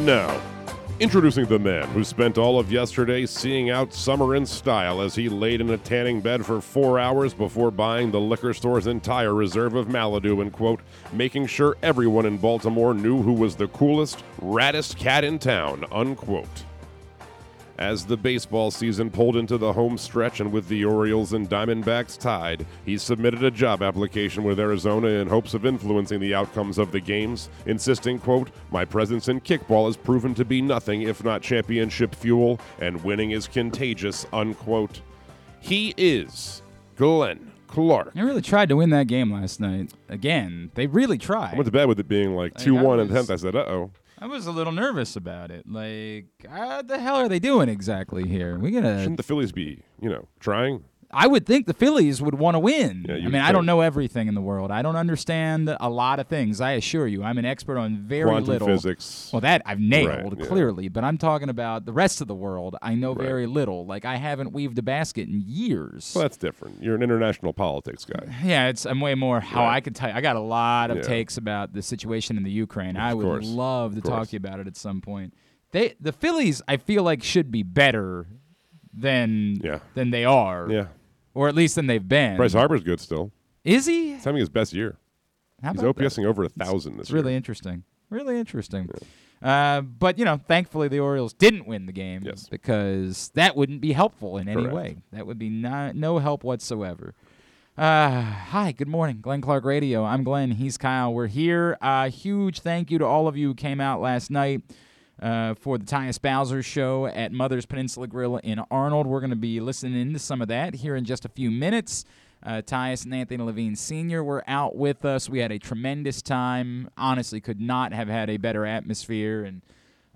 And now, introducing the man who spent all of yesterday seeing out summer in style as he laid in a tanning bed for four hours before buying the liquor store's entire reserve of Malibu and, quote, making sure everyone in Baltimore knew who was the coolest, raddest cat in town, unquote. As the baseball season pulled into the home stretch and with the Orioles and Diamondbacks tied, he submitted a job application with Arizona in hopes of influencing the outcomes of the games, insisting, quote, My presence in kickball has proven to be nothing if not championship fuel, and winning is contagious, unquote. He is Glenn Clark. They really tried to win that game last night. Again, they really tried. I went to bed with it being like Like, 2 1 I and 10th. I said, uh oh. I was a little nervous about it. Like, what the hell are they doing exactly here? We gonna? Shouldn't the Phillies be, you know, trying? I would think the Phillies would want to win. Yeah, I mean, I don't know everything in the world. I don't understand a lot of things. I assure you, I'm an expert on very Quantum little. physics. Well, that I've nailed yeah. clearly, but I'm talking about the rest of the world. I know Right. very little. Like I haven't weaved a basket in years. Well, that's different. You're an international politics guy. Yeah, it's I'm way more how Right. I could tell you. I got a lot of Yeah. takes about the situation in the Ukraine. I would course. love to talk to you about it at some point. They the Phillies I feel like should be better than Yeah. than they are. Yeah. Or at least than they've been. Bryce Harper's good still. Is he? He's having his best year. How He's about that? OPSing over a thousand this It's really year. interesting. Really interesting. Uh, but you know, thankfully the Orioles didn't win the game Yes. because that wouldn't be helpful in any way. That would be no, no help whatsoever. Uh, hi, good morning, Glenn Clark Radio. I'm Glenn. He's Kyle. We're here. Uh, huge thank you to all of you who came out last night uh, for the Tyus Bowser show at Mother's Peninsula Grill in Arnold. We're going to be listening to some of that here in just a few minutes. Uh, Tyus and Anthony Levine Sr. were out with us. We had a tremendous time. Honestly, could not have had a better atmosphere and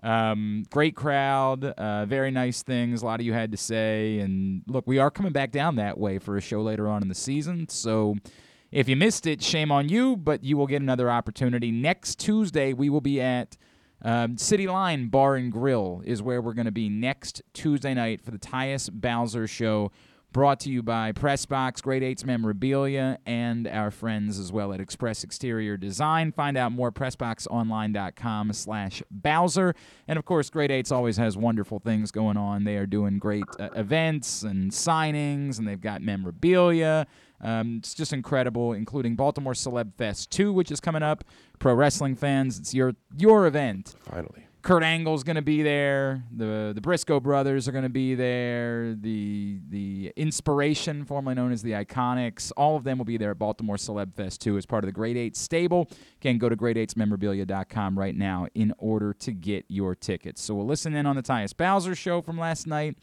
um, great crowd. Uh, very nice things. A lot of you had to say. And look, we are coming back down that way for a show later on in the season. So if you missed it, shame on you, but you will get another opportunity. Next Tuesday, we will be at um, City Line Bar and Grill, is where we're going to be next Tuesday night for the Tyus Bowser Show. Brought to you by Pressbox, Grade 8's Memorabilia, and our friends as well at Express Exterior Design. Find out more, pressboxonline.com slash Bowser. And of course, Grade 8's always has wonderful things going on. They are doing great uh, events and signings, and they've got memorabilia. Um, it's just incredible, including Baltimore Celeb Fest 2, which is coming up. Pro wrestling fans, it's your your event. Finally. Kurt Angle's going to be there. The the Briscoe brothers are going to be there. The the Inspiration, formerly known as the Iconics, all of them will be there at Baltimore Celeb Fest 2 as part of the Grade 8 stable. Again, go to grade8smemorabilia.com right now in order to get your tickets. So we'll listen in on the Tyus Bowser show from last night.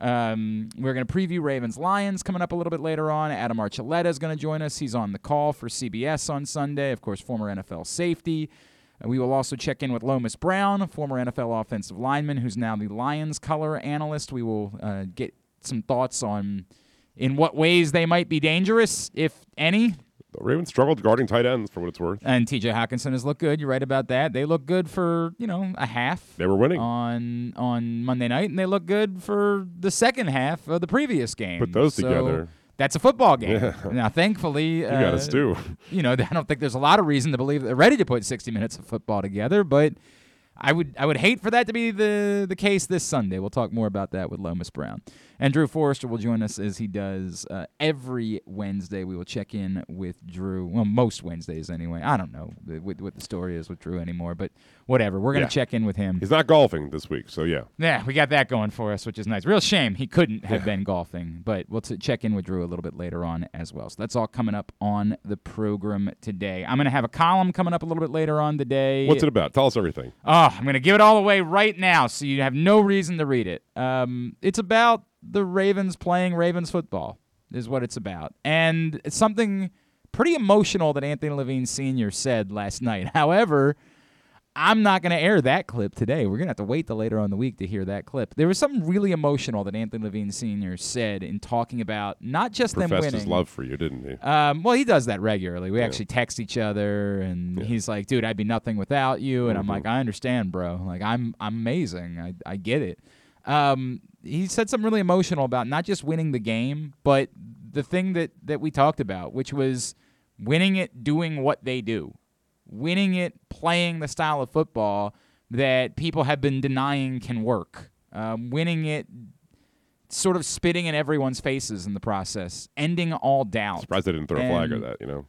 Um, we're going to preview Ravens Lions coming up a little bit later on. Adam Archuleta is going to join us. He's on the call for CBS on Sunday. Of course, former NFL safety. Uh, we will also check in with Lomas Brown, former NFL offensive lineman, who's now the Lions color analyst. We will uh, get some thoughts on in what ways they might be dangerous, if any. The Ravens struggled guarding tight ends for what it's worth. And TJ Hockenson has looked good. You're right about that. They look good for you know a half They were winning. on on Monday night, and they look good for the second half of the previous game. Put those So together. That's a football game. Yeah. Now, thankfully, You got uh, us too. you know, I don't think there's a lot of reason to believe they're ready to put 60 minutes of football together, but I would I would hate for that to be the the case this Sunday. We'll talk more about that with Lomas Brown. And Drew Forrester will join us as he does uh, every Wednesday. We will check in with Drew. Well, most Wednesdays anyway. I don't know what, what the story is with Drew anymore, but whatever. We're going to Yeah. check in with him. He's not golfing this week, so yeah. Yeah, we got that going for us, which is nice. Real shame he couldn't have been golfing, but we'll t- check in with Drew a little bit later on as well. So that's all coming up on the program today. I'm going to have a column coming up a little bit later on today. What's it about? Tell us everything. Oh, I'm going to give it all away right now so you have no reason to read it. Um, it's about the Ravens playing Ravens football, is what it's about. And it's something pretty emotional that Anthony Levine Sr. said last night. However, I'm not going to air that clip today. We're going to have to wait till later on the week to hear that clip. There was something really emotional that Anthony Levine Sr. said in talking about not just them winning. his love for you, didn't he? Um, well, he does that regularly. We actually text each other, and he's like, "Dude, I'd be nothing without you." And I'm like, "I understand, bro. Like, I'm I'm amazing. I I get it." Um, he said something really emotional about not just winning the game, but the thing that that we talked about, which was winning it doing what they do, winning it playing the style of football that people have been denying can work. Um, winning it, sort of spitting in everyone's faces in the process, ending all doubt. Surprised they didn't throw a flag or that. You know,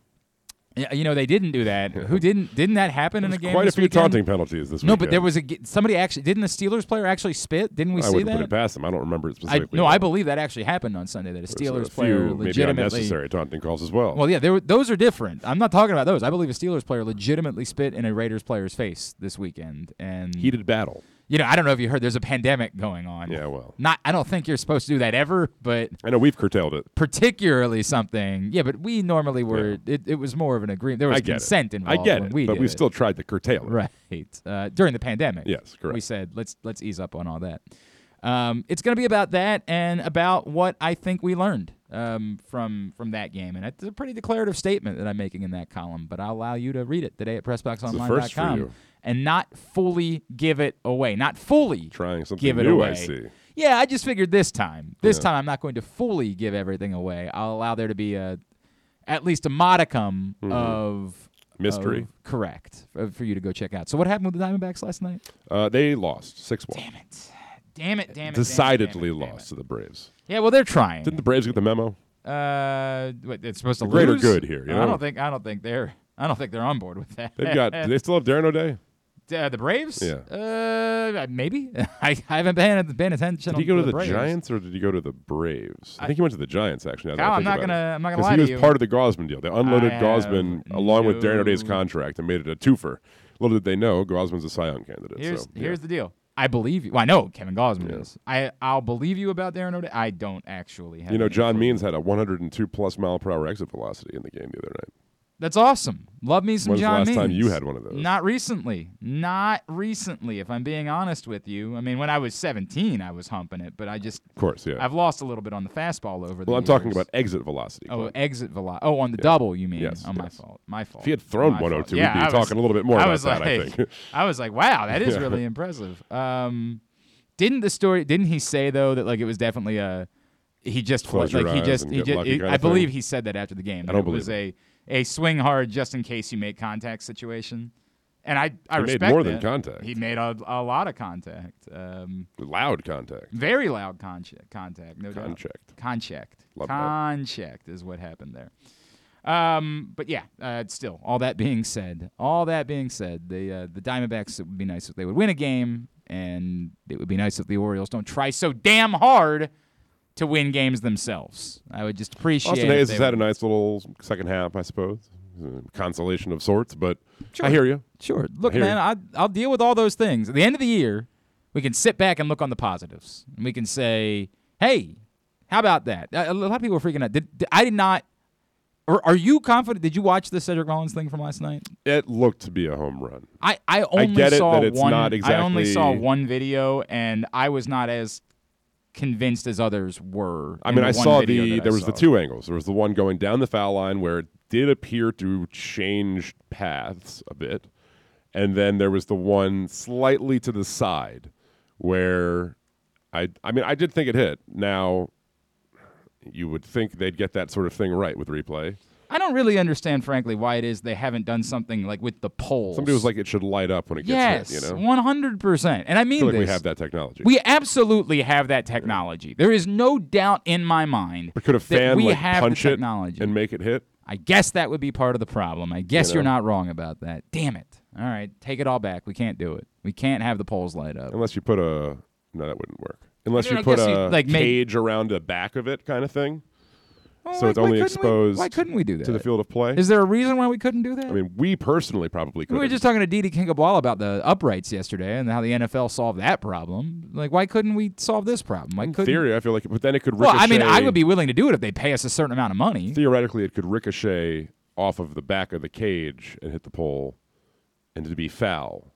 you know they didn't do that. Who didn't? Didn't that happen in a game? quite a few weekend? taunting penalties this week. No, weekend. but there was a somebody actually didn't the Steelers player actually spit? Didn't we I see that? put it past them. I don't remember it I, specifically. no, I believe that actually happened on Sunday. That a Steelers a player few maybe legitimately. unnecessary taunting calls as well. Well, yeah, were, those are different. I'm not talking about those. I believe a Steelers player legitimately spit in a Raiders player's face this weekend, and Heated battle. You know I don't know if you heard. There's a pandemic going on. Yeah, well, Not. I don't think you're supposed to do that ever, but I know we've curtailed it. particularly something. Yeah, but we normally were. It, it was more of an agreement. There was I consent it. involved. I get it, we but we it. still tried to curtail it. right uh, during the pandemic. Yes, correct. We said let's let's ease up on all that. Um, it's going to be about that and about what I think we learned um, from from that game, and it's a pretty declarative statement that I'm making in that column. But I'll allow you to read it today at a first for PressBoxOnline.com you. And not fully give it away. Not fully Trying something give it new, away. I see. Yeah, I just figured this time. This Yeah. time I'm not going to fully give everything away. I'll allow there to be a at least a modicum of Mm-hmm. Mystery. of- correct for, for you to go check out. So what happened with the Diamondbacks last night? Uh, they lost 6 1. Damn it. Damn it, damn it. damn it, Decidedly damn it, damn lost it. to the Braves. Yeah, well they're trying. Didn't the Braves get the memo? uh it's supposed to The greater lose? good here, you I don't think I don't think they're I don't think they're on board with that. They've got. do they still have Darren O'Day? Uh, the Braves? Yeah. Uh, maybe. I, I haven't been paying attention. Did he go to the, Braves. Giants or did he go to the Braves? I, I- think he went to the Giants actually. Kyle, I'm not gonna it. I'm not gonna lie Because lie he was part of the Gausman deal. They unloaded Gausman along with Darren O'Day's contract and made it a twofer. Little did they know, Gausman's a Cy Young candidate. Here's so, yeah. here's the deal. I believe you. Well, I know Kevin Gausman Yeah. is. I I'll believe you about Darren O'Day. I don't actually have. You know, John. Means had a 102 plus mile per hour exit velocity in the game the other night. That's awesome. Love me some When's the John last time you had one of those? Not recently. Not recently. If I'm being honest with you, I mean, when I was 17, I was humping it, but I just Of course, yeah. I've lost a little bit on the fastball over the well, I'm talking about exit velocity. Oh, exit velocity. Oh, on the double, you mean? Yes, Oh, my yes. fault. My fault. if he had thrown My 102, fault. yeah, we'd be was- talking a little bit more I about was that. like, I think. I was like, wow, that is Yeah. really impressive. Um, didn't the story? Didn't he say though that like it was definitely a he just Close like he just he just lucky he- kinda I believe he said that after the game. I don't it was believe a a swing hard just in case you make contact situation. And I I He made respect more than contact. He made a, a lot of contact. Um, Loud contact. very loud con- contact. No doubt. Contact. Conchecked. Conchecked is what happened there. Um, but yeah, uh, still, all that being said, all that being said, the uh, the Diamondbacks. It would be nice if they would win a game, and it would be nice if the Orioles don't try so damn hard to win games themselves. I would just appreciate. Austin Hays has had a nice little second half, I suppose. Uh, Consolation of sorts, but Sure. I hear you. Sure. Look, hear man, you. I, I'll deal with all those things. At the end of the year, we can sit back and look on the positives. And we can say, hey, how about that? A a lot of people are freaking out. Did, did- I did not. Or are you confident? Did you watch the Cedric Mullins thing from last night? It looked to be a home run. I, I only get it saw that it's one. not I only saw one video, and I was not as convinced as others were. I mean, I saw the I there was the two angles. There was the one going down the foul line where it did appear to change paths a bit, and then there was the one slightly to the side where I I mean I did think it hit. Now you would think they'd get that sort of thing right with replay. I don't really understand, frankly, why it is they haven't done something like with the poles. Somebody was like, it should light up when it gets yes, hit. You know, one hundred percent. And I I mean feel like this. we have that technology. We absolutely have that technology. There is no doubt in my mind but could a fan we like have punch the it technology. and make it hit? I guess that would be part of the problem. I guess You are know? not wrong about that. Damn it. All right, take it all back. We can't do it. We can't have the poles light up. Unless you put a no, that wouldn't work. Unless mean, you I put a you, like, make- cage around the back of it, kind of thing, Well, so it's only couldn't we- exposed why couldn't we do that? to the field of play. Is there a reason why we couldn't do that? I mean, we personally probably could. we were just talking to Didi Kinkabwala about the uprights yesterday and how the NFL solved that problem. Like, why couldn't we solve this problem? Why couldn't? theory, I feel like, but then it could well, ricochet. I mean, I would be willing to do it if they pay us a certain amount of money. theoretically, it could ricochet off of the back of the cage and hit the pole, and to be foul.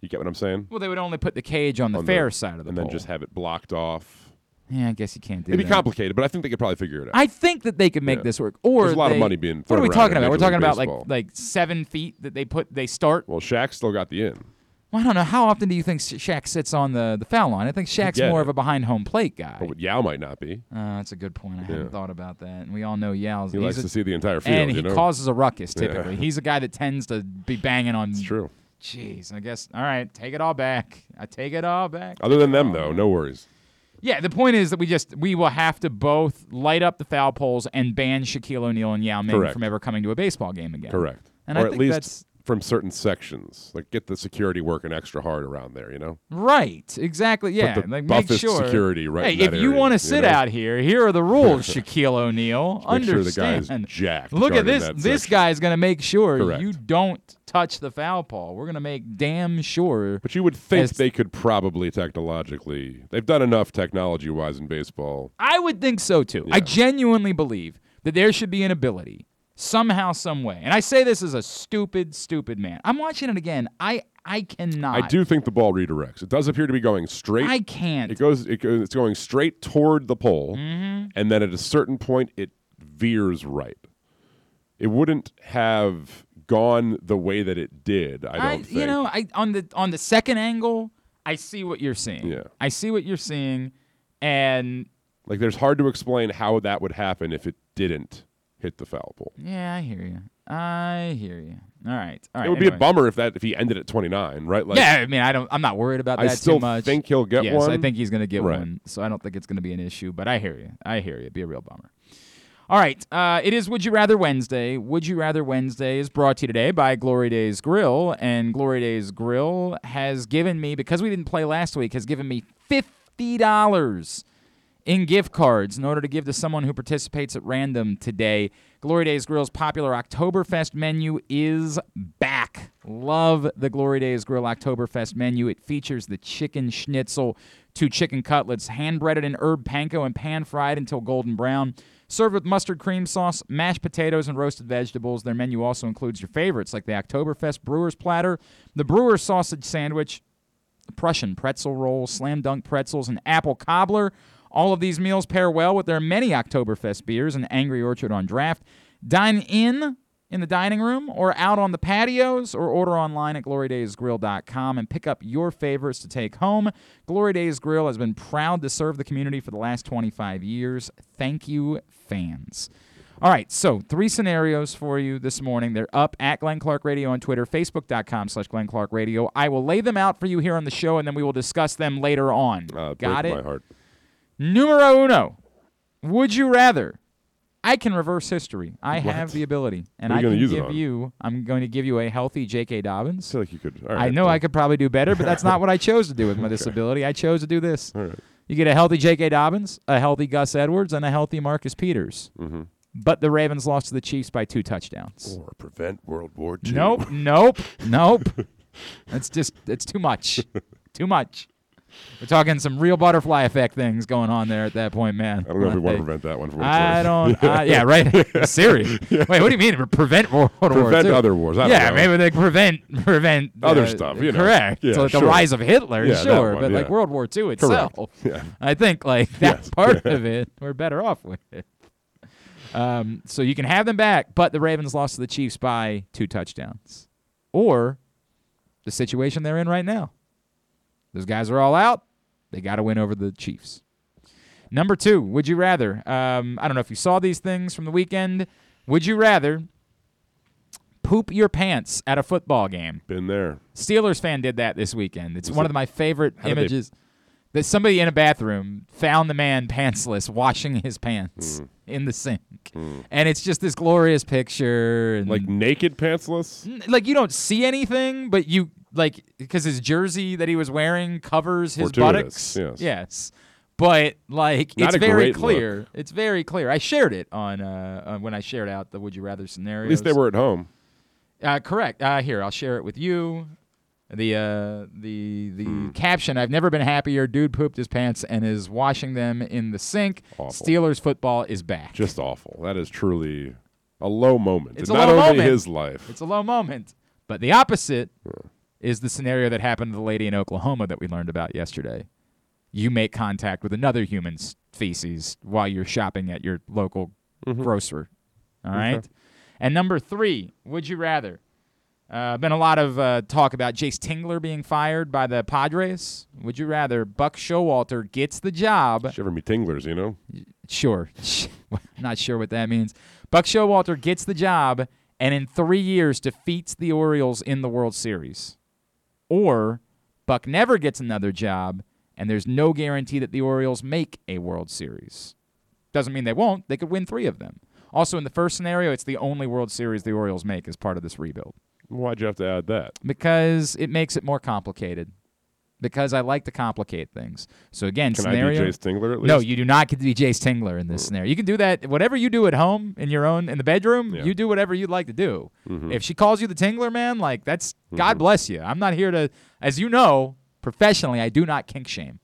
You get what I'm saying? Well, they would only put the cage on the On the- fair side of the pole. and pole. then just have it blocked off. Yeah, I guess you can't do that. It'd be that. complicated, but I think they could probably figure it out. I think that they could make Yeah. this work. Or There's a lot of they- money being thrown. What are thrown we around talking in about? We're Major talking League about like Baseball. like seven feet that they put they start. well, Shaq still got the in. Well, I don't know how often do you think Sha- Shaq sits on the the foul line? I think Shaq's get more it. of a behind home plate guy. But Yao might not be. Uh, that's a good point. I hadn't thought about that. And we all know Yao's. He likes to see the entire field. and he you know? causes a ruckus typically. He's a guy that tends to be banging on It's true. Jeez, I guess. All right, take it all back. I take it all back. Other than them, though, no worries. Yeah, the point is that we just we will have to both light up the foul poles and ban Shaquille O'Neal and Yao Ming Correct. from ever coming to a baseball game again. Correct. And or I at least that's from certain sections. Like get the security working extra hard around there, you know? right. Exactly. Yeah. Like make sure. security right hey, if you want to sit know? out here, here are the rules, Shaquille O'Neal. Sure Understand. guy's jacked. Look at this. This section. guy's going to make sure Correct. you don't touch the foul pole. We're going to make damn sure. But you would think they could probably technologically. They've done enough technology wise in baseball. I would think so too. I genuinely believe that there should be an ability somehow, some way. And I say this as a stupid, stupid man. I'm watching it again. I I cannot. I do think the ball redirects. It does appear to be going straight. I can't. it goes. It goes. It's going straight toward the pole, Mm-hmm. and then at a certain point, it veers right. It wouldn't have gone the way that it did. I don't I, think. you know, I on the on the second angle, I see what you're seeing. Yeah. I see what you're seeing, and like there's hard to explain how that would happen if it didn't hit the foul pole. yeah, I hear you. I hear you. All right, all right. it would be a bummer if that if he ended at 29, right? Like, yeah, I mean, I don't. I'm not worried about I that still too much. think he'll get yes, one. I think he's going to get Right. one. So I don't think it's going to be an issue. But I hear you. I hear you. It'd be a real bummer. All right. Uh, it is Would You Rather Wednesday. Would You Rather Wednesday is brought to you today by Glory Days Grill. And Glory Days Grill has given me, because we didn't play last week, has given me $50 in gift cards in order to give to someone who participates at random today. Glory Days Grill's popular Oktoberfest menu is back. Love the Glory Days Grill Oktoberfest menu. It features the chicken schnitzel, two chicken cutlets, hand breaded in herb panko and pan fried until golden brown. Served with mustard cream sauce, mashed potatoes, and roasted vegetables. Their menu also includes your favorites like the Oktoberfest Brewer's Platter, the Brewer's Sausage Sandwich, Prussian pretzel roll, slam dunk pretzels, and apple cobbler. All of these meals pair well with their many Oktoberfest beers and Angry Orchard on draft. Dine in in the dining room or out on the patios or order online at glorydaysgrill.com and pick up your favorites to take home. Glory Days Grill has been proud to serve the community for the last 25 years. Thank you, fans. All right, so three scenarios for you this morning. They're up at Glenn Clark Radio on Twitter, facebook.com slash Glenn Clark Radio. I will lay them out for you here on the show, and then we will discuss them later on. uh, Got it? Numero uno. Would you rather? I can reverse history. I What? have the ability, and I can give you. I'm going to give you a healthy J.K. I Dobbins. feel like you could. All I know then. I could probably do better, but that's not what I chose to do with my disability. I chose to do this. All right. You get a healthy J.K. Dobbins, a healthy Gus Edwards, and a healthy Marcus Peters. Mm-hmm. But the Ravens lost to the Chiefs by two touchdowns. Or prevent World War II. Nope, nope, nope. That's just it's too much. too much. We're talking some real butterfly effect things going on there at that point, man. I don't know if we want to prevent that one. What I don't. Uh, yeah, right. Siri. Wait, what do you mean? Prevent World War prevent other wars. I yeah, maybe they prevent prevent Other uh, stuff, you know. Correct. Yeah, so like the rise of Hitler, Yeah, sure, one, but like. World War II itself, Yeah. I think like that Yes. part of it, we're better off with it. Um, so you can have them back, but the Ravens lost to the Chiefs by two touchdowns, or the situation they're in right now. Those guys are all out. They got to win over the Chiefs. Number two, would you rather? Um, I don't know if you saw these things from the weekend. Would you rather poop your pants at a football game? Been there. Steelers fan did that this weekend. It's Was one it- of my favorite did they- images. That somebody in a bathroom found the man pantsless washing his pants Mm. in the sink, and it's just this glorious picture. And Like naked pantsless. N- like you don't see anything, but you like because his jersey that he was wearing covers his buttocks. yes. but like Not it's very clear. It's very clear. I shared it on uh, uh when I shared out the Would You Rather scenario. At least they were at home. Uh, correct. Uh, here, I'll share it with you. The uh, the the Hmm. caption: I've never been happier. Dude pooped his pants and is washing them in the sink. Awful. Steelers football is back. Just awful. That is truly a low moment. It's in a not low only moment. his life. It's a low moment. But the opposite is the scenario that happened to the lady in Oklahoma that we learned about yesterday. You make contact with another human's feces while you're shopping at your local Mm-hmm. grocer. All right. And number three, would you rather? Uh, been a lot of uh, talk about Jayce Tingler being fired by the Padres. Would you rather Buck Showalter gets the job? Shiver me tinglers, you know? Sure. Not sure what that means. Buck Showalter gets the job and in three years defeats the Orioles in the World Series. Or Buck never gets another job and there's no guarantee that the Orioles make a World Series. Doesn't mean they won't. They could win three of them. Also, in the first scenario, it's the only World Series the Orioles make as part of this rebuild. Why'd you have to add that? Because it makes it more complicated. Because I like to complicate things. So again, Can scenario. I be Jayce Tingler at least? No, you do not get to be Jayce Tingler in this scenario. You can do that. Whatever you do at home in your own in the bedroom, Yeah. you do whatever you'd like to do. Mhm. If she calls you the Tingler man, like that's Mm-hmm. God bless you. I'm not here to, as you know, professionally, I do not kink shame.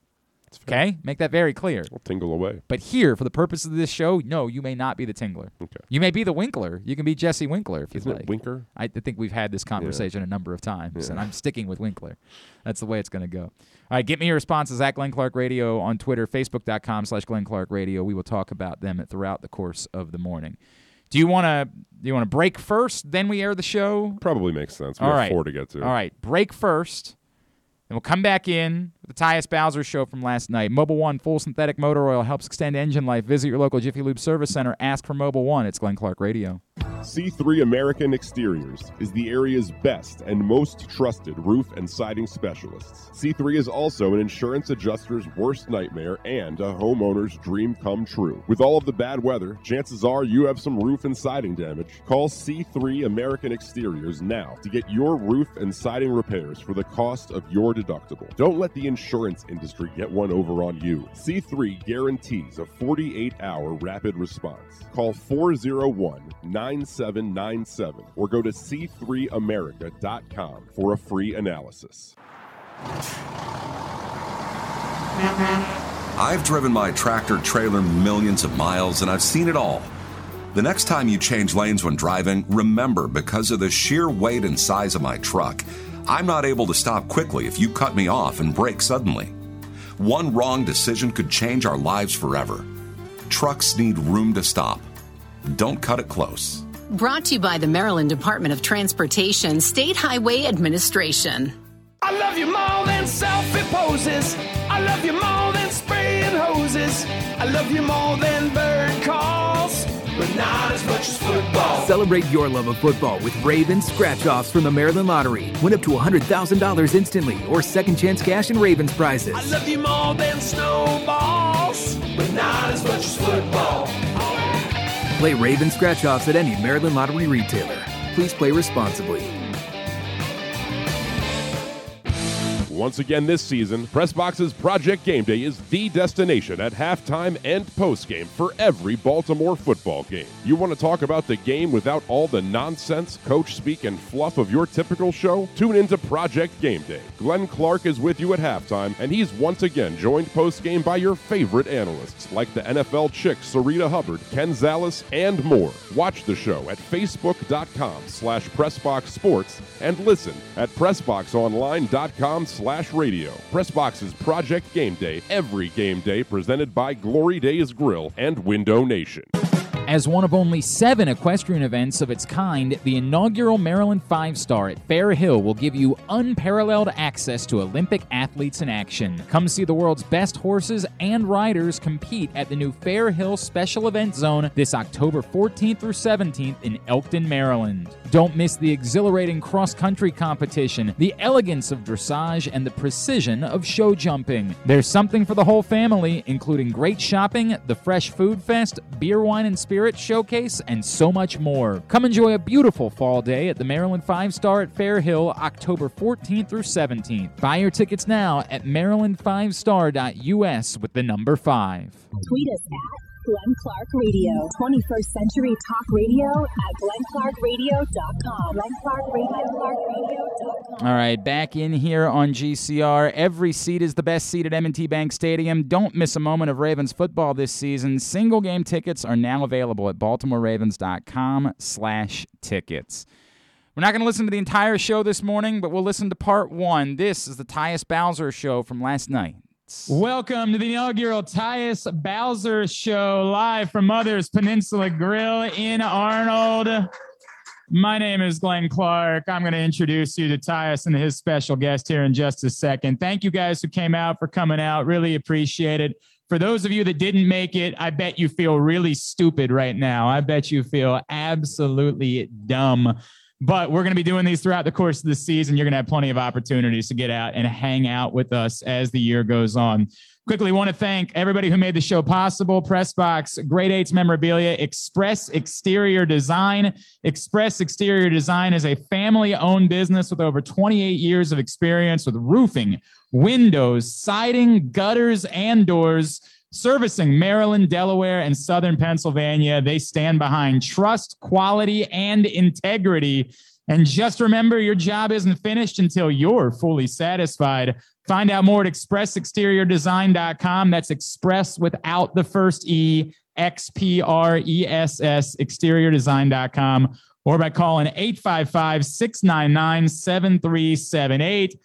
Okay, make that very clear. We'll tingle away. But here, for the purpose of this show, no, you may not be the Tingler. Okay. You may be the Winkler. You can be Jesse Winkler if you'd Isn't like. it Winker? I think we've had this conversation a number of times, and I'm sticking with Winkler. That's the way it's going to go. All right, get me your responses at Glenn Clark Radio on Twitter, Facebook.com slash Glenn Clark Radio. We will talk about them throughout the course of the morning. Do you want to do you want to break first, then we air the show? Probably makes sense. We All have right. four to get to. All right, break first. Then we'll come back in the Tyus Bowser show from last night. Mobil 1 full synthetic motor oil helps extend engine life. Visit your local Jiffy Lube service center. Ask for Mobil 1. It's Glenn Clark Radio. C3 American Exteriors is the area's best and most trusted roof and siding specialists. C3 is also an insurance adjuster's worst nightmare and a homeowner's dream come true. With all of the bad weather, chances are you have some roof and siding damage. Call C3 American Exteriors now to get your roof and siding repairs for the cost of your deductible. Don't let the insurance industry get one over on you. C3 guarantees a 48 hour rapid response. Call 401 9797 or go to c3america.com for a free analysis. I've driven my tractor trailer millions of miles and I've seen it all. The next time you change lanes when driving, remember because of the sheer weight and size of my truck, I'm not able to stop quickly if you cut me off and brake suddenly. One wrong decision could change our lives forever. Trucks need room to stop. Don't cut it close. Brought to you by the Maryland Department of Transportation State Highway Administration. I love you more than selfie poses. I love you more than spraying hoses. I love you more than bird calls, but not as much as football. Celebrate your love of football with Ravens scratch offs from the Maryland Lottery. Win up to $100,000 instantly or second chance cash and Ravens prizes. I love you more than snowballs, but not as much as football. Play Ravens scratch offs at any Maryland Lottery retailer. Please play responsibly. Once again this season, Pressbox's Project Game Day is the destination at halftime and postgame for every Baltimore football game. You want to talk about the game without all the nonsense, coach speak, and fluff of your typical show? Tune into Project Game Day. Glenn Clark is with you at halftime, and he's once again joined postgame by your favorite analysts like the NFL chick Sarita Hubbard, Ken Zales, and more. Watch the show at facebook.com slash pressboxsports and listen at pressboxonline.com slash radio. Pressbox's Project Game Day, every game day presented by Glory Days Grill and Window Nation. As one of only seven equestrian events of its kind, the inaugural Maryland Five Star at Fair Hill will give you unparalleled access to Olympic athletes in action. Come see the world's best horses and riders compete at the new Fair Hill Special Event Zone this October 14th through 17th in Elkton, Maryland. Don't miss the exhilarating cross country competition, the elegance of dressage, and the precision of show jumping. There's something for the whole family, including great shopping, the Fresh Food Fest, beer, wine, and spirits showcase, and so much more. Come enjoy a beautiful fall day at the Maryland Five Star at Fair Hill, October 14th through 17th. Buy your tickets now at maryland5star.us with the number 5. Tweet us at Glenn Clark Radio. 21st Century Talk Radio at glennclarkradio.com. Glenn Clark Radio, clarkradio.com. All right, back in here on GCR. Every seat is the best seat at M&T Bank Stadium. Don't miss a moment of Ravens football this season. Single game tickets are now available at baltimoreravens.com slash tickets. We're not going to listen to the entire show this morning, but we'll listen to part one. This is the Tyus Bowser show from last night. Welcome to the inaugural Tyus Bowser show live from Mother's Peninsula Grill in Arnold. My name is Glenn Clark. I'm going to introduce you to Tyus and his special guest here in just a second. Thank you guys who came out for coming out. Really appreciate it. For those of you that didn't make it, I bet you feel really stupid right now. I bet you feel absolutely dumb But we're going to be doing these throughout the course of the season. You're going to have plenty of opportunities to get out and hang out with us as the year goes on. Quickly, want to thank everybody who made the show possible. Pressbox, Grade 8's Memorabilia, Express Exterior Design. Express Exterior Design is a family owned business with over 28 years of experience with roofing, windows, siding, gutters, and doors. Servicing Maryland, Delaware, and Southern Pennsylvania. They stand behind trust, quality, and integrity. And just remember, your job isn't finished until you're fully satisfied. Find out more at expressexteriordesign.com. That's express without the first E, X P R E S S, exteriordesign.com, or by calling 855 699 7378.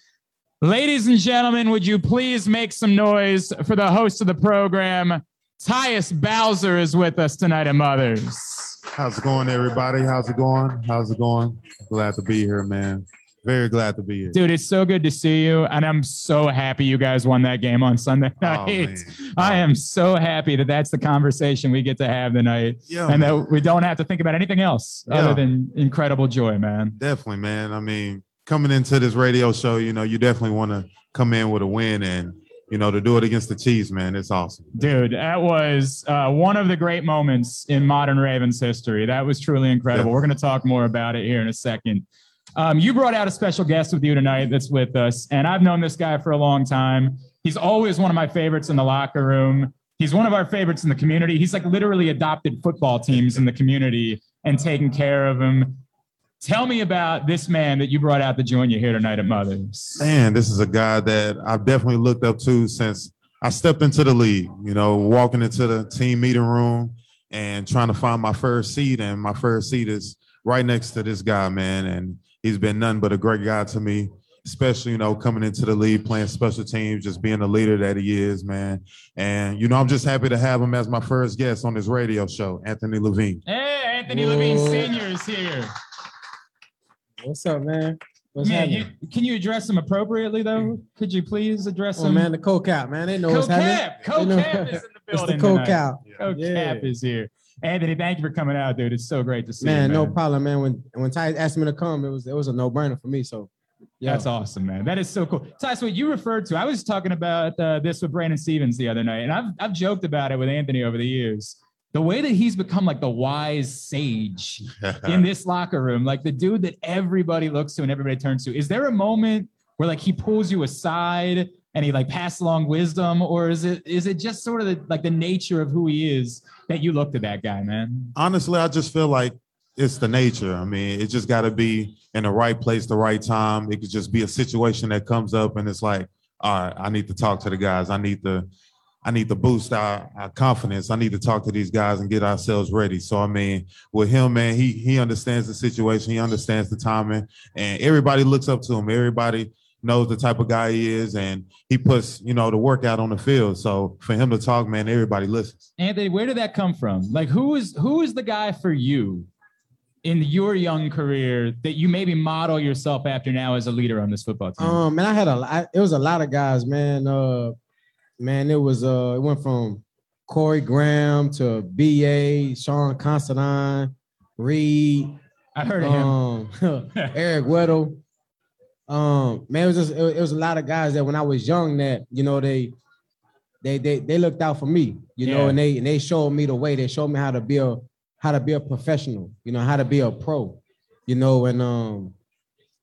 Ladies and gentlemen, would you please make some noise for the host of the program? Tyus Bowser is with us tonight at Mothers. How's it going, everybody? How's it going? How's it going? Glad to be here, man. Very glad to be here. Dude, it's so good to see you. And I'm so happy you guys won that game on Sunday Oh, night. man. I am so happy that that's the conversation we get to have tonight. Yeah, and man. that we don't have to think about anything else Yeah. other than incredible joy, man. Definitely, man. I mean, coming into this radio show, you know, you definitely want to come in with a win and, you know, to do it against the Chiefs, man, it's awesome. Dude, that was uh, one of the great moments in modern Ravens history. That was truly incredible. Yeah. We're going to talk more about it here in a second. Um, you brought out a special guest with you tonight that's with us, and I've known this guy for a long time. He's always one of my favorites in the locker room. He's one of our favorites in the community. He's like literally adopted football teams in the community and taken care of them. Tell me about this man that you brought out to join you here tonight at Mothers. Man, this is a guy that I've definitely looked up to since I stepped into the league, you know, walking into the team meeting room and trying to find my first seat. And my first seat is right next to this guy, man. And he's been nothing but a great guy to me, especially, you know, coming into the league, playing special teams, just being the leader that he is, man. And, you know, I'm just happy to have him as my first guest on this radio show, Anthony Levine. Hey, Anthony Levine Sr. is here. What's up, man? What's happening? you, can you address them appropriately though? Could you please address them? oh him? man, the co-cap, man. They know what's Co-cap, happening. They Co-cap is in the building. It's the co-cap. Co-cap Yeah. is here. Anthony, thank you for coming out, dude. It's so great to see Man, you. Man, no problem, man. When when Ty asked me to come, it was it was a no-brainer for me. So yeah. That's awesome, man. That is so cool. Tyson, what you referred to, I was talking about uh, this with Brandon Stephens the other night, and I've, I've joked about it with Anthony over the years. The way that he's become like the wise sage in this locker room, like the dude that everybody looks to and everybody turns to. Is there a moment where like he pulls you aside and he like passes along wisdom, or is it is it just sort of the, like the nature of who he is that you look to that guy, man? honestly, I just feel like it's the nature. I mean, it just got to be in the right place, the right time. It could just be a situation that comes up, and it's like, all right, I need to talk to the guys. I need to, I need to boost our, our confidence. I need to talk to these guys and get ourselves ready. So, I mean, with him, man, he he understands the situation. He understands the timing, and everybody looks up to him. Everybody knows the type of guy he is, and he puts you know the workout on the field. So for him to talk, man, everybody listens. Anthony, where did that come from? Like, who is who is the guy for you in your young career that you maybe model yourself after now as a leader on this football team? Um, man, I had a lot. It was a lot of guys, man. Uh, man, it was uh, it went from Corey Graham to B.A. Sean Considine, Reed, I heard of him. um, Eric Weddle. Um, man, it was just it, was- it was a lot of guys that when I was young that you know they they they they looked out for me, you know, and they and they showed me the way. They showed me how to be a how to be a professional, you know, how to be a pro, you know, and um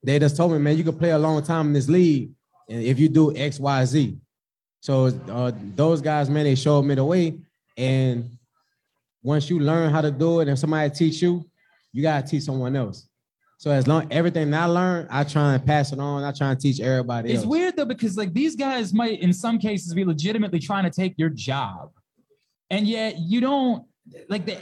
they just told me, man, you can play a long time in this league, and if you do X, Y, Z. So uh, those guys, man, they showed me the way, and once you learn how to do it, and somebody teach you, you gotta teach someone else. So as long everything I learned, I try and pass it on. I try and teach everybody It's else. weird though because like these guys might in some cases be legitimately trying to take your job, and yet you don't like the.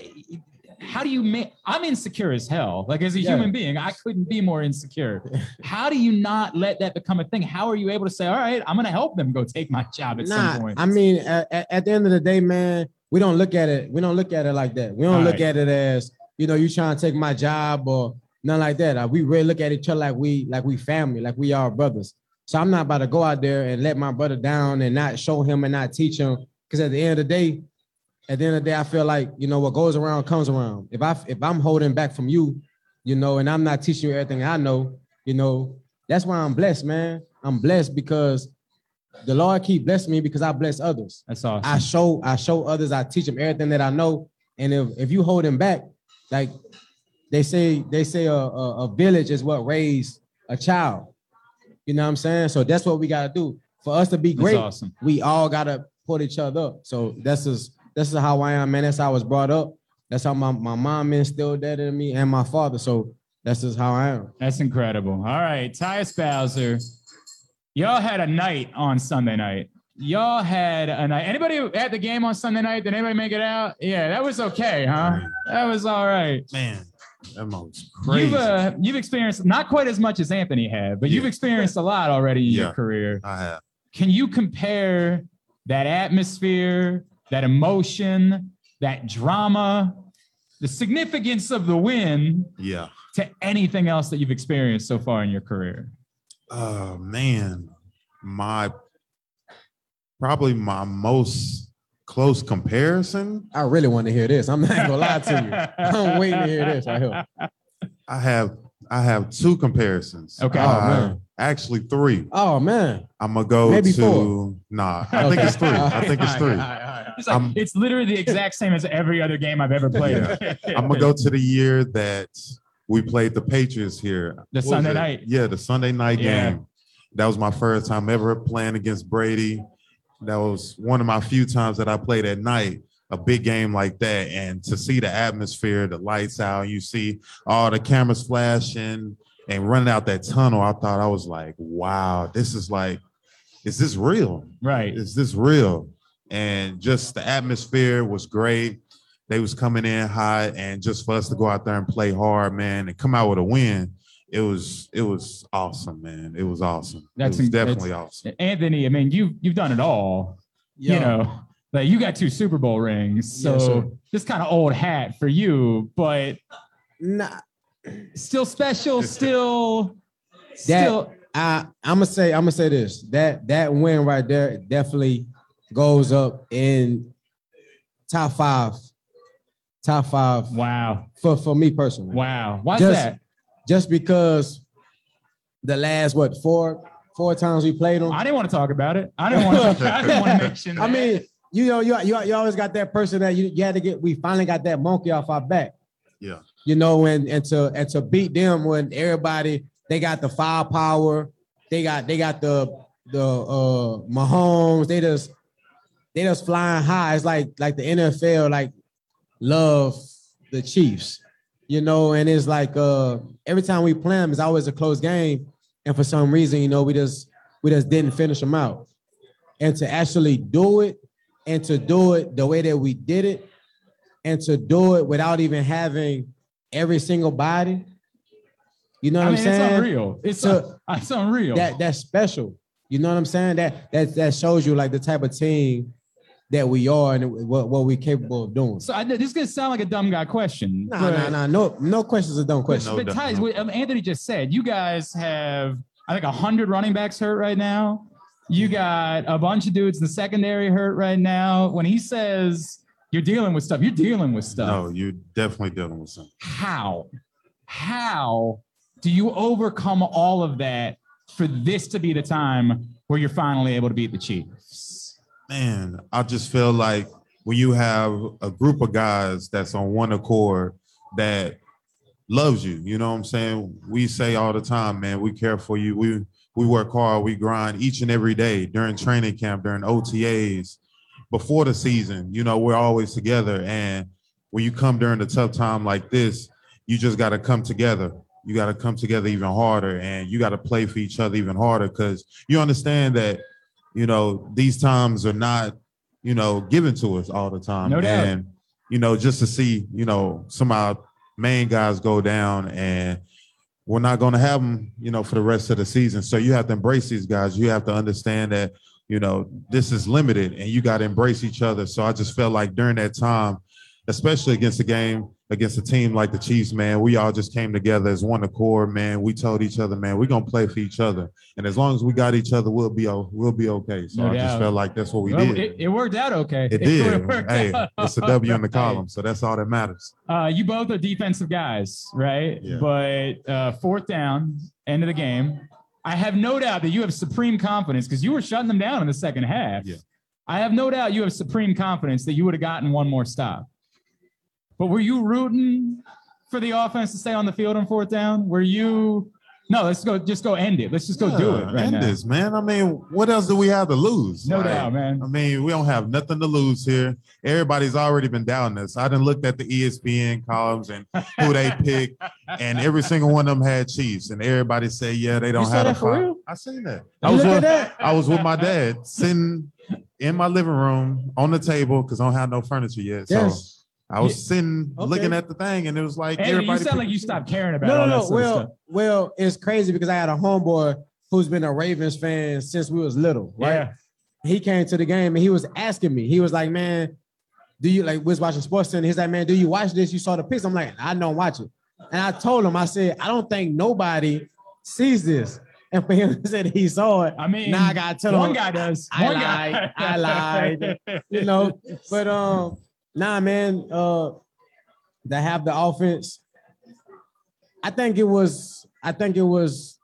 How do you make? I'm insecure as hell. Like as a Yeah. human being, I couldn't be more insecure. How do you not let that become a thing? How are you able to say, "All right, I'm to help them go take my job at Nah, some point"? I mean, at, at- the end of the day, man, we don't look at it. We don't look at it like that. We don't All look right. at it as you know, you trying to take my job or nothing like that. Uh, we really look at each other like we like we family, like we are brothers. So I'm not about to go out there and let my brother down and not show him and not teach him. Because at the end of the day, at the end of the day, I feel like you know what goes around comes around. If I if I'm holding back from you, you know, and I'm not teaching you everything I know, you know. That's why I'm blessed, man. I'm blessed because the Lord keep blessing me because I bless others. That's awesome. I show I show others, I teach them everything that I know. And if if you hold them back, like they say, they say a, a, a village is what raised a child. You know what I'm saying? So that's what we gotta do. For us to be That's great, awesome. we all gotta put each other up. So that's just this is how I am, man. That's how I was brought up. That's how my, my mom instilled that in me and my father. So that's just how I am. That's incredible. All right, Tyus Bowser, y'all had a night on Sunday night. Y'all had a night. Anybody at the game on Sunday night? Did anybody make it out? Yeah, that was okay, huh? That was all right. Man, that was crazy. You've uh, you've experienced not quite as much as Anthony had, but you've experienced a lot already in your career. I have. Can you compare that atmosphere, that emotion, that drama, the significance of the win Yeah. to anything else that you've experienced so far in your career? Oh man, my probably my most close comparison. I really want to hear this. I'm not gonna lie to you. I'm waiting to hear this. I hope. I have I have two comparisons. Okay. Uh, Oh, man. actually three. Oh man. I'm gonna go Maybe to four. nah. I think it's three. I think it's three. It's, like, it's literally the exact same as every other game I've ever played. I'm gonna go to the year that we played the Patriots here. The What Sunday night. Yeah, the Sunday night Yeah. game. That was my first time ever playing against Brady. That was one of my few times that I played at night, a big game like that. And to see the atmosphere, the lights out, you see all the cameras flashing and running out that tunnel. I thought I was like, wow, this is like, is this real? right. is this real? And just the atmosphere was great. They was coming in hot, and just for us to go out there and play hard, man, and come out with a win, it was it was awesome, man. It was awesome. That's it was in- that's- definitely awesome. Anthony, I mean, you you've done it all. You know, like you got two Super Bowl rings, so this kind of old hat for you, but Nah, still special, still, that still. I I'm gonna say I'm gonna say this. That that win right there definitely goes up in top five, top five Wow, for for me personally. wow. Why's Just- that? Just because the last what four four times we played them. I didn't want to talk about it. I didn't want to. I didn't want to mention. I mean, you know, you, you you always got that person that you, you had to get. We finally got that monkey off our back. Yeah. You know, and and to and to beat them when everybody they got the firepower, they got they got the the uh Mahomes, they just they just flying high. It's like like the NFL like love the Chiefs, you know, and it's like uh every time we play them, it's always a close game, and for some reason, you know, we just we just didn't finish them out, and to actually do it, and to do it the way that we did it, and to do it without even having every single body, you know what I am mean, saying? it's unreal. It's So- it's unreal. That that's special. You know what I'm saying? That that that shows you like the type of team that we are and what, what we're capable of doing. so I, this is gonna sound like a dumb guy question. Nah, nah, nah. No, no questions are dumb questions. No but doubt, Tyus, no what um, Anthony just said, you guys have, I think, 100 running backs hurt right now. You got a bunch of dudes in the secondary hurt right now. When he says you're dealing with stuff, you're dealing with stuff. No, you're definitely dealing with something. How? How do you overcome all of that for this to be the time where you're finally able to beat the Chiefs? man, I just feel like when you have a group of guys that's on one accord that loves you, you know what I'm saying? We say all the time, man, we care for you. We we work hard, we grind each and every day during training camp, during OTAs, before the season. You know, we're always together. And when you come during a tough time like this, you just got to come together. You got to come together even harder and you got to play for each other even harder because you understand that you know, these times are not, you know, given to us all the time. No doubt. And, you know, just to see, you know, some of our main guys go down and we're not going to have them, you know, for the rest of the season. So you have to embrace these guys. You have to understand that, you know, this is limited and you got to embrace each other. So I just felt like during that time, especially against the game against a team like the Chiefs, man, we all just came together as one accord, man. We told each other, man, we're gonna play for each other, and as long as we got each other, we'll be we'll be okay. So No I just felt like that's what we Well, did. It, it worked out okay. It did. hey, out it's a W in the column, so that's all that matters. Uh, you both are defensive guys, right? Yeah. But uh, fourth down, end of the game. I have no doubt that you have supreme confidence because you were shutting them down in the second half. Yeah. I have no doubt you have supreme confidence that you would have gotten one more stop. But were you rooting for the offense to stay on the field on fourth down? Were you? No, let's go. Just go end it. Let's just go do it right end now. this, man. I mean, what else do we have to lose? No Like, doubt, man. I mean, we don't have nothing to lose here. Everybody's already been down this. I didn't looked at the ESPN columns and who they picked, and every single one of them had Chiefs, and everybody say, yeah, they don't saw have that a for real? I seen that. I was look with, that? I was with my dad sitting in my living room on the table because I don't have no furniture yet. So Yes. I was sitting Okay. looking at the thing, and it was like Andy, you everybody. sound like you stopped caring about No, all no, no. sort of stuff. Well, well, it's crazy because I had a homeboy who's been a Ravens fan since we was little, right? Yeah. He came to the game and he was asking me. He was like, "Man, do you like?" We was watching Sports Center. He's like, "Man, do you watch this? You saw the pics?" I'm like, "I don't watch it." And I told him, I said, "I don't think nobody sees this." And for him to say that he saw it, I mean, now I gotta tell one him, guy does. I One lied. guy. I lied. you know. But um, nah, man. Uh, to have the offense, I think it was. I think it was.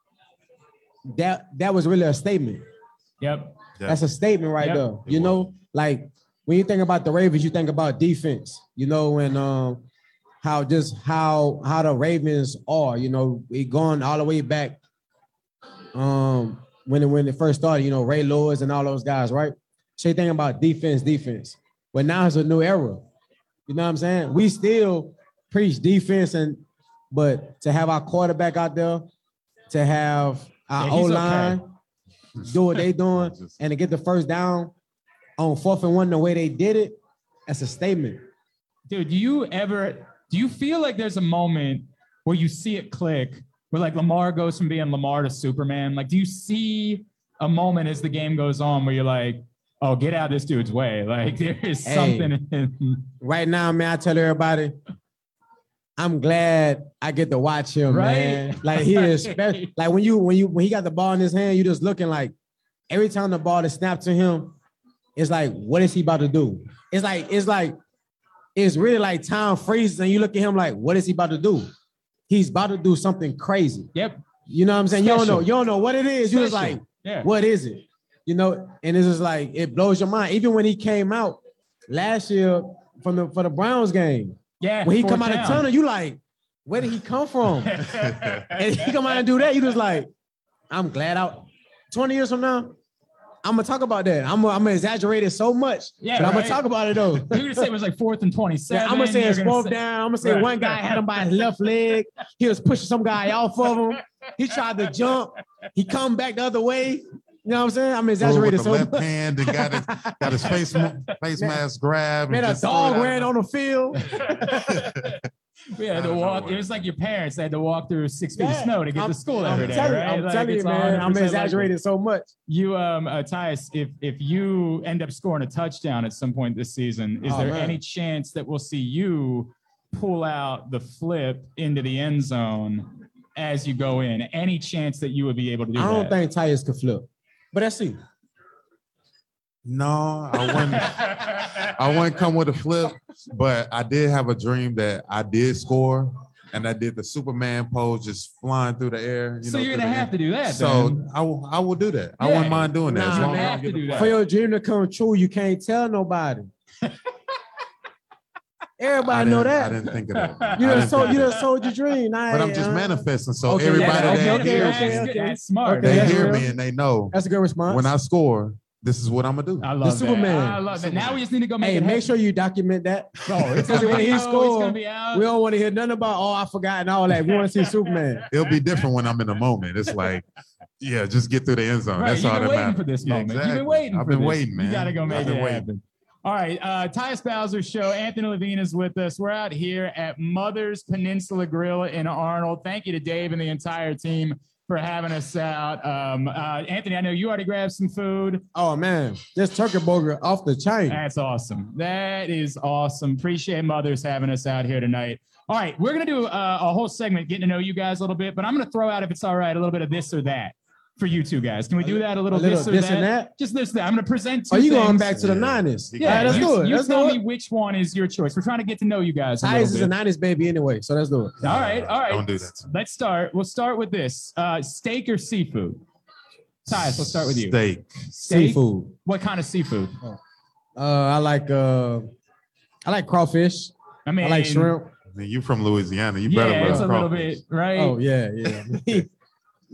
That that was really a statement. Yep. That's a statement right Yep. there. You know, like when you think about the Ravens, you think about defense. You know, and um, how just how how the Ravens are. You know, we going all the way back. Um, when it, when it first started, you know, Ray Lewis and all those guys, right? So you think about defense, defense. But now it's a new era. You know what I'm saying? We still preach defense, and but to have our quarterback out there, to have our Yeah, O line do what they doing, and to get the first down on fourth and one the way they did it, that's a statement. Dude, do you ever do you feel like there's a moment where you see it click where like Lamar goes from being Lamar to Superman? Like, do you see a moment as the game goes on where you're like, oh, get out of this dude's way? Like, there is Hey. something in Right now, man, I tell everybody, I'm glad I get to watch him, Right? man. Like he is special. Like when you when you when he got the ball in his hand, you just looking like every time the ball is snapped to him, it's like, what is he about to do? It's like it's like it's really like time freezes, and you look at him like, what is he about to do? He's about to do something crazy. Yep. You know what I'm saying? You don't know. You don't know what it is. You're just like, Yeah. what is it? You know, and it's just like it blows your mind. Even when he came out last year from the for the Browns game, Yeah. when he come out of tunnel, you like, where did he come from? and he come out and do that, you just like, I'm glad out. 20 years from now, I'm gonna talk about that. I'm gonna, I'm gonna exaggerate it so much, Yeah, but I'm gonna talk about it though. You're gonna say it was like fourth and twenty-seven. I'm gonna say it's fourth down. I'm gonna say Right. one guy had him by his left leg. He was pushing some guy off of him. He tried to jump. He come back the other way. You know what I'm saying? I'm Threw it with exaggerating the so left much. hand and got his got his face ma- face mask grabbed. Man, a just threw it dog ran on the field. We had to walk. It was like your parents they had to walk through six feet of snow to get I'm- to school I'm every day, telling, right? I'm Like, telling you, man. I'm 100% like exaggerating so much. You, um, uh, Tyus, if if you end up scoring a touchdown at some point this season, is Oh, there man. any chance that we'll see you pull out the flip into the end zone as you go in? Any chance that you would be able to do that? I don't that? think Tyus could flip, but let's see. No, I wouldn't. I wouldn't come with a flip, but I did have a dream that I did score, and I did the Superman pose, just flying through the air. You so know, you're gonna have air. to do that. So then. I will. I will do that. I wouldn't mind doing that. as Nah, long as I Have to get do the that. For your dream to come true, you can't tell nobody. I Everybody know that. I didn't think of that. You I done sold you of done sold your dream. Nah, But I'm just uh, manifesting, so Okay, everybody yeah, that okay, okay, hears, okay, That's, okay. that's smart. Okay, they that's hear real. me and they know That's a good response. when I score, this is what I'm gonna do. I love that. Superman. I love that. Now we just need to go make hey, it make happen. sure you document that. Bro, it's gonna when be he out, it's gonna be out. we don't want to hear nothing about, oh, I forgot and all that. We want to see Superman. It'll be different when I'm in the moment. It's like, yeah, just get through the end zone. Right, That's you've all been that waiting matters. for this Yeah, moment. You've been waiting. I've for been this. waiting, man. You got to go I've make been it waiting. All right, uh, Tyus Bowser show. Anthony Levine is with us. We're out here at Mother's Peninsula Grill in Arnold. Thank you to Dave and the entire team for having us out. Um, uh, Anthony, I know you already grabbed some food. Oh man, this turkey burger off the chain. That's awesome. That is awesome. Appreciate mothers having us out here tonight. All right, we're gonna do uh, a whole segment getting to know you guys a little bit, but I'm gonna throw out, if it's all right, a little bit of this or that for you two guys. Can we do that a little, A little this or this that? and that? Just this. That. I'm gonna present. Two Are you going back to the nineties? Yeah, let's you, do it. You Let's tell me it. which one is your choice. We're trying to get to know you guys. A Tyus little is bit. a nineties baby anyway, so let's do it. All right, all right. Don't do that. Let's start. We'll start with this: uh, steak or seafood. Tyus, let's start with you. Steak. Steak? Seafood. What kind of seafood? Uh, I like uh, I like crawfish. I mean, I like shrimp. I mean, you from Louisiana. You Yeah, better it's a love little bit right. Oh yeah, yeah.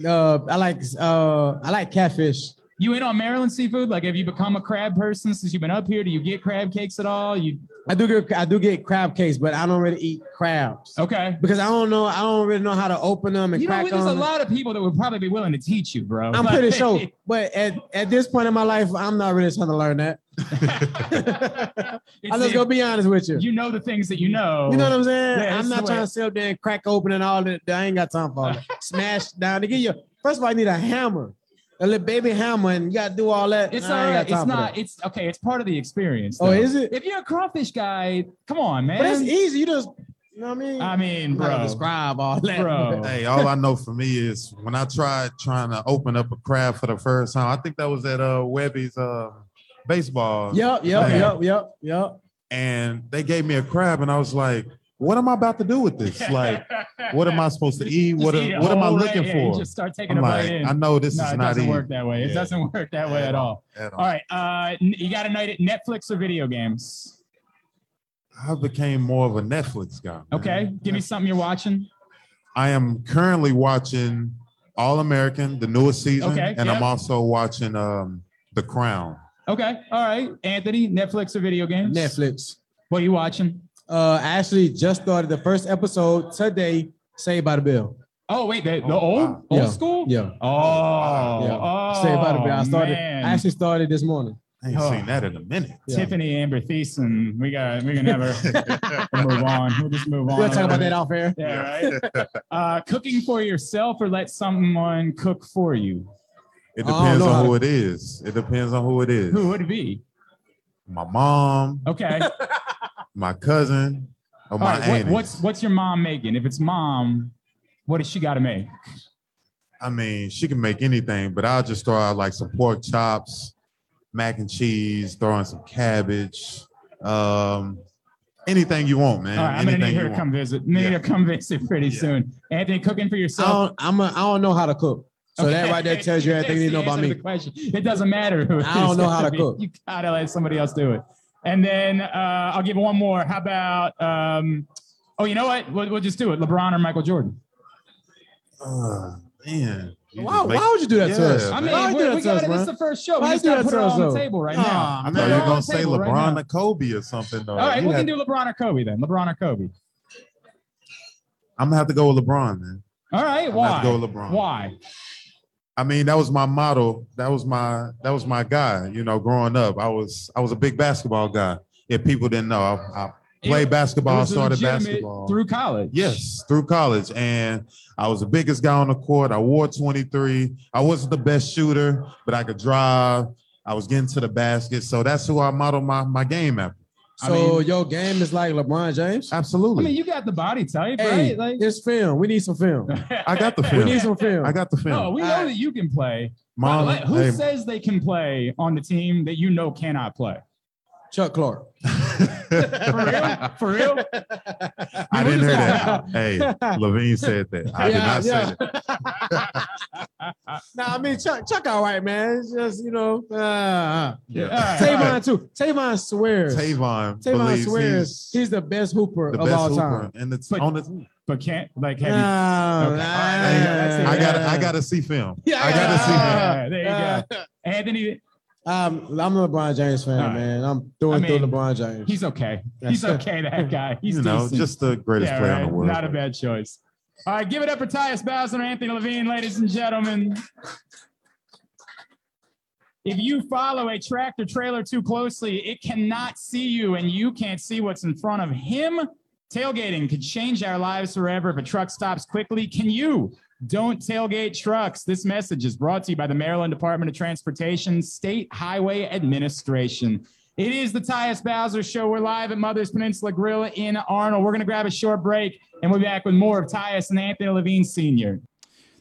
uh, I like uh, I like catfish. You in on Maryland seafood? Like, have you become a crab person since you've been up here? Do you get crab cakes at all? You I do get I do get crab cakes, but I don't really eat crabs okay? because I don't know I don't really know how to open them and You know, crack there's a lot of people that would probably be willing to teach you, bro. I'm pretty sure, but at, at this point in my life, I'm not really trying to learn that. I'm just gonna be honest with you. You know the things that you know. You know what I'm saying? Yeah, I'm not trying to sit up there and crack open and all that. I ain't got time for it. Smash down. To get you, first of all, I need a hammer, a little baby hammer, and you gotta do all that. It's I all ain't right. got time It's not. It's okay. It's part of the experience. Oh, is it? If you're a crawfish guy, come on, man. But it's easy. You just, you know what I mean? I mean, I'm not gonna bro, describe all that. bro. Hey, all I know for me is when I tried trying to open up a crab for the first time, I think that was at uh Webby's uh baseball. Yep, yep, Okay. yep, yep, yep. And they gave me a crab, and I was like, "What am I about to do with this? Like, what am I supposed to eat? What eat a what am I looking right- for?" Just start taking I'm a like, bite in. I know this no, is it not doesn't easy. work that way. It Yeah. doesn't work that way at all. At all. All right, uh, you got a night at Netflix or video games? I became more of a Netflix guy. man. Okay, give me something you're watching. I am currently watching All American, the newest season, Okay, and I'm also watching um The Crown. Okay, all right, Anthony, Netflix or video games? Netflix. What are you watching? Uh, I actually just started the first episode today. Saved by the Bell. Oh wait, the, the Oh, old wow. old Yeah. school. Yeah. Oh, Yeah. oh, Saved by the Bell. I started. man. I actually started this morning. I ain't Oh. seen that in a minute. Yeah. Tiffani Amber Thiessen. We got. We can never we'll move on. We'll just move on. We'll talk about that it. off air. Yeah, right. uh, cooking for yourself or let someone cook for you. It I don't depends on who it is. It depends on who it is. Who would it be? My mom, Okay. my cousin, or my right. What, auntie. what's what's your mom making? If it's mom, what does she got to make? I mean, she can make anything, but I'll just throw out like some pork chops, mac and cheese, throw in some cabbage, um, anything you want, man. All right, I'm gonna anything need her you to come visit. Need her Yeah. to come visit pretty Yeah. soon. Anthony, cooking for I yourself. don't. I'm. A, I don't know how to cook. So that right there tells you everything you need to know about me. answer to the Question. It doesn't matter who. I don't know how gonna to cook. You gotta let somebody else do it. And then uh, I'll give one more. How about? Um, oh, you know what? We'll, we'll just do it. LeBron or Michael Jordan. Uh, man. you Why, make- why would you do that to Yeah, us? I man. mean, Why you we, do that we to us, got it. This is the first show. Why we you just gotta put it to us, on the table right Nah, now. I man. thought you were gonna say table right LeBron or Kobe or something. Though. All right, You we can do LeBron or Kobe then. LeBron or Kobe. I'm gonna have to go with LeBron, man. All right, I'm why? gonna have to go with LeBron. Why? I mean, that was my motto. That was my that was my guy. You know, growing up, I was I was a big basketball guy. If people didn't know, I, I played basketball, started basketball through college. Yes, through college, and I was the biggest guy on the court. I wore 23. I wasn't the best shooter, but I could drive. I was getting to the basket, so that's who I modeled my my game after. I So mean- your game is like LeBron James. Absolutely. I mean, you got the body type, Hey, right? Like, this film. We need some film. I got the film. We need some film. I got the film. no, we know that you can play. Mom, By the way, who hey, says they can play on the team that you know cannot play? Chuck Clark. For real? For real? I didn't hear that. Hey, Levine said that. I did Yeah, not say yeah. that. Nah, I mean Chuck. Chuck, all right, man. It's just you know. Uh, Yeah. All right, Tavon all right. too. Tavon swears. Tavon, Tavon swears he's he's, the best hooper the of best all hooper, time. and it's But- on the. But can't like have you? Okay. nah, Hey, that's it. I got. yeah. I got to see film. Yeah, I got to see film. There you Uh, go. Anthony, Um, I'm a LeBron James fan, All right. man. I'm through I and through LeBron James. he's okay. He's okay. That guy. He's you know, decent. just the greatest Yeah, player right. in the world. Not a bad choice. All right, give it up for Tyus Bowser, and Anthony Levine, ladies and gentlemen. If you follow a tractor trailer too closely, it cannot see you and you can't see what's in front of him. Tailgating could change our lives forever if a truck stops quickly. Can you Don't tailgate trucks. This message is brought to you by the Maryland Department of Transportation, State Highway Administration. It is the Tyus Bowser Show. We're live at Mother's Peninsula Grill in Arnold. We're going to grab a short break and we'll be back with more of Tyus and Anthony Levine Sr.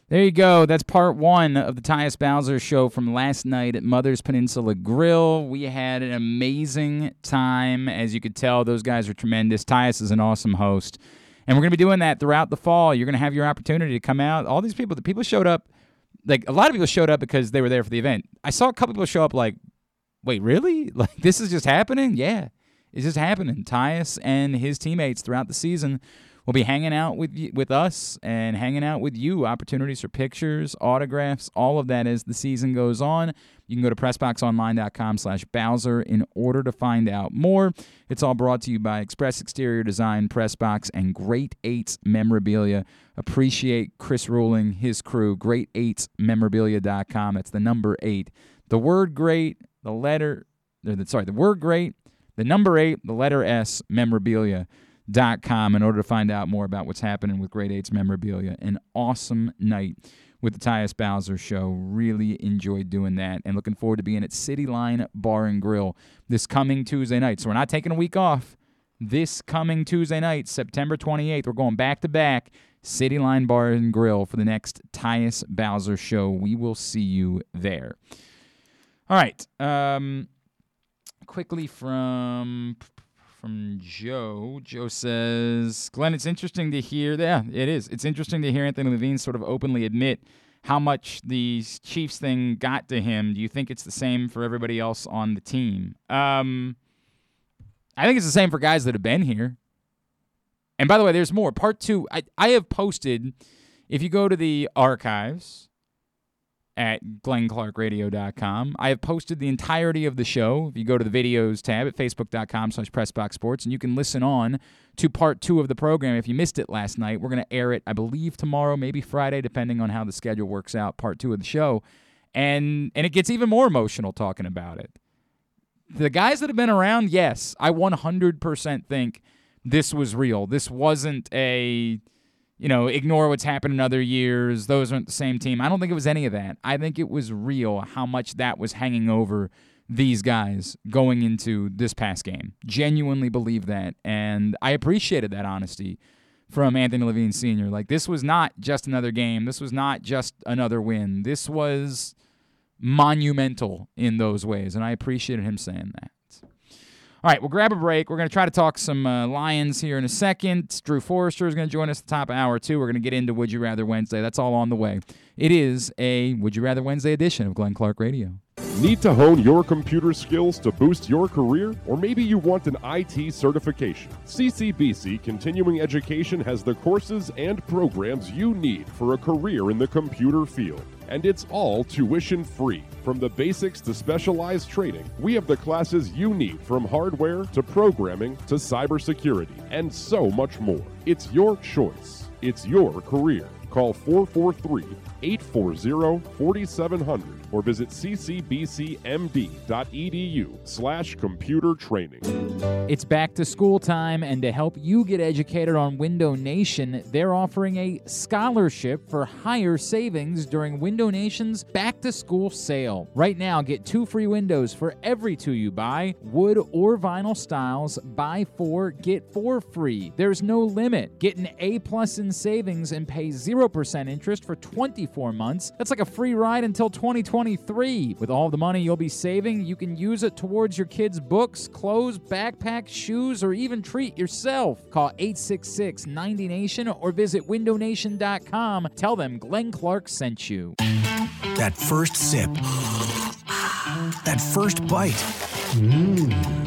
There you go. That's part one of the Tyus Bowser show from last night at Mother's Peninsula Grill. We had an amazing time. As you could tell, those guys are tremendous. Tyus is an awesome host. And we're going to be doing that throughout the fall. You're going to have your opportunity to come out. All these people, the people showed up, like a lot of people showed up because they were there for the event. I saw a couple people show up like, wait, really? Like this is just happening? Yeah, it's just happening. Tyus and his teammates throughout the season We'll be hanging out with you, with us and hanging out with you. Opportunities for pictures, autographs, all of that as the season goes on. You can go to pressboxonline.com slash Bowser in order to find out more. It's all brought to you by Express Exterior Design, Pressbox, and Great Eights Memorabilia. Appreciate Chris Ruling, his crew, Great Eights Memorabilia.com. It's the number eight. The word great, the letter, sorry, the word great, the number eight, the letter S, memorabilia com in order to find out more about what's happening with Great Eights memorabilia. An awesome night with the Tyus Bowser Show. Really enjoyed doing that and looking forward to being at City Line Bar and Grill this coming Tuesday night. So we're not taking a week off. This coming Tuesday night, September 28th, we're going back to back. City Line Bar and Grill for the next Tyus Bowser Show. We will see you there. All right. Um, quickly from from Joe. Joe says, Glenn, it's interesting to hear. Yeah, it is. It's interesting to hear Anthony Levine sort of openly admit how much the Chiefs thing got to him. Do you think it's the same for everybody else on the team? Um, I think it's the same for guys that have been here. And by the way, there's more. Part two, I, I have posted, if you go to the archives, at glennclarkradio.com. I have posted the entirety of the show. If you go to the videos tab at facebook.com slash pressboxsports, and you can listen on to part two of the program. If you missed it last night, we're going to air it, I believe, tomorrow, maybe Friday, depending on how the schedule works out, part two of the show. And, and it gets even more emotional talking about it. The guys that have been around, yes, I 100% think this was real. This wasn't a you know, ignore what's happened in other years. Those aren't the same team. I don't think it was any of that. I think it was real how much that was hanging over these guys going into this past game. Genuinely believe that. And I appreciated that honesty from Anthony Levine Sr. Like, this was not just another game. This was not just another win. This was monumental in those ways. And I appreciated him saying that. All right, we'll grab a break. We're going to try to talk some uh, Lions here in a second. Drew Forrester is going to join us the top hour two. We're going to get into Would You Rather Wednesday. That's all on the way. It is a Would You Rather Wednesday edition of Glenn Clark Radio. Need to hone your computer skills to boost your career? Or maybe you want an IT certification? CCBC Continuing Education has the courses and programs you need for a career in the computer field and it's all tuition free. From the basics to specialized training, we have the classes you need from hardware to programming to cybersecurity and so much more. It's your choice, it's your career. Call 443 840 4700 or visit ccbcmd.edu slash computer training. It's back to school time, and to help you get educated on Window Nation, they're offering a scholarship for higher savings during Window Nation's back to school sale. Right now, get two free windows for every two you buy, wood or vinyl styles. Buy four, get four free. There's no limit. Get an A plus in savings and pay 0% interest for 24 months. That's like a free ride until 2023. With all the money you'll be saving, you can use it towards your kids' books, clothes, backpacks, shoes, or even treat yourself. Call 866 90 Nation or visit windownation.com. Tell them Glenn Clark sent you. That first sip, that first bite. Mmm.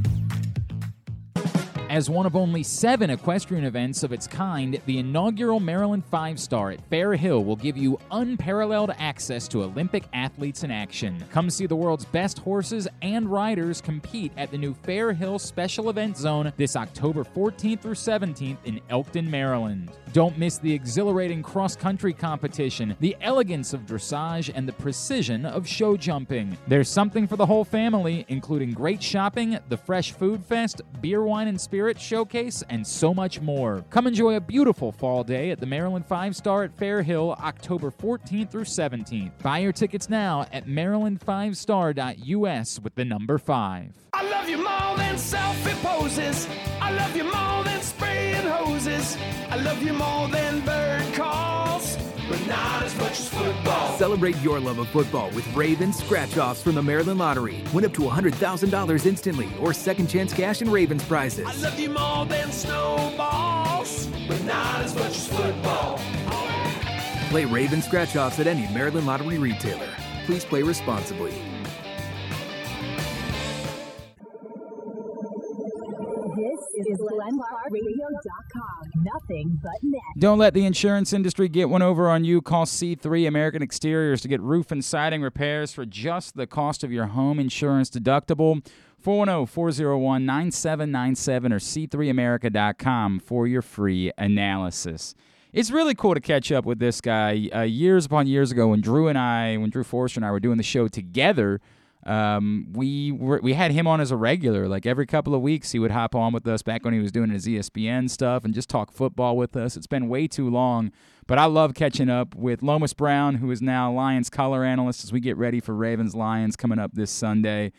As one of only seven equestrian events of its kind, the inaugural Maryland Five Star at Fair Hill will give you unparalleled access to Olympic athletes in action. Come see the world's best horses and riders compete at the new Fair Hill Special Event Zone this October 14th through 17th in Elkton, Maryland. Don't miss the exhilarating cross country competition, the elegance of dressage, and the precision of show jumping. There's something for the whole family, including great shopping, the Fresh Food Fest, beer, wine, and spirit showcase, and so much more. Come enjoy a beautiful fall day at the Maryland Five Star at Fair Hill, October 14th through 17th. Buy your tickets now at maryland5star.us with the number 5. I love you more than selfie poses. I love you more than spraying hoses. I love you more than bird calls, but not as much as football. Celebrate your love of football with Ravens scratch offs from the Maryland Lottery. Win up to $100,000 instantly or second chance cash and Ravens prizes. I love you more than snowballs, but not as much as football. Play Raven scratch offs at any Maryland Lottery retailer. Please play responsibly. This is. Nothing but net. Don't let the insurance industry get one over on you. Call C3 American Exteriors to get roof and siding repairs for just the cost of your home insurance deductible. 410 401 9797 or C3America.com for your free analysis. It's really cool to catch up with this guy. Uh, years upon years ago, when Drew and I, when Drew Forrester and I were doing the show together, um, we were we had him on as a regular. Like every couple of weeks, he would hop on with us back when he was doing his ESPN stuff and just talk football with us. It's been way too long, but I love catching up with Lomas Brown, who is now Lions color analyst as we get ready for Ravens Lions coming up this Sunday.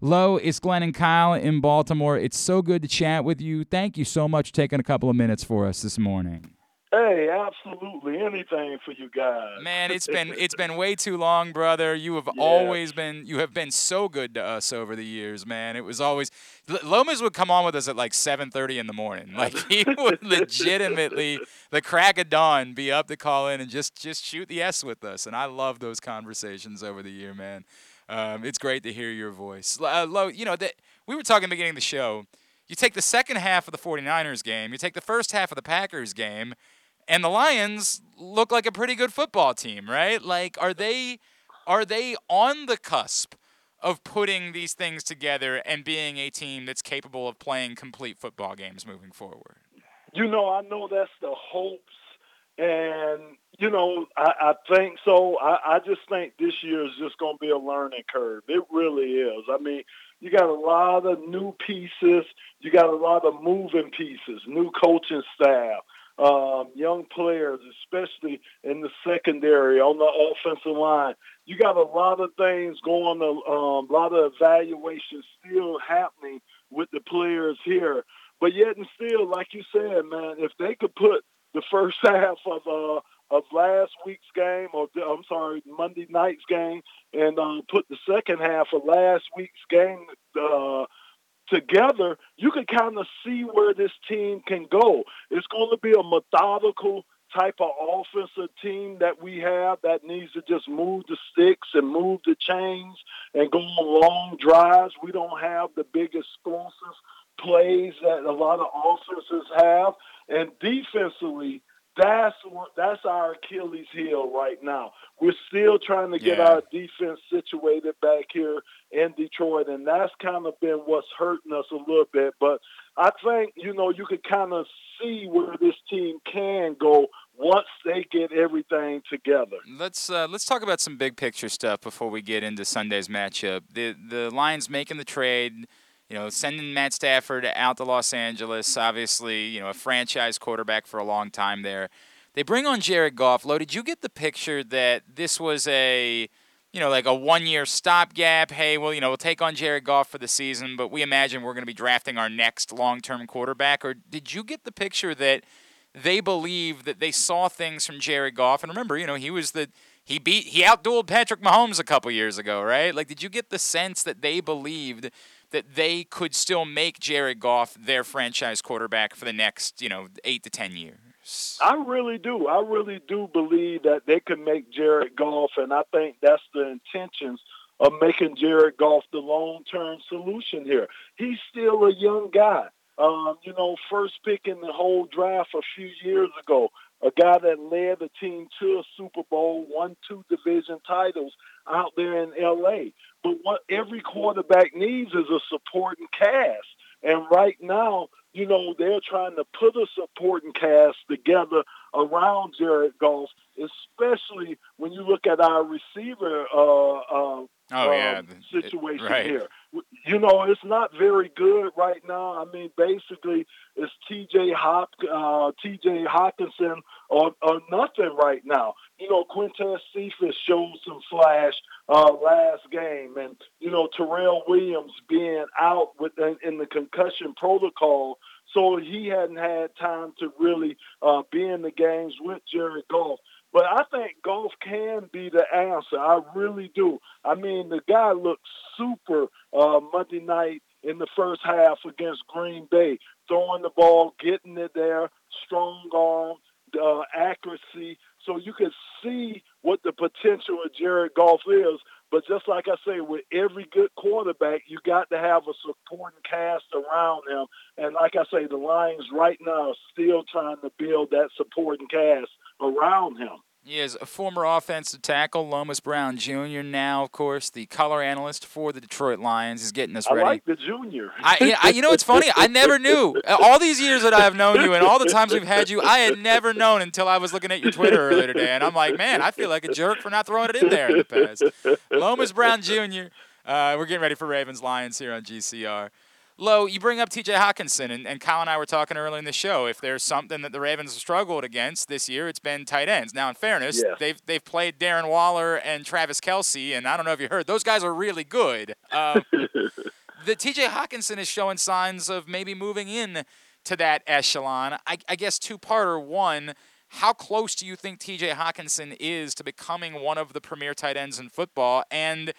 Lo, it's Glenn and Kyle in Baltimore. It's so good to chat with you. Thank you so much for taking a couple of minutes for us this morning. Hey, absolutely anything for you guys. Man, it's been it's been way too long, brother. You have Yeah. always been you have been so good to us over the years, man. It was always Lomas would come on with us at like 7:30 in the morning. Like he would legitimately the crack of dawn be up to call in and just just shoot the S with us. And I love those conversations over the year, man. Um, it's great to hear your voice. Uh, Lo, you know that we were talking the beginning of the show. You take the second half of the 49ers game, you take the first half of the Packers game, and the Lions look like a pretty good football team, right? Like are they are they on the cusp of putting these things together and being a team that's capable of playing complete football games moving forward? You know, I know that's the hopes, and you know, I, I think so. I, I just think this year is just going to be a learning curve. It really is. I mean, you got a lot of new pieces. You got a lot of moving pieces, new coaching staff, um, young players, especially in the secondary on the offensive line. You got a lot of things going, a um, lot of evaluations still happening with the players here. But yet and still, like you said, man, if they could put the first half of uh, of last week's game, or I'm sorry, Monday night's game, and uh, put the second half of last week's game uh, together, you can kind of see where this team can go. It's going to be a methodical type of offensive team that we have that needs to just move the sticks and move the chains and go on long drives. We don't have the big explosive plays that a lot of offenses have. And defensively, that's what, that's our Achilles heel right now. We're still trying to get Yeah. our defense situated back here in Detroit, and that's kind of been what's hurting us a little bit. But I think you know you could kind of see where this team can go once they get everything together. Let's uh, let's talk about some big picture stuff before we get into Sunday's matchup. The the Lions making the trade, you know, sending Matt Stafford out to Los Angeles. Obviously, you know, a franchise quarterback for a long time there. They bring on Jared Goff. Lo, did you get the picture that this was a you know, like a one year stopgap. Hey, well, you know, we'll take on Jared Goff for the season, but we imagine we're going to be drafting our next long term quarterback. Or did you get the picture that they believe that they saw things from Jared Goff? And remember, you know, he was the he beat he outdueled Patrick Mahomes a couple years ago, right? Like, did you get the sense that they believed that they could still make Jared Goff their franchise quarterback for the next, you know, eight to ten years? I really do. I really do believe that they can make Jared Goff, and I think that's the intentions of making Jared Goff the long-term solution here. He's still a young guy. Um, you know, first pick in the whole draft a few years ago. A guy that led the team to a Super Bowl, won two division titles out there in L.A. But what every quarterback needs is a supporting cast. And right now, you know, they're trying to put a supporting cast together around Jared Goff, especially when you look at our receiver uh, uh, Oh yeah, um, it- situation right. here. You know, it's not very good right now. I mean, basically, it's T.J. Hop, uh, T.J. Hockenson or, or nothing right now. You know, Quintez Cephus showed some flash uh, last game, and you know Tyrell Williams being out with in, in the concussion protocol, so he hadn't had time to really uh, be in the games with Jared Goff. But I think Goff can be the answer. I really do. I mean, the guy looked super uh, Monday night in the first half against Green Bay, throwing the ball, getting it there, strong arm, uh, accuracy. So you can see what the potential of Jared Goff is. But just like I say, with every good quarterback, you got to have a supporting cast around him. And like I say, the Lions right now are still trying to build that supporting cast around him. He is a former offensive tackle, Lomas Brown Jr. Now, of course, the color analyst for the Detroit Lions. He's getting us ready. I like the junior. I, I, you know, it's funny. I never knew. All these years that I've known you, and all the times we've had you, I had never known until I was looking at your Twitter earlier today, and I'm like, man, I feel like a jerk for not throwing it in there in the past. Lomas Brown Jr. Uh, we're getting ready for Ravens Lions here on GCR. Lo, you bring up T.J. Hockenson, and, and Kyle and I were talking earlier in the show. If there's something that the Ravens have struggled against this year, it's been tight ends. Now, in fairness, Yeah. they've they've played Darren Waller and Travis Kelce, and I don't know if you heard, those guys are really good. Um, the TJ Hockenson is showing signs of maybe moving in to that echelon. I, I guess two parter. One, how close do you think TJ Hockenson is to becoming one of the premier tight ends in football? And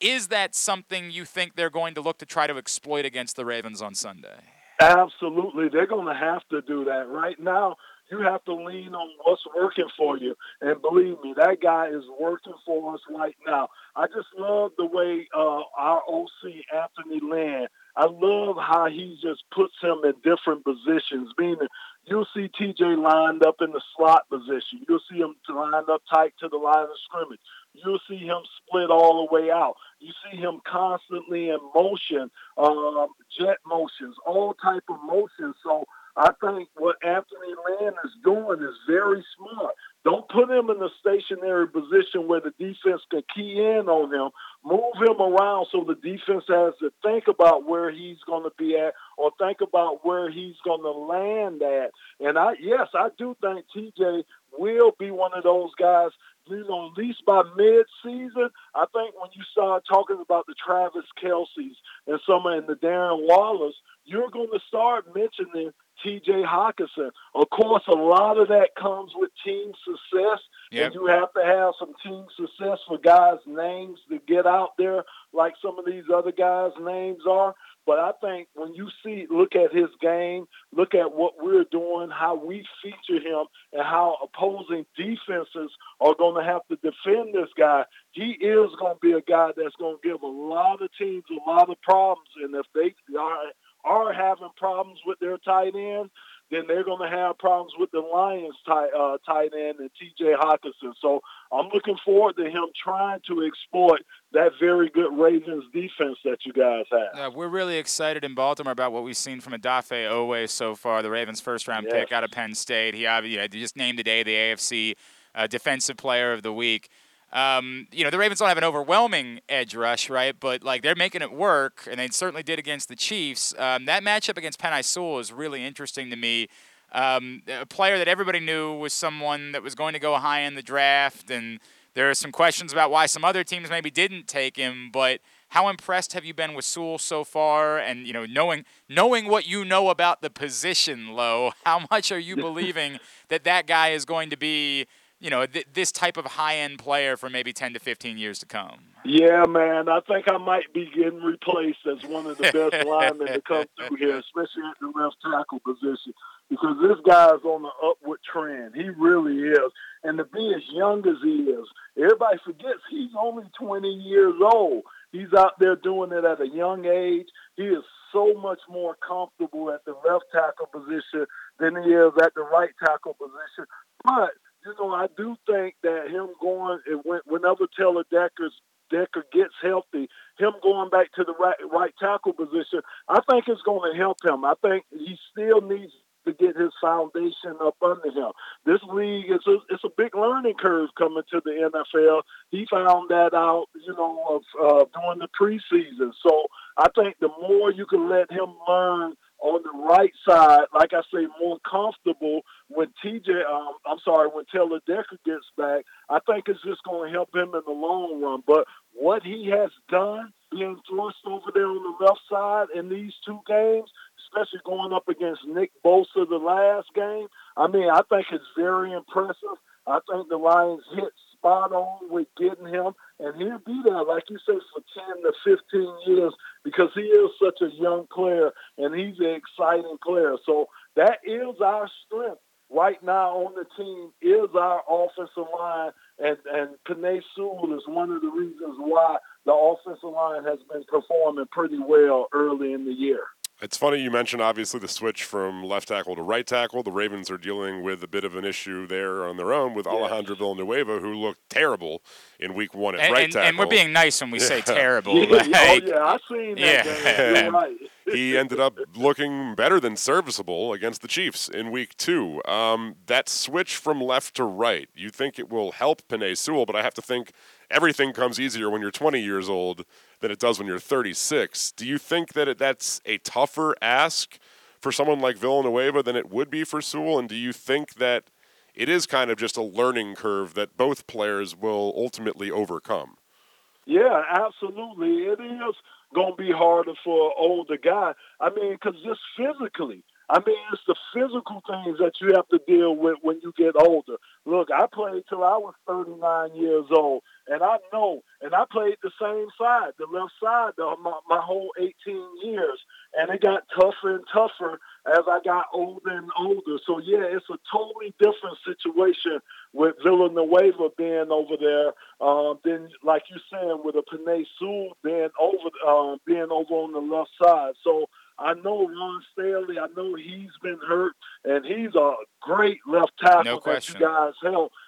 is that something you think they're going to look to try to exploit against the Ravens on Sunday? Absolutely. They're going to have to do that. Right now, you have to lean on what's working for you. And believe me, that guy is working for us right now. I just love the way uh, our OC, Anthony Lynn, I love how he just puts him in different positions, meaning you'll see TJ lined up in the slot position. You'll see him lined up tight to the line of scrimmage. You'll see him split all the way out. You see him constantly in motion, um, jet motions, all type of motions. So I think what Anthony Lynn is doing is very smart. Don't put him in a stationary position where the defense can key in on him. Move him around so the defense has to think about where he's going to be at or think about where he's going to land at. And I, yes, I do think TJ will be one of those guys. You know, at least by mid-season, I think when you start talking about the Travis Kelces and some of the Darren Wallers, you're going to start mentioning T.J. Hockenson. Of course, a lot of that comes with team success, Yep. and you have to have some team success for guys' names to get out there like some of these other guys' names are. But I think when you see, look at his game, look at what we're doing, how we feature him, and how opposing defenses are going to have to defend this guy, he is going to be a guy that's going to give a lot of teams a lot of problems. And if they are, are having problems with their tight end, then they're going to have problems with the Lions tight, uh, tight end and T.J. Hockenson. So I'm looking forward to him trying to exploit that very good Ravens defense that you guys have. Uh, we're really excited in Baltimore about what we've seen from Odafe Oweh so far, the Ravens' first-round Yes. pick out of Penn State. He obviously just named today the AFC uh, Defensive Player of the Week. Um, you know, the Ravens don't have an overwhelming edge rush, right? But like they're making it work, and they certainly did against the Chiefs. Um, that matchup against Penn Sewell is really interesting to me. Um, a player that everybody knew was someone that was going to go high in the draft, and there are some questions about why some other teams maybe didn't take him. But how impressed have you been with Sewell so far? And you know, knowing knowing what you know about the position, Low, how much are you believing that that guy is going to be, you know, th- this type of high end player for maybe 10 to 15 years to come? Yeah, man. I think I might be getting replaced as one of the best linemen to come through here, especially at the left tackle position, because this guy's on the upward trend. He really is. And to be as young as he is, everybody forgets he's only 20 years old. He's out there doing it at a young age. He is so much more comfortable at the left tackle position than he is at the right tackle position. But you know, I do think that him going whenever Taylor Decker's Decker gets healthy, him going back to the right, right tackle position, I think it's going to help him. I think he still needs to get his foundation up under him. This league is a, it's a big learning curve coming to the NFL. He found that out, you know, of, uh, during the preseason. So I think the more you can let him learn on the right side, like I say, more comfortable when TJ, um, I'm sorry, when Taylor Decker gets back, I think it's just going to help him in the long run. But what he has done, being thrust over there on the left side in these two games, especially going up against Nick Bosa the last game, I mean, I think it's very impressive. I think the Lions hit spot on with getting him, and he'll be there, like you said, for 10 to 15 years because he is such a young player and he's an exciting player. So that is our strength right now on the team is our offensive line, and and Penei Sewell is one of the reasons why the offensive line has been performing pretty well early in the year. It's funny you mentioned obviously the switch from left tackle to right tackle. The Ravens are dealing with a bit of an issue there on their own with yes. Alejandro Villanueva, who looked terrible in Week One at and, right and, tackle. And we're being nice when we yeah. say terrible. yeah, like, oh yeah, I've seen that. Yeah, right. He ended up looking better than serviceable against the Chiefs in Week Two. Um, that switch from left to right, you think it will help Penei Sewell? But I have to think everything comes easier when you're 20 years old than it does when you're 36. Do you think that it, that's a tougher ask for someone like Villanueva than it would be for Sewell? And do you think that it is kind of just a learning curve that both players will ultimately overcome? Yeah, absolutely. It is to be harder for an older guy. I mean, because just physically, I mean, it's the physical things that you have to deal with when you get older. Look, I played till I was 39 years old, and I know, and I played the same side, the left side, the, my, my whole 18 years, and it got tougher and tougher as I got older and older. So yeah, it's a totally different situation with Villanueva being over there um, than, like you saying, with a Penei Sewell being over, um, being over on the left side. So I know Ron Stanley. I know he's been hurt, and he's a great left tackle no that you guys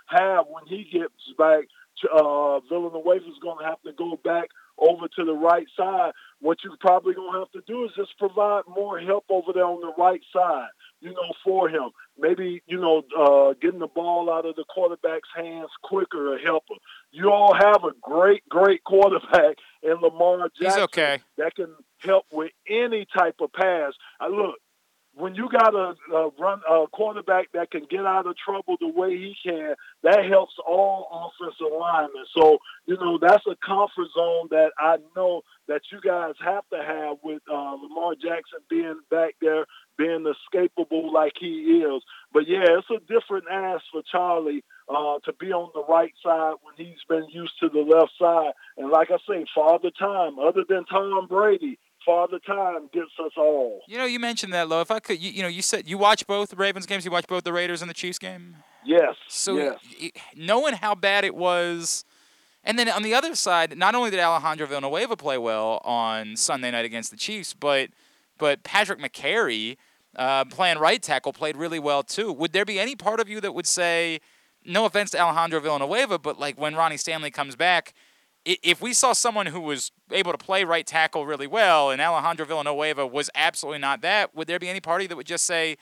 have when he gets back. Uh, Villanueva is going to have to go back over to the right side. What you're probably going to have to do is just provide more help over there on the right side, you know, for him. Maybe, you know, uh, getting the ball out of the quarterback's hands quicker, a helper. You all have a great, great quarterback in Lamar Jackson He's okay. that can help with any type of pass. I look, when you got a, a run a quarterback that can get out of trouble the way he can, that helps all offensive linemen. So you know that's a comfort zone that I know that you guys have to have with uh, Lamar Jackson being back there, being escapable like he is. But yeah, it's a different ask for Charlie uh, to be on the right side when he's been used to the left side. And like I say, father time, other than Tom Brady, Father Time gets us all. You know, you mentioned that, Lo. If I could, you, you know, you said you watch both the Ravens games. You watch both the Raiders and the Chiefs game. Yes. So yes. knowing how bad it was, and then on the other side, not only did Alejandro Villanueva play well on Sunday night against the Chiefs, but but Patrick Mekari, uh, playing right tackle, played really well too. Would there be any part of you that would say, no offense to Alejandro Villanueva, but like when Ronnie Stanley comes back? If we saw someone who was able to play right tackle really well and Alejandro Villanueva was absolutely not that, would there be any party that would just say,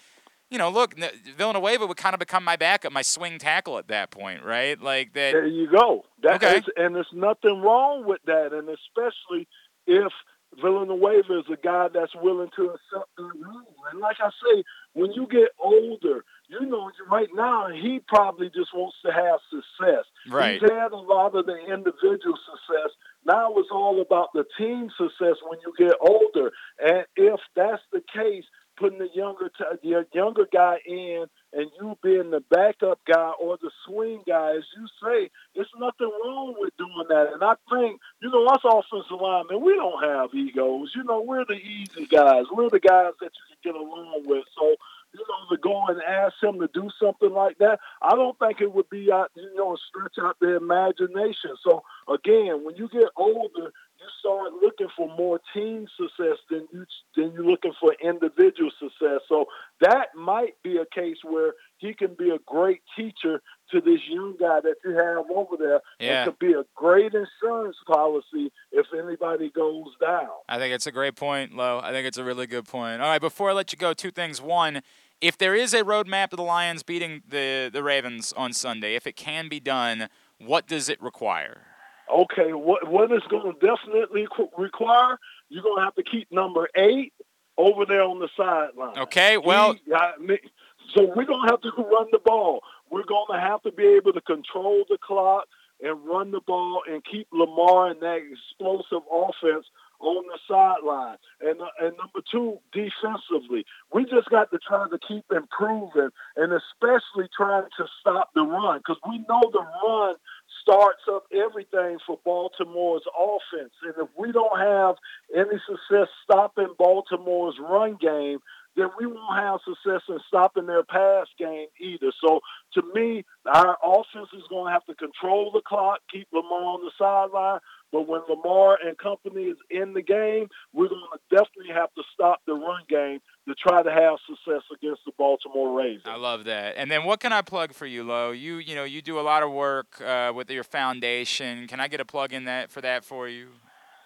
you know, look, Villanueva would kind of become my backup, my swing tackle at that point, right? Like that. There you go. That okay. Is, and there's nothing wrong with that, and especially if Villanueva is a guy that's willing to accept the role. And like I say, when you get older, you know, right now he probably just wants to have success. Right. He's had a lot of the individual success. Now it's all about the team success when you get older. And if that's the case, putting the younger t- the younger guy in and you being the backup guy or the swing guy, as you say, there's nothing wrong with doing that. And I think, you know, us offensive linemen, we don't have egos. You know, we're the easy guys. We're the guys that you can get along with. So you know, to go and ask him to do something like that, I don't think it would be out, you know, stretch out their imagination. So again, when you get older, you start looking for more team success than you than you're looking for individual success. So that might be a case where he can be a great teacher to this young guy that you have over there. Yeah. It could be a great insurance policy if anybody goes down. I think it's a great point, Lo. I think it's a really good point. All right, before I let you go, two things. One, if there is a roadmap to the Lions beating the, the Ravens on Sunday, if it can be done, what does it require? Okay, what what is going to definitely require? You're going to have to keep number eight over there on the sideline. Okay, well, He- I mean, so we're going to have to run the ball. We're going to have to be able to control the clock and run the ball and keep Lamar and that explosive offense on the sideline. And uh, and number two, defensively, we just got to try to keep improving and especially trying to stop the run because we know the run starts up everything for Baltimore's offense. And if we don't have any success stopping Baltimore's run game, then we won't have success in stopping their pass game either. So to me, our offense is going to have to control the clock, keep Lamar on the sideline. But when Lamar and company is in the game, we're going to definitely have to stop the run game to try to have success against the Baltimore Ravens. I love that. And then what can I plug for you, Lo? You you know you do a lot of work uh, with your foundation. Can I get a plug in that for that for you?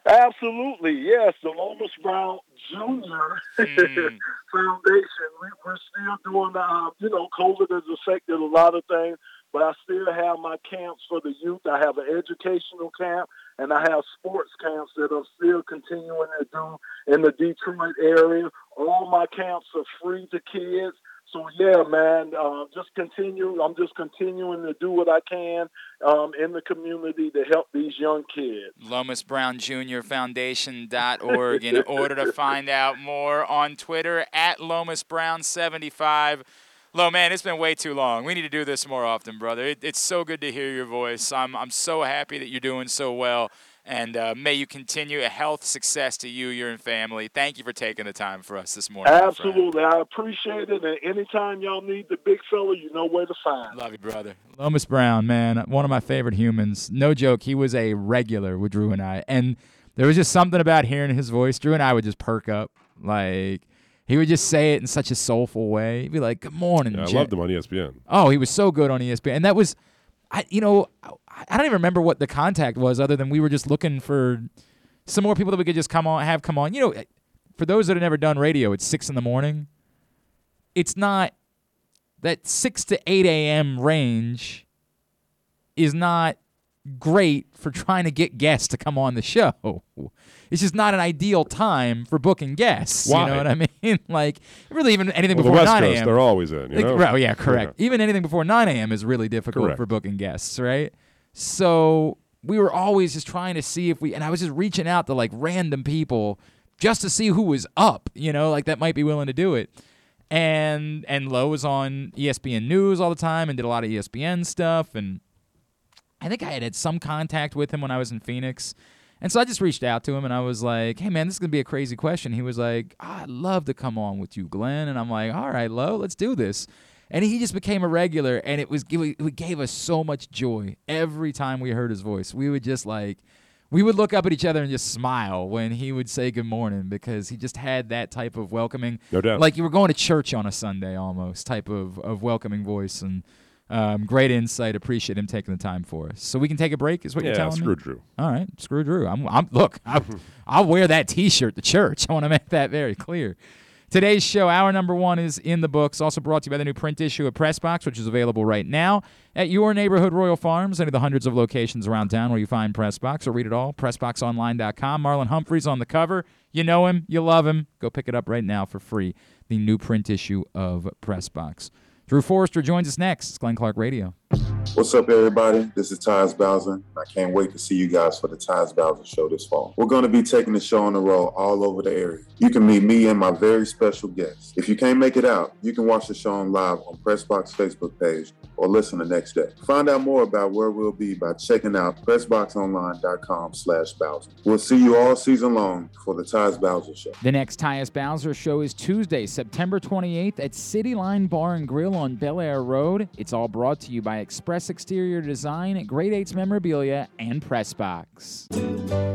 Absolutely, yes. The Lomas Brown Jr. Hmm. Foundation. We, we're still doing, uh, you know, COVID has affected a lot of things, but I still have my camps for the youth. I have an educational camp, and I have sports camps that I'm still continuing to do in the Detroit area. All my camps are free to kids. So yeah, man, uh, just continue. I'm just continuing to do what I can um, in the community to help these young kids. Lomas Brown Jr. Foundation.org in order to find out more on Twitter at Lomas Brown 75. Lo, man, it's been way too long. We need to do this more often, brother. It, it's so good to hear your voice. I'm, I'm so happy that you're doing so well. And uh, may you continue a health success to you, your and family. Thank you for taking the time for us this morning. Absolutely, I appreciate it. And anytime y'all need the big fella, you know where to find. Love you, brother. Lomas Brown, man, one of my favorite humans. No joke, he was a regular with Drew and I. And there was just something about hearing his voice. Drew and I would just perk up. Like, he would just say it in such a soulful way. He'd be like, Good morning, Yeah, I Jen." loved him on ESPN. Oh, he was so good on ESPN. And that was, I, you know, I, I don't even remember what the contact was other than we were just looking for some more people that we could just come on, have come on. You know, for those that have never done radio, it's six in the morning. It's not that six to eight a.m. range is not great for trying to get guests to come on the show. It's just not an ideal time for booking guests. Why? You know what I mean? like really, even anything Well, the before West 9 Coast, a.m. they're always in, you Like, know? right, yeah, correct. Even anything before 9 a.m. is really difficult Correct. for booking guests, right? So we were always just trying to see if we, and I was just reaching out to like random people just to see who was up, you know, like that might be willing to do it. And and Lo was on ESPN News all the time and did a lot of ESPN stuff. And I think I had had some contact with him when I was in Phoenix. And so I just reached out to him and I was like, hey, man, this is going to be a crazy question. He was like, "Ah, I'd love to come on with you, Glenn. And I'm like, all right, Lo, let's do this. And he just became a regular. And it was it gave us so much joy every time we heard his voice. We would just like, we would look up at each other and just smile when he would say good morning because he just had that type of welcoming. No doubt. Like you were going to church on a Sunday almost type of, of welcoming voice. And um, great insight. Appreciate him taking the time for us. So we can take a break, is what you're telling me? Yeah, screw me? Drew. All right, screw Drew. I'm, I'm look. I, I'll wear that T-shirt to church. I want to make that very clear. Today's show, hour number one, is in the books. Also brought to you by the new print issue of Pressbox, which is available right now at your neighborhood Royal Farms, any of the hundreds of locations around town where you find Pressbox. Or read it all, PressBoxOnline.com. Marlon Humphrey's on the cover. You know him, you love him. Go pick it up right now for free. The new print issue of Pressbox. Drew Forrester joins us next. It's Glenn Clark Radio. What's up, everybody? This is Tyus Bowser. I can't wait to see you guys for the Tyus Bowser Show this fall. We're going to be taking the show on the road all over the area. You can meet me and my very special guests. If you can't make it out, you can watch the show on live on Pressbox Facebook page or listen the next day. Find out more about where we'll be by checking out PressBoxOnline.com slash Bowser. We'll see you all season long for the Tyus Bowser Show. The next Tyus Bowser show is Tuesday, September 28th at City Line Bar and Grill on Bel Air Road. It's all brought to you by by Express Exterior Design, Grade 8's Memorabilia, and Pressbox.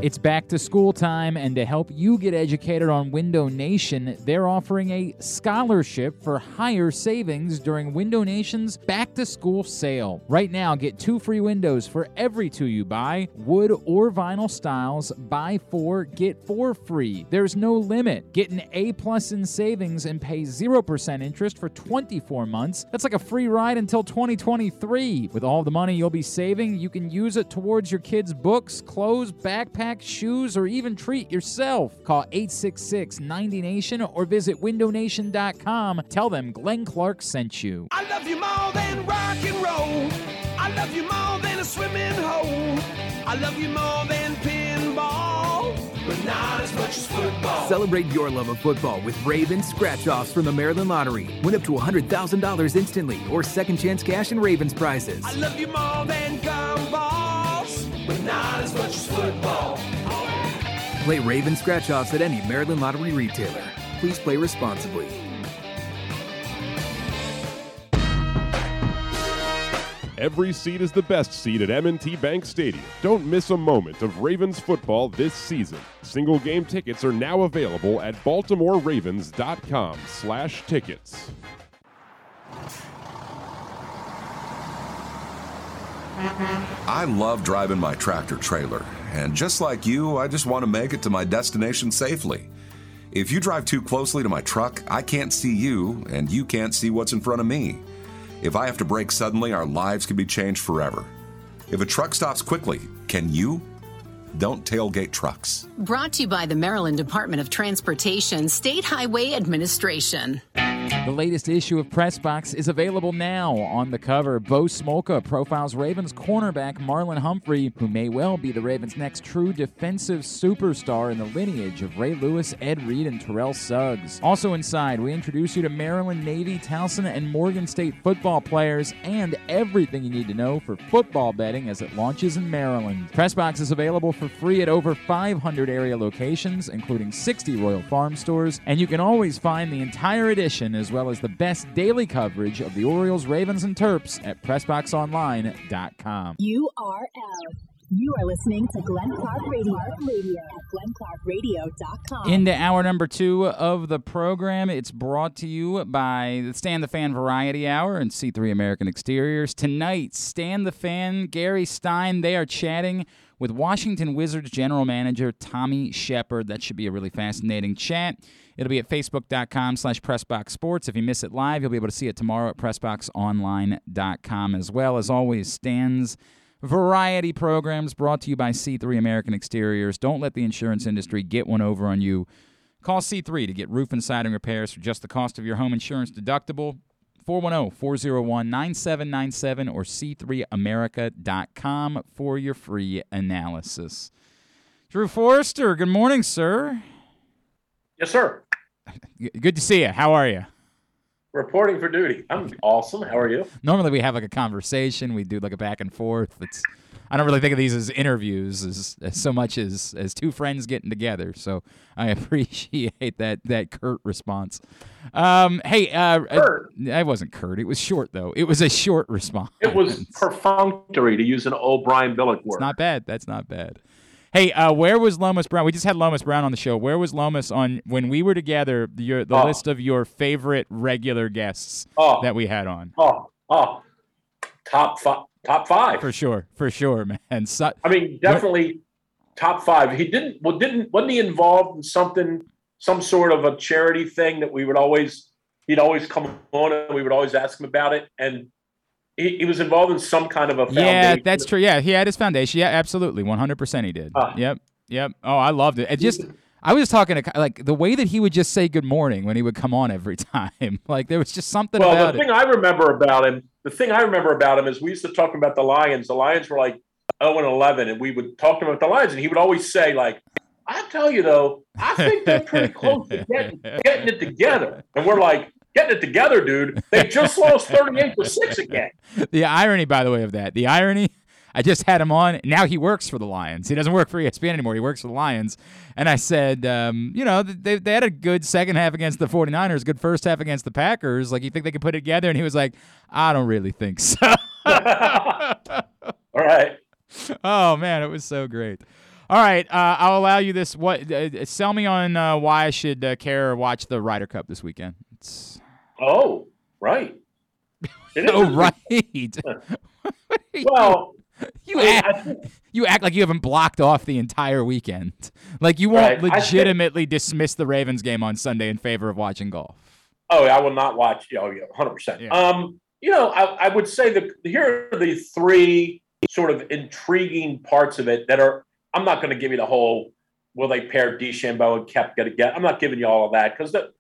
It's back to school time, and to help you get educated on Window Nation, they're offering a scholarship for higher savings during Window Nation's back to school sale. Right now, get two free windows for every two you buy, wood or vinyl styles. Buy four, get four free. There's no limit. Get an A plus in savings and pay 0% interest for 24 months. That's like a free ride until 2023. With all the money you'll be saving, you can use it towards your kids' books, clothes, backpacks, shoes, or even treat yourself. Call 866 90 Nation or visit windownation.com. Tell them Glenn Clark sent you. I love you more than rock and roll. I love you more than a swimming hole. I love you more than pinball, but not as much as football. Celebrate your love of football with Ravens scratch offs from the Maryland Lottery. Win up to $100,000 instantly or second chance cash and Ravens prizes. I love you more than gumballs, but not as much as football. Play Raven scratch offs at any Maryland Lottery retailer. Please play responsibly. Every seat is the best seat at M&T Bank Stadium. Don't miss a moment of Ravens football this season. Single game tickets are now available at baltimoreravens.com/tickets. I love driving my tractor trailer, and just like you, I just want to make it to my destination safely. If you drive too closely to my truck, I can't see you, and you can't see what's in front of me. If I have to brake suddenly, our lives can be changed forever. If a truck stops quickly, can you? Don't tailgate trucks. Brought to you by the Maryland Department of Transportation State Highway Administration. The latest issue of Pressbox is available now. On the cover, Bo Smolka profiles Ravens cornerback Marlon Humphrey, who may well be the Ravens' next true defensive superstar in the lineage of Ray Lewis, Ed Reed, and Terrell Suggs. Also inside, we introduce you to Maryland Navy, Towson, and Morgan State football players and everything you need to know for football betting as it launches in Maryland. Pressbox is available for free at over 500 area locations, including 60 Royal Farm stores, and you can always find the entire edition as well as the best daily coverage of the Orioles, Ravens, and Terps at PressBoxOnline.com. URL. You are listening to Glenn Clark Radio, Radio at glennclarkradio.com. Into hour number two of the program. It's brought to you by the Stan the Fan Variety Hour and C3 American Exteriors. Tonight, Stan the Fan, Gary Stein, they are chatting with Washington Wizards general manager Tommy Sheppard. That should be a really fascinating chat. It'll be at facebook.com slash pressboxsports. If you miss it live, you'll be able to see it tomorrow at pressboxonline.com as well. As always, Stan's variety programs brought to you by C3 American Exteriors. Don't let the insurance industry get one over on you. Call C3 to get roof and siding repairs for just the cost of your home insurance deductible. 410 401 9797 or c3america.com for your free analysis. Drew Forrester, good morning, sir. Yes, sir. Good to see you. How are you? Reporting for duty. I'm awesome. How are you? Normally we have like a conversation. We do like a back and forth. It's I don't really think of these as interviews as, as so much as as two friends getting together. So I appreciate that that curt response. Um, hey, uh, Kurt. Uh, I wasn't curt. It was short though. It was a short response. It was perfunctory to use an Brian Billick word. It's not bad. That's not bad. Hey, uh, where was Lomas Brown? We just had Lomas Brown on the show. Where was Lomas on when we were together? Your the Oh. list of your favorite regular guests Oh. that we had on. Oh, oh, top five, top five. For sure, for sure, man. So, I mean, definitely top five. He didn't. Well, didn't wasn't he involved in something, some sort of a charity thing that we would always, he'd always come on and we would always ask him about it, and he, he was involved in some kind of a foundation. Yeah, that's true. Yeah, he had his foundation. Yeah, absolutely, one hundred percent, he did. Ah. Yep, yep. Oh, I loved it. It just, I was talking to like the way that he would just say good morning when he would come on every time. Like there was just something Well, the it. thing I remember about him, the thing I remember about him is we used to talk about the Lions. The Lions were like 0 and 11, and we would talk to him about the Lions, and he would always say like, "I tell you though, I think they're pretty close to getting, getting it together." And we're like, "Getting it together, dude? They just lost 38 to six again." the irony, by the way, of that. The irony. I just had him on. Now he works for the Lions. He doesn't work for ESPN anymore. He works for the Lions. And I said, um, you know, they, they had a good second half against the 49ers, good first half against the Packers. Like, you think they could put it together? And he was like, I don't really think so. All right. Oh man, it was so great. All right, uh, I'll allow you this. What? Uh, sell me on uh, why I should uh, care or watch the Ryder Cup this weekend. It's... Oh, right. Oh, right. Well, you act, you act like you haven't blocked off the entire weekend. Like you won't Right, I think- legitimately dismiss the Ravens game on Sunday in favor of watching golf. Oh, I will not watch. Oh, yeah, hundred percent. Um, you know, I, I would say that here are the three sort of intriguing parts of it that are. I'm not going to give you the whole. Will they pair DeChambeau and Koepka again? I'm not giving you all of that because the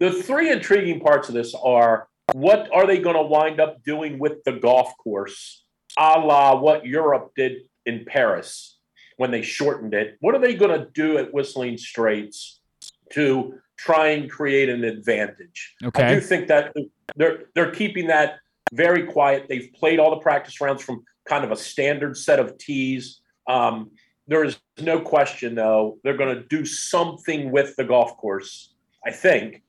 the three intriguing parts of this are what are they going to wind up doing with the golf course, a la what Europe did in Paris when they shortened it. What are they going to do at Whistling Straits to try and create an advantage? Okay. I do think that they're they're keeping that very quiet. They've played all the practice rounds from kind of a standard set of tees. Um, there is no question, though, they're going to do something with the golf course. I think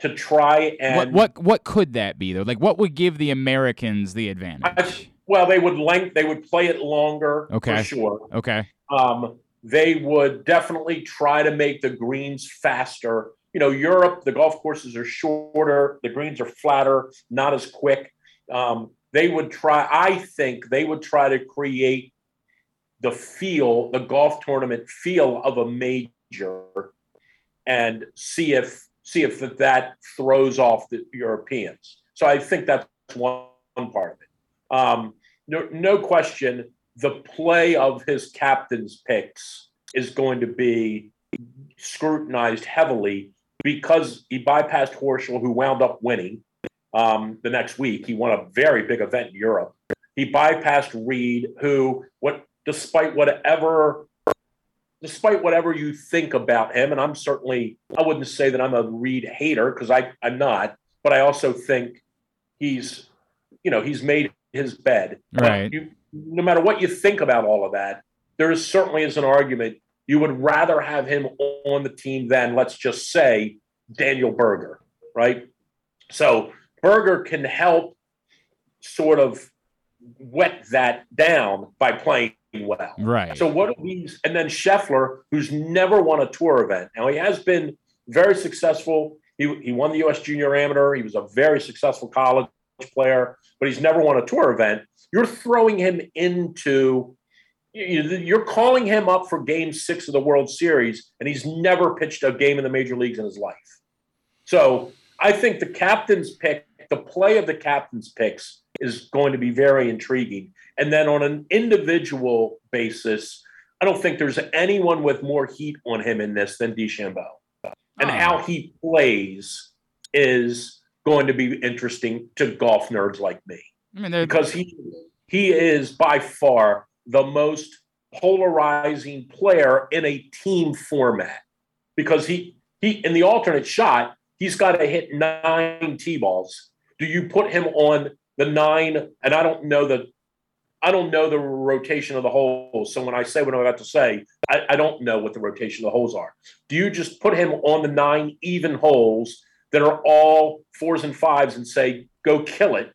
to try and what what what could that be though? Like what would give the Americans the advantage? Well, they would length. They would play it longer Okay. for sure. Okay. Um, they would definitely try to make the greens faster. You know, Europe, the golf courses are shorter, the greens are flatter, not as quick. Um, they would try, I think they would try to create the feel, the golf tournament feel of a major and see if see if that, that throws off the Europeans. So I think that's one, one part of it. Um, no, no question, the play of his captain's picks is going to be scrutinized heavily because he bypassed Horschel, who wound up winning um, the next week. He won a very big event in Europe. He bypassed Reed, who, what, despite whatever, despite whatever you think about him, and I'm certainly, I wouldn't say that I'm a Reed hater because I, I'm not, but I also think he's, you know, he's made his bed. Uh, right. You, no matter what you think about all of that, there is certainly is an argument you would rather have him on the team than let's just say Daniel Berger, right? So Berger can help sort of wet that down by playing well. Right. So what are these? And then Scheffler, who's never won a tour event. Now he has been very successful. He, he won the U.S. Junior Amateur. He was a very successful college player, but he's never won a tour event. You're throwing him into. you- You're calling him up for Game Six of the World Series, and he's never pitched a game in the major leagues in his life. So I think the captain's pick, the play of the captain's picks, is going to be very intriguing. And then on an individual basis, I don't think there's anyone with more heat on him in this than DeChambeau. And oh. how he plays is going to be interesting to golf nerds like me I mean, because he he is by far the most polarizing player in a team format because he he in the alternate shot he's got to hit nine t balls. Do you put him on the nine? And I don't know the I don't know the rotation of the holes. So when I say what I'm about to say, I, I don't know what the rotation of the holes are. Do you just put him on the nine even holes that are all fours and fives and say go kill it?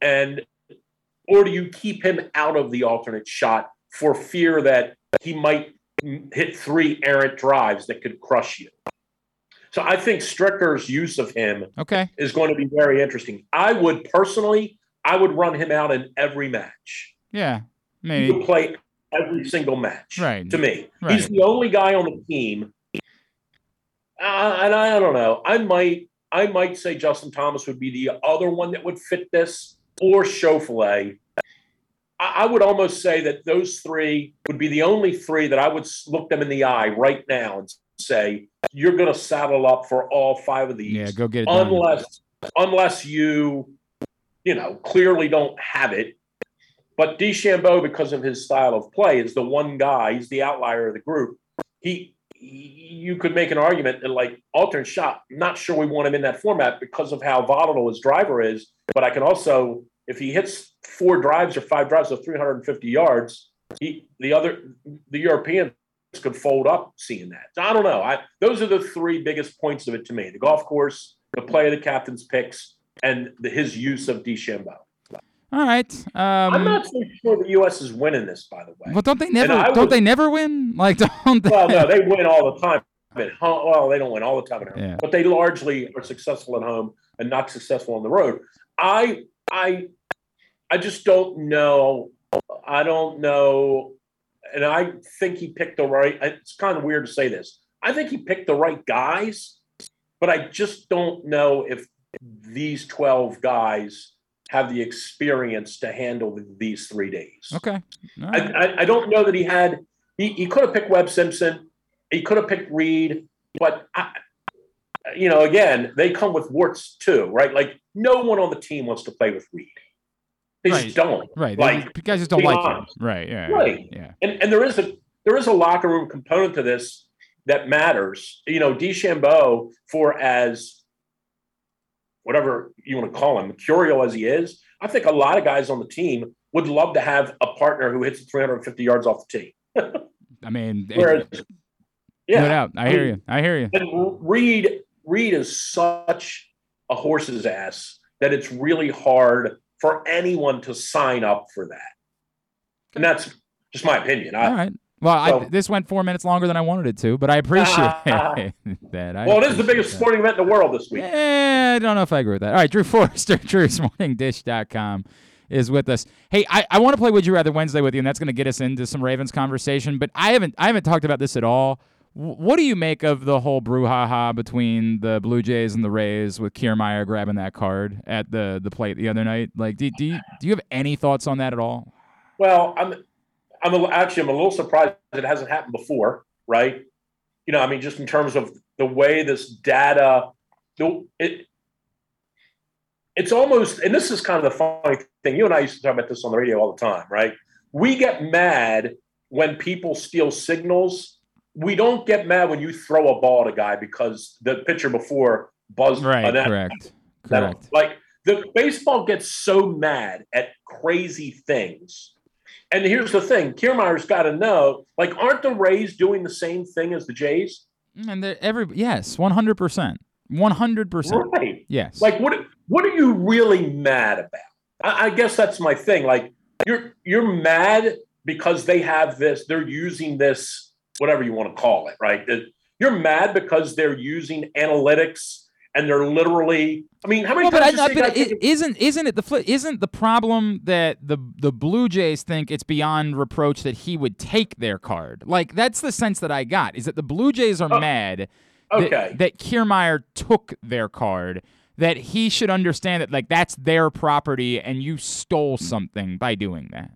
And or do you keep him out of the alternate shot for fear that he might hit three errant drives that could crush you? So I think Stricker's use of him okay. is going to be very interesting. I would personally, I would run him out in every match. Yeah. He Maybe. would play every single match. Right. To me, Right. he's the only guy on the team. Uh, and I, I don't know. I might, I might say Justin Thomas would be the other one that would fit this, or Schauffele. I, I would almost say that those three would be the only three that I would look them in the eye right now and say, "You're going to saddle up for all five of these." Yeah, go get it done. unless unless you you know clearly don't have it but DeChambeau because of his style of play is the one guy he's the outlier of the group he you could make an argument that like alternate shot not sure we want him in that format because of how volatile his driver is but I can also if he hits four drives or five drives of 350 yards he the other the Europeans could fold up seeing that. So I don't know. I those are the three biggest points of it to me: the golf course, the play of the captain's picks, and the, his use of DeChambeau. All right. Um, I'm not so sure the U.S. is winning this, by the way. Well, don't they never? Don't was- they never win? Like, don't they? Well, no, they win all the time at home. Well, they don't win all the time at home, Yeah. but they largely are successful at home and not successful on the road. I, I, I just don't know. I don't know, and I think he picked the right. It's kind of weird to say this. I think he picked the right guys, but I just don't know if these twelve guys have the experience to handle these three days. Okay. All I. I, I don't know that he had. He, he could have picked Webb Simpson. He could have picked Reed, but I, you know, again, they come with warts too, right? Like no one on the team wants to play with Reed. They Right. just don't. Right. Like you guys just don't like him. Right. Yeah. Right. Yeah. And and there is a there is a locker room component to this that matters. You know, DeChambeau, for as whatever you want to call him, mercurial as he is, I think a lot of guys on the team would love to have a partner who hits 350 yards off the tee. I mean, it- yeah, no doubt. I hear you. I hear you. And Reed, Reed is such a horse's ass that it's really hard for anyone to sign up for that. And that's just my opinion. I, All right. Well, I, this went four minutes longer than I wanted it to, but I appreciate that. I well, it is the biggest that. sporting event in the world this week. Eh, I don't know if I agree with that. All right, Drew Forrester, Drew'sMorningDish.com is with us. Hey, I, I want to play Would You Rather Wednesday with you, and that's going to get us into some Ravens conversation. But I haven't I haven't talked about this at all. W- What do you make of the whole brouhaha between the Blue Jays and the Rays with Kiermaier grabbing that card at the, the plate the other night? Like, do, do you do you have any thoughts on that at all? Well, I'm, I'm a, actually I'm a little surprised that it hasn't happened before, right? You know, I mean, just in terms of the way this data, the, it, it's almost, and this is kind of the funny thing. You and I used to talk about this on the radio all the time, right? We get mad when people steal signals. We don't get mad when you throw a ball at a guy because the pitcher before buzzed. Right, an- correct. that- Correct. Like the baseball gets so mad at crazy things. And here's the thing: Kiermaier's got to know. Like, aren't the Rays doing the same thing as the Jays? And they're every yes, one hundred percent, one hundred percent. Right. Yes. Like, what? What are you really mad about? I, I guess that's my thing. Like, you're you're mad because they have this. They're using this, whatever you want to call it, right? You're mad because they're using analytics and they're literally. I mean, how many Well, but, times? I, you but it, taking- isn't isn't it the flip? Isn't the problem that the the Blue Jays think it's beyond reproach that he would take their card? Like that's the sense that I got is that the Blue Jays are oh, mad Oh, okay. that, that Kiermaier took their card. That he should understand that like that's their property and you stole something by doing that.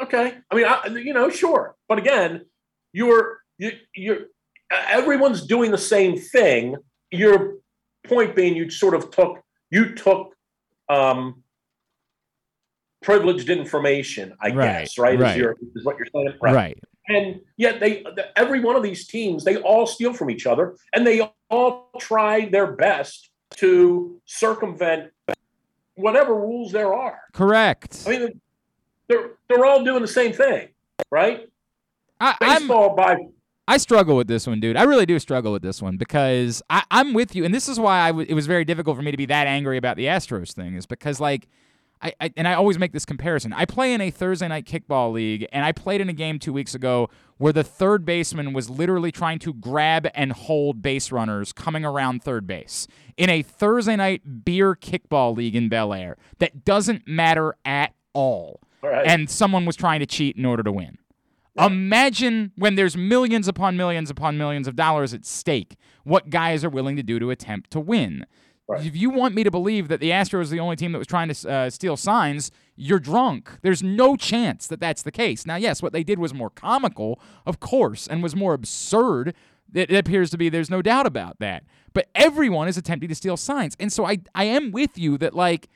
Okay. I mean, I, you know, sure. But again, you're you you're everyone's doing the same thing. Your point being, you sort of took you took um, privileged information, I Right, guess, right? right. Is, your, is what you're saying, Right. right? And yet, they the- every one of these teams, they all steal from each other, and they all try their best to circumvent whatever rules there are. Correct. I mean, they're they're all doing the same thing, right? I, I'm- Baseball by I struggle with this one, dude. I really do struggle with this one because I, I'm with you, and this is why I w- it was very difficult for me to be that angry about the Astros thing, is because like, I, I and I always make this comparison. I play in a Thursday night kickball league, and I played in a game two weeks ago where the third baseman was literally trying to grab and hold base runners coming around third base in a Thursday night beer kickball league in Bel Air. That doesn't matter at all, All right. and someone was trying to cheat in order to win. Imagine when there's millions upon millions upon millions of dollars at stake, what guys are willing to do to attempt to win. If you want me to believe that the Astros are the only team that was trying to uh, steal signs, you're drunk. There's no chance that that's the case. Now, yes, what they did was more comical, of course, and was more absurd. It, it appears to be. There's no doubt about that. But everyone is attempting to steal signs, and so I, I am with you that like,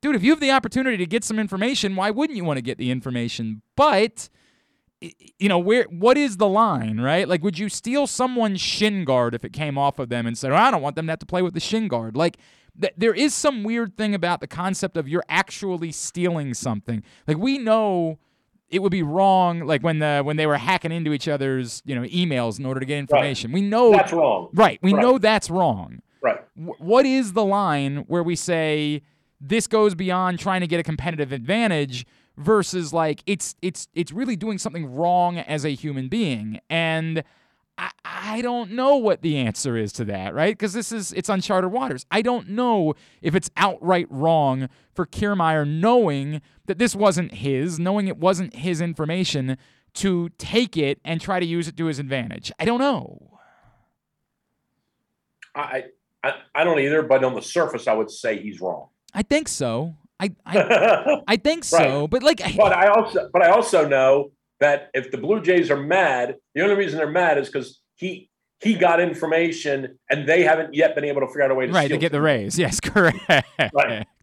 dude, if you have the opportunity to get some information, why wouldn't you want to get the information? But you know where what is the line right? Like would you steal someone's shin guard if it came off of them and said oh, i don't want them to have to play with the shin guard. Like th- there is some weird thing about the concept of you're actually stealing something. Like we know it would be wrong like when the when they were hacking into each other's you know emails in order to get information. We know That's wrong. right. We Right. know that's wrong. Right. Wh- what is the line where we say this goes beyond trying to get a competitive advantage versus like it's it's it's really doing something wrong as a human being and I, I don't know what the answer is to that, right? Because this is it's uncharted waters. I don't know if it's outright wrong for Kiermaier knowing that this wasn't his, knowing it wasn't his information, to take it and try to use it to his advantage. I don't know. I, I I don't either, but on the surface, I would say he's wrong. I think so. I I, I think so, Right. but like But I also, but I also know that if the Blue Jays are mad, the only reason they're mad is because he he got information and they haven't yet been able to figure out a way to right to get the Rays. Yes, correct.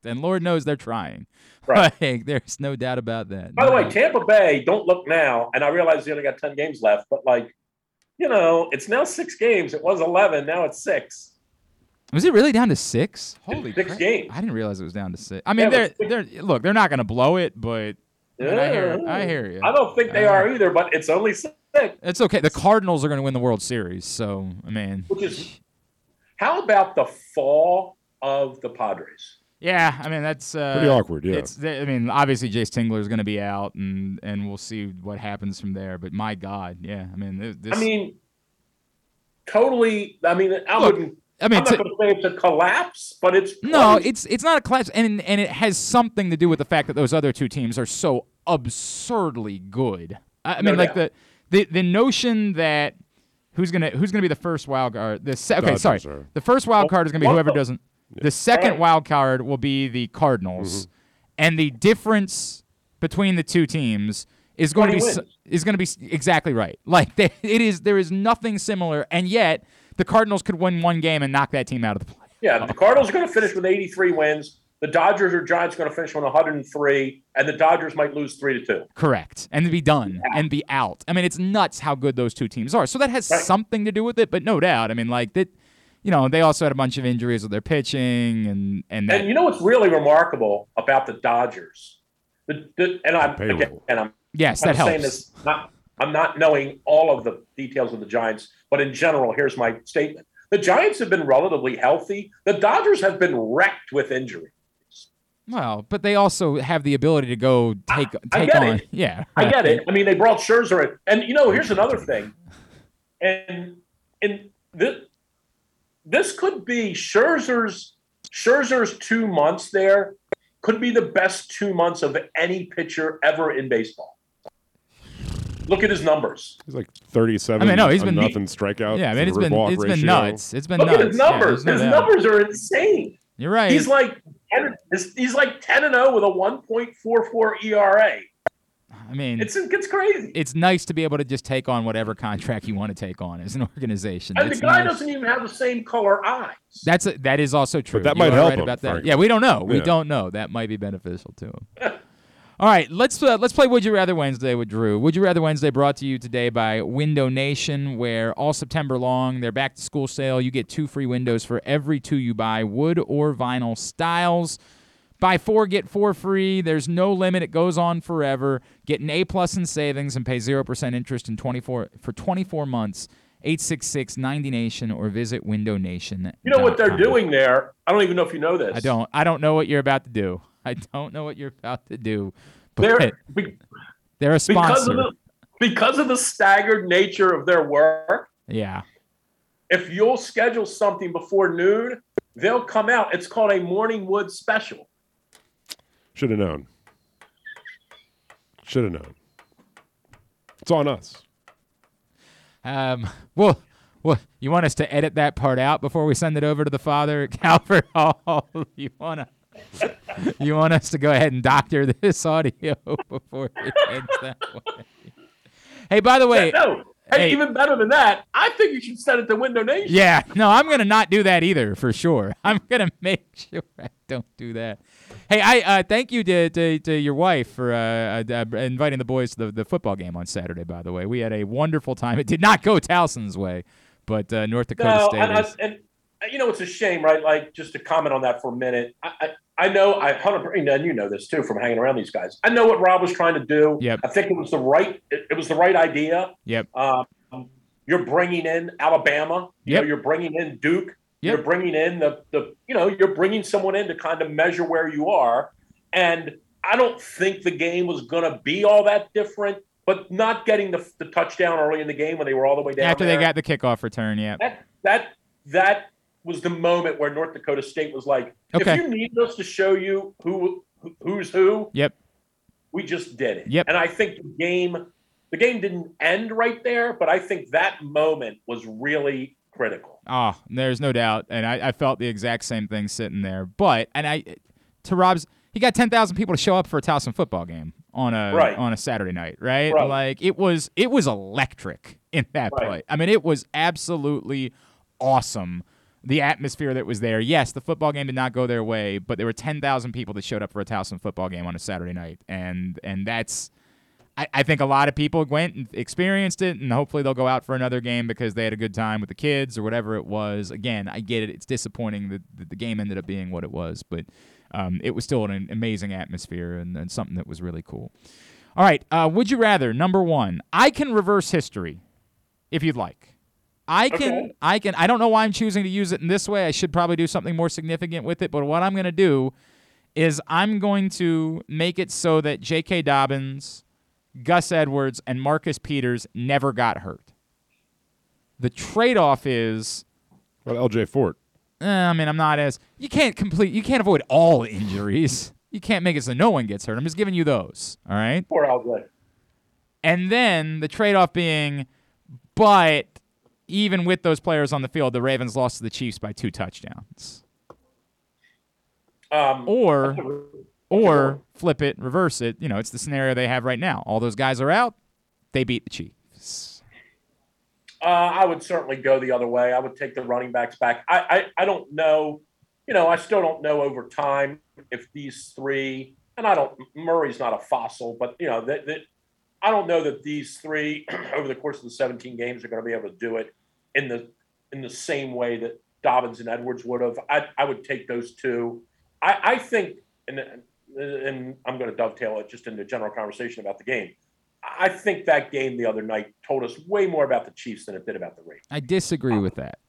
And Lord knows they're trying. Right. Like, there's no doubt about that. By the way, Tampa Bay, don't look now, and I realize they only got 10 games left, but like, you know, it's now six games. It was 11, now it's six. Was it really down to six? Holy Six crap. games. I didn't realize it was down to six. I mean, Yeah, they're they're look, they're not going to blow it, but I, I hear I hear you. I don't think they Uh, are either, but it's only six. It's okay. The Cardinals are going to win the World Series, so I mean, Which is, how about the fall of the Padres? yeah, I mean that's uh, Pretty awkward, yeah. It's I mean, obviously Jayce Tingler is going to be out, and and we'll see what happens from there. But my God, yeah, I mean, this, this I mean, totally. I mean, I wouldn't. I mean, I'm not going to say it's a collapse, but it's No, it's it's not a collapse, and and it has something to do with the fact that those other two teams are so absurdly good. I, I No mean, like the, the the notion that who's gonna who's gonna be the first wild card? The se- okay, Dodgers sorry, are. the first wild card is gonna be whoever doesn't. The second Right. wild card will be the Cardinals, mm-hmm. and the difference between the two teams is going to be wins. is going to be exactly right. Like they, it is, there is nothing similar, and yet the Cardinals could win one game and knock that team out of the play. Yeah, the Cardinals are going to finish with 83 wins. The Dodgers or Giants are going to finish with 103, and the Dodgers might lose three to two. Correct. And be done and be out. I mean, it's nuts how good those two teams are. So that has something to do with it, but no doubt. I mean, like that, you know, they also had a bunch of injuries with their pitching and and that. And you know what's really remarkable about the Dodgers? The, the, and I'm again, and I'm Yes, I'm that saying helps. this not I'm not knowing all of the details of the Giants, but in general, here's my statement: the Giants have been relatively healthy. The Dodgers have been wrecked with injury. well, but they also have the ability to go take I take get on. it. Yeah, I get it. I mean, they brought Scherzer in, and you know, here's another thing, and and this this could be Scherzer's Scherzer's two months there could be the best two months of any pitcher ever in baseball. Look at his numbers. He's like 37 I mean, no, he's a been- nothing strikeout. Yeah, I mean, it's been walk it's been nuts. It's been Look nuts. at his numbers. there's no his doubt. numbers are insane. You're right. He's like 10, he's like ten and zero with a one point four four ERA. I mean, It's it's crazy. it's nice to be able to just take on whatever contract you want to take on as an organization. And the It's guy nice. doesn't even have the same color eyes. That's a, that is also true. that You might are help right him, about that. frankly. Yeah, we don't know. We Yeah. don't know. That might be beneficial to him. All right, let's uh, let's play Would You Rather Wednesday with Drew. Would You Rather Wednesday brought to you today by Window Nation, where all September long their back to school sale. You get two free windows for every two you buy, wood or vinyl styles. Buy four, get four free. There's no limit. It goes on forever. Get an A plus in savings and pay zero percent interest in 24 for 24 months. 866 90 Nation or visit Window Nation. You know what they're doing there? I don't even know if you know this. I don't. I don't know what you're about to do. I don't know what you're about to do. But They're be- they're a because sponsor. of the because of the staggered nature of their work. yeah. If you'll schedule something before noon, they'll come out. It's called a morning wood special. Should have known. Should have known. It's on us. Um. Well. Well, you want us to edit that part out before we send it over to the father at Calvert Hall? You want to? You want us to go ahead and doctor this audio before it ends that way? Hey, by the way, no. Hey, hey. even better than that, I think you should send it to Window Nation. Yeah, no, I'm gonna not do that either for sure. I'm gonna make sure I don't do that. Hey, I uh, thank you to, to, to your wife for uh, uh, uh, inviting the boys to the, the football game on Saturday. By the way, we had a wonderful time. It did not go Towson's way, but uh, North Dakota No, State. and, I- and you know it's a shame, right? Like just to comment on that for a minute. I, I, know I hundred and you know this too from hanging around these guys. I know what Rob was trying to do. Yep. I think it was the right. It, it was the right idea. Yep. Um, you're bringing in Alabama. You Yep. know, you're bringing in Duke. You're bringing in the the you know you're bringing someone in to kind of measure where you are, and I don't think the game was going to be all that different. But not getting the, the touchdown early in the game when they were all the way down After there, they got the kickoff return, yeah. that that that was the moment where North Dakota State was like, Okay. if you need us to show you who who- who's who, Yep. we just did it. Yep. And I think the game the game didn't end right there, but I think that moment was really critical. Oh, there's no doubt, and I, I felt the exact same thing sitting there. But and I, to Rob's, he got ten thousand people to show up for a Towson football game on a Right. on a Saturday night, right? Right. Like it was it was electric in that Right. play. I mean, it was absolutely awesome. The atmosphere that was there. Yes, the football game did not go their way, but there were ten thousand people that showed up for a Towson football game on a Saturday night, and and that's. I, I think a lot of people went and experienced it, and hopefully they'll go out for another game because they had a good time with the kids or whatever it was. Again, I get it; it's disappointing that, that the game ended up being what it was, but um, it was still an amazing atmosphere and, and something that was really cool. All right, uh, would you rather? Number one, I can reverse history, if you'd like. I can, Okay. I can. I don't know why I'm choosing to use it in this way. I should probably do something more significant with it. But what I'm going to do is I'm going to make it so that J.K. Dobbins, Gus Edwards, and Marcus Peters never got hurt. The trade-off is, Well, L.J. Fort. eh, I mean, I'm not as you can't complete, you can't avoid all injuries. You can't make it so no one gets hurt. I'm just giving you those. All right. Poor LJ. And then the trade off being, but even with those players on the field, the Ravens lost to the Chiefs by two touchdowns. Um, Or, or flip it, reverse it. You know, it's the scenario they have right now. All those guys are out. They beat the Chiefs. Uh, I would certainly go the other way. I would take the running backs back. I, I, I don't know, you know, I still don't know over time if these three, and I don't, Murray's not a fossil, but, you know, that, that I don't know that these three over the course of the 17 games are going to be able to do it in the in the same way that Dobbins and Edwards would have. I, I would take those two. I, I think, and, and I'm going to dovetail it just in the general conversation about the game. I think that game the other night told us way more about the Chiefs than it did about the Ravens. I disagree with that.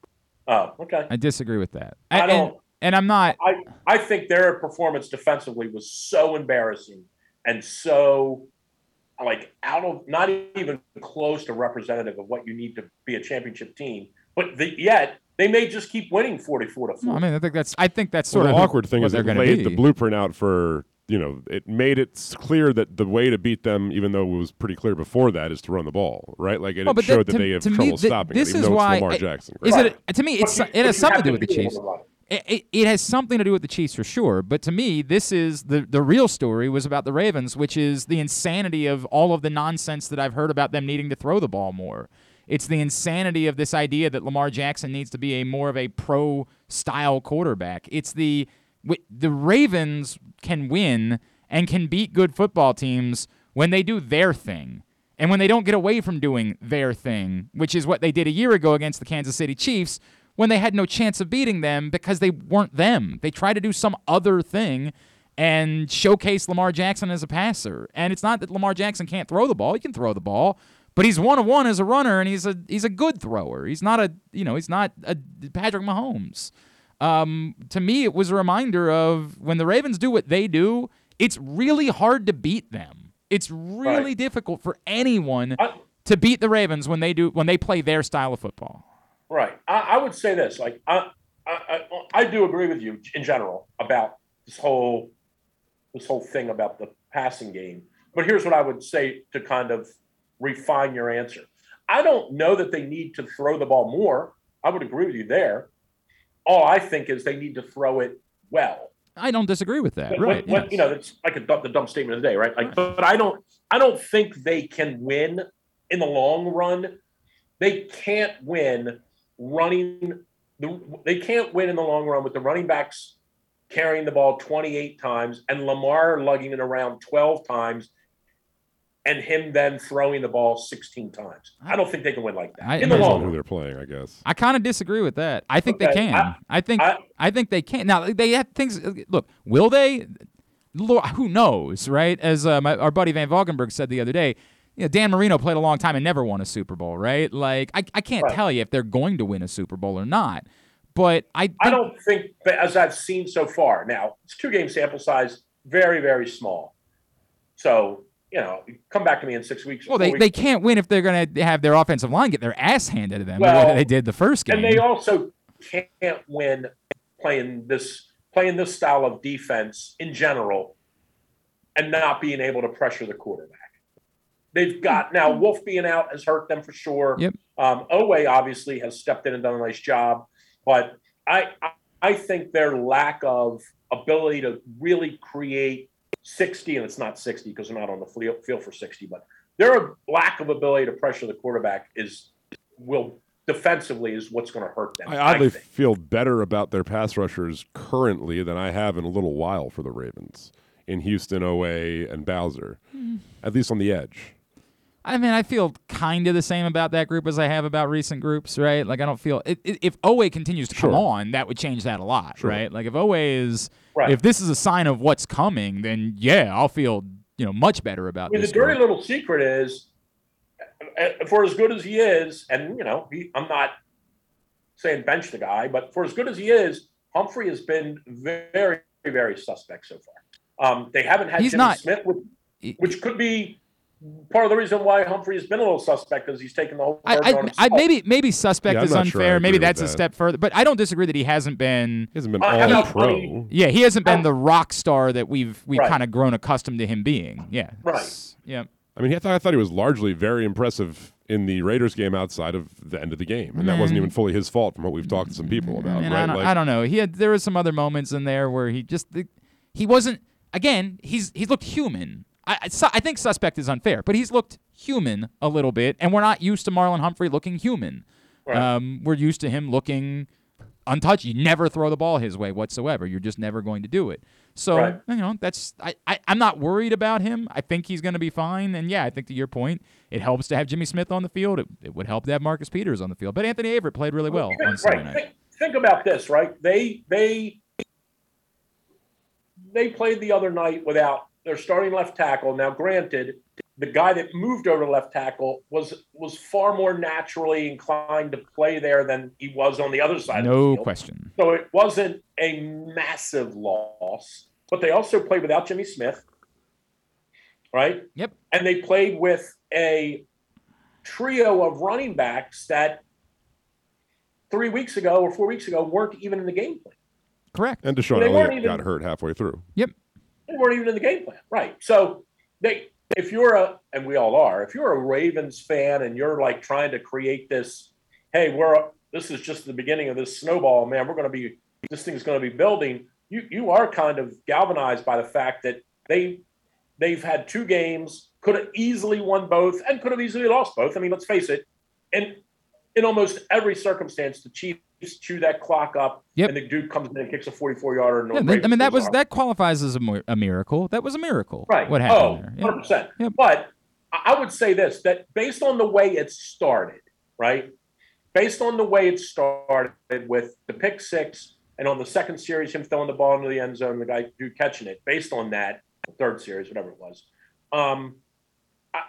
Oh, okay. I disagree with that. I And- don't- And, and I'm not. I, I think their performance defensively was so embarrassing and so like out of not even close to representative of what you need to be a championship team. But the, yet they may just keep winning 44 to 4. I mean, I think that's. I think that's Well, sort the of awkward thing what is they're going to laid be. the blueprint out for you know it made it clear that the way to beat them, even though it was pretty clear before that, is to run the ball, right? Like and Well, it showed that, to- they have to me, trouble stopping this it, even is though why it's Lamar I- Jackson. Is it to me? It's But it has something to do with the be able Chiefs. It, it has something to do with the Chiefs for sure. But to me, this is the the real story was about the Ravens, which is the insanity of all of the nonsense that I've heard about them needing to throw the ball more. It's the insanity of this idea that Lamar Jackson needs to be a more of a pro style quarterback. It's the the Ravens can win and can beat good football teams when they do their thing. And when they don't get away from doing their thing, which is what they did a year ago against the Kansas City Chiefs, when they had no chance of beating them because they weren't them. They tried to do some other thing and showcase Lamar Jackson as a passer. And it's not that Lamar Jackson can't throw the ball; he can throw the ball, but he's one of one as a runner, and he's a he's a good thrower. He's not a you know he's not a Patrick Mahomes. Um, to me, it was a reminder of when the Ravens do what they do, it's really hard to beat them. It's really Right. difficult for anyone to beat the Ravens when they do when they play their style of football. Right. I, I would say this. Like, I, I, I, I do agree with you in general about this whole, this whole thing about the passing game. But here's what I would say to kind of refine your answer. I don't know that they need to throw the ball more. I would agree with you there. All I think is they need to throw it well. I don't disagree with that. But right. when- yes. you know, that's like a dumb, the dumb statement of the day, right? Like, but I don't, I don't think they can win in the long run. They can't win running. The, they can't win in the long run with the running backs carrying the ball 28 times and Lamar lugging it around 12 times, and him then throwing the ball 16 times. I don't think they can win like that I- in the Depends long on who they're playing, I guess. I kind of disagree with that. I think they can. I- I, think I, I- think they can. Now they have things. Look, will they? Lord, who knows, right? As uh, my, our buddy Van Valkenburg said the other day, you know, Dan Marino played a long time and never won a Super Bowl, right? Like I, I can't Right. tell you if they're going to win a Super Bowl or not. But I I don't think, as I've seen so far, now it's two game sample size, very very small. So you know, come back to me in six weeks. well, they, four they can't win if they're going to have their offensive line get their ass handed to them the way they did the first game. and they also can't win playing this playing this style of defense in general and not being able to pressure the quarterback. They've got now Wolfe being out has hurt them for sure. Yep. Um, Oweh obviously has stepped in and done a nice job, but I I- I think their lack of ability to really create 60, and it's not 60 because they're not on the field field for 60, but their lack of ability to pressure the quarterback is will defensively is what's going to hurt them. I oddly think. feel better about their pass rushers currently than I have in a little while for the Ravens in Houston, Oweh, and Bowser, Hmm. at least on the edge. I mean, I feel kind of the same about that group as I have about recent groups, right? Like, I don't feel it, it, if Oweh continues to come on, that would change that a lot, Sure. right? Like, if Oweh is, Right. if this is a sign of what's coming, then yeah, I'll feel you know much better about I mean, this. the dirty group. little secret is, uh, for as good as he is, and you know, he, I'm not saying bench the guy, but for as good as he is, Humphrey has been very, very suspect so far. Um, they haven't had He's Jimmy not- Smith, which, which could be part of the reason why Humphrey has been a little suspect because he's taken the whole I, burden on I. I maybe maybe suspect Yeah, is not sure unfair. maybe with that's a that. step further, but I don't disagree that he hasn't been. He hasn't been Uh, all pro. Tony- Yeah, he hasn't been the rock star that we've we've Right. kind of grown accustomed to him being. Yeah. Right. Yeah. I mean, I thought, I thought he was largely very impressive in the Raiders game outside of the end of the game, and that wasn't Mm. even fully his fault from what we've talked to some people about. And right? I, don't, Like- I don't know. He had there was some other moments in there where he just he wasn't. Again, he's he's looked human. I I, think suspect is unfair, but he's looked human a little bit, and we're not used to Marlon Humphrey looking human. Right. Um, we're used to him looking untouched. You never throw the ball his way whatsoever. You're just never going to do it. So Right. you know that's I, I I'm not worried about him. I think he's going to be fine. And yeah, I think to your point, it helps to have Jimmy Smith on the field. It, it would help to have Marcus Peters on the field. But Anthony Averett played really well on Sunday right. night. Think, think about this, right? They they they played the other night without their starting left tackle. Now, granted, the guy that moved over to left tackle was was far more naturally inclined to play there than he was on the other side. of the No field. question. So it wasn't a massive loss, but they also played without Jimmy Smith, right? Yep. And they played with a trio of running backs that three weeks ago or four weeks ago weren't even in the game plan. Correct. and DeShon They Elliott got hurt halfway through. Yep. They weren't even in the game plan, right? So they, if you're a, and we all are, if you're a Ravens fan and you're like trying to create this, hey, we're this is just the beginning of this snowball, man. We're going to be this thing's going to be building. You you are kind of galvanized by the fact that they they've had two games, could have easily won both, and could have easily lost both. I mean, let's face it, and in almost every circumstance, the Chiefs chew that clock up, Yep. and the dude comes in and kicks a 44 yarder. Yeah, I mean that was off. that qualifies as a, a miracle. That was a miracle. Right. What happened oh, there? Yeah. 100%. Yep. But I would say this that based on the way it started, right? Based on the way it started with the pick six and on the second series, him throwing the ball into the end zone, the guy dude catching it, based on that, the third series, whatever it was. Um, I,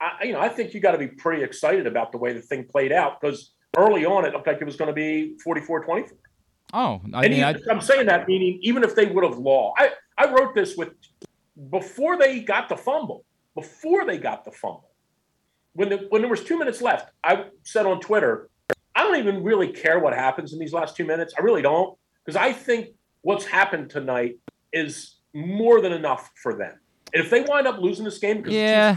I, you know, I think you got to be pretty excited about the way the thing played out because early on it looked like it was going to be 44 24. Oh, I and mean, I, even- I'm saying that meaning even if they would have lost, I, I wrote this with before they got the fumble, before they got the fumble, when the, when there was two minutes left, I said on Twitter, I don't even really care what happens in these last two minutes. I really don't because I think what's happened tonight is more than enough for them. And if they wind up losing this game, because Yeah.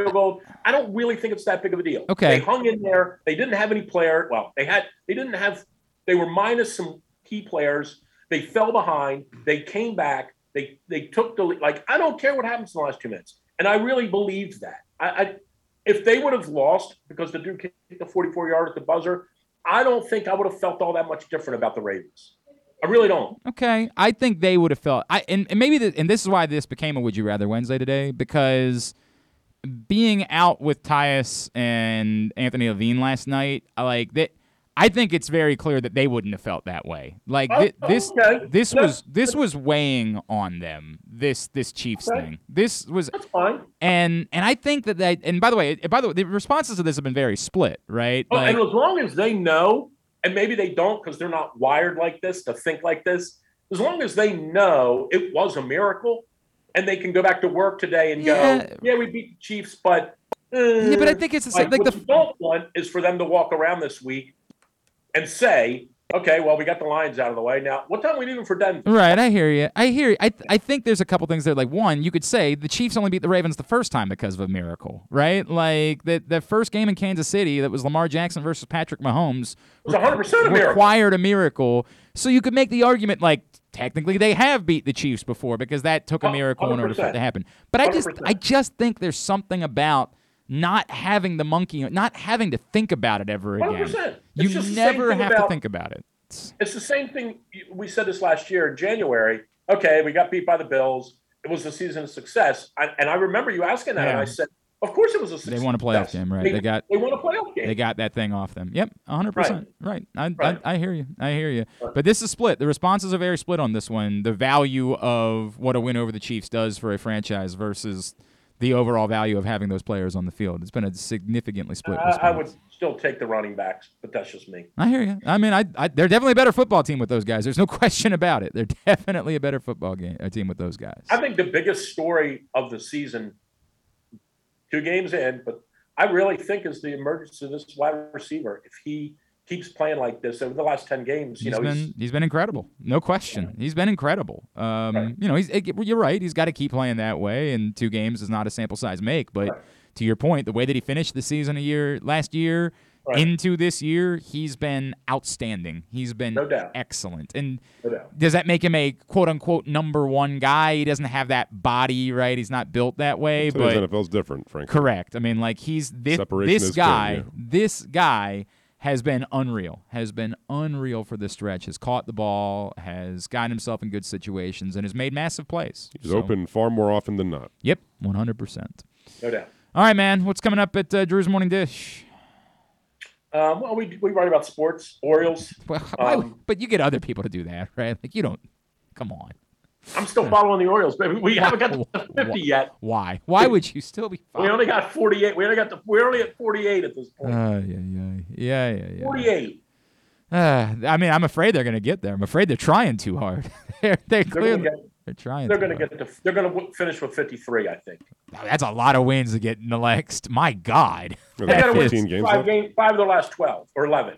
Chiefs scored a field goal, I don't really think it's that big of a deal. Okay. they hung in there. They didn't have any player. Well, they had. They didn't have. They were minus some key players. They fell behind. They came back. They they took the. Like I don't care what happens in the last two minutes, and I really believed that. I, I if they would have lost because the dude kicked the 44 yard at the buzzer, I don't think I would have felt all that much different about the Ravens. I really don't. Okay, I think they would have felt. I and, and maybe the, and this is why this became a Would You Rather Wednesday today because being out with Tyus and Anthony Levine last night, I like that. I think it's very clear that they wouldn't have felt that way. Like thi- Oh, this, okay. this was this was weighing on them. This this Chiefs Okay. thing. This was That's fine. and and I think that they and by the way, by the way, the responses to this have been very split, right? Oh, Like- and as long as they know and maybe they don't because they're not wired like this to think like this. As long as they know it was a miracle, and they can go back to work today and Yeah. go, "Yeah, we beat the Chiefs," but Yeah, but I uh, think it's the same- like, like what the- don't want is for them to walk around this week and say, "Okay, well, we got the Lions out of the way. Now, what time are we leaving for Denver?" Right, I hear you. I hear you. I, I think there's a couple things there. Like, one, you could say the Chiefs only beat the Ravens the first time because of a miracle, right? Like, the, the first game in Kansas City that was Lamar Jackson versus Patrick Mahomes was 100% a miracle. required a miracle. So you could make the argument, like, technically they have beat the Chiefs before because that took a Oh, miracle in order for it to happen. But I just, 100%. I just think there's something about not having the monkey, not having to think about it ever again. 100%. You It's just never have to think about it. It's the same thing. We said this last year in January. Okay, we got beat by the Bills. It was a season of success. I, and I remember you asking that, and I said, "Of course, it was a They success." won a playoff game, right? They got they won a playoff game. They got that thing off them. Yep, 100%. Right. I, I, I hear you. I hear you. But this is split. The responses are very split on this one. The value of what a win over the Chiefs does for a franchise versus the overall value of having those players on the field. It's been a significantly split I, I would still take the running backs, but that's just me. I hear you. I mean, I, I they're definitely a better football team with those guys. There's no question about it. They're definitely a better football game uh, team with those guys. I think the biggest story of the season, two games in, but I really think is the emergence of this wide receiver. If he keeps playing like this over the last ten games, you He's know, been he's, he's been incredible, no question. He's been incredible. Um, you know, he's you're right. He's got to keep playing that way, and two games is not a sample size make. But to your point, the way that he finished the season a year last year Right. into this year, he's been outstanding. He's been No doubt. excellent. And No does that make him a quote unquote number one guy? He doesn't have that body, right? He's not built that way. Today's but NFL's different, frankly. Correct. I mean, like he's this Separation this is king, guy. yeah. This guy has been unreal. Has been unreal for this stretch. Has caught the ball. Has gotten himself in good situations and has made massive plays. He's So- open far more often than not. Yep, one hundred percent. no doubt. All right, man. What's coming up at uh, Drew's Morning Dish? Um, well, we we write about sports, Orioles. Well, why, Um, but you get other people to do that, right? Like you don't. Come on. I'm still following the Orioles, but we haven't got to 50 yet. Why? Why would you still be? We only got 48. We only got the. We're only at 48 at this point. Uh, yeah, yeah, yeah, yeah, yeah. 48. Uh, I mean, I'm afraid they're going to get there. I'm afraid they're trying too hard. they're they're They're clearly get. They're trying. They're too going to get. To, they're going to finish with 53, I think. Now, That's a lot of wins to get in the next. My God. They got to win is- five, game, five of the last 12 or 11.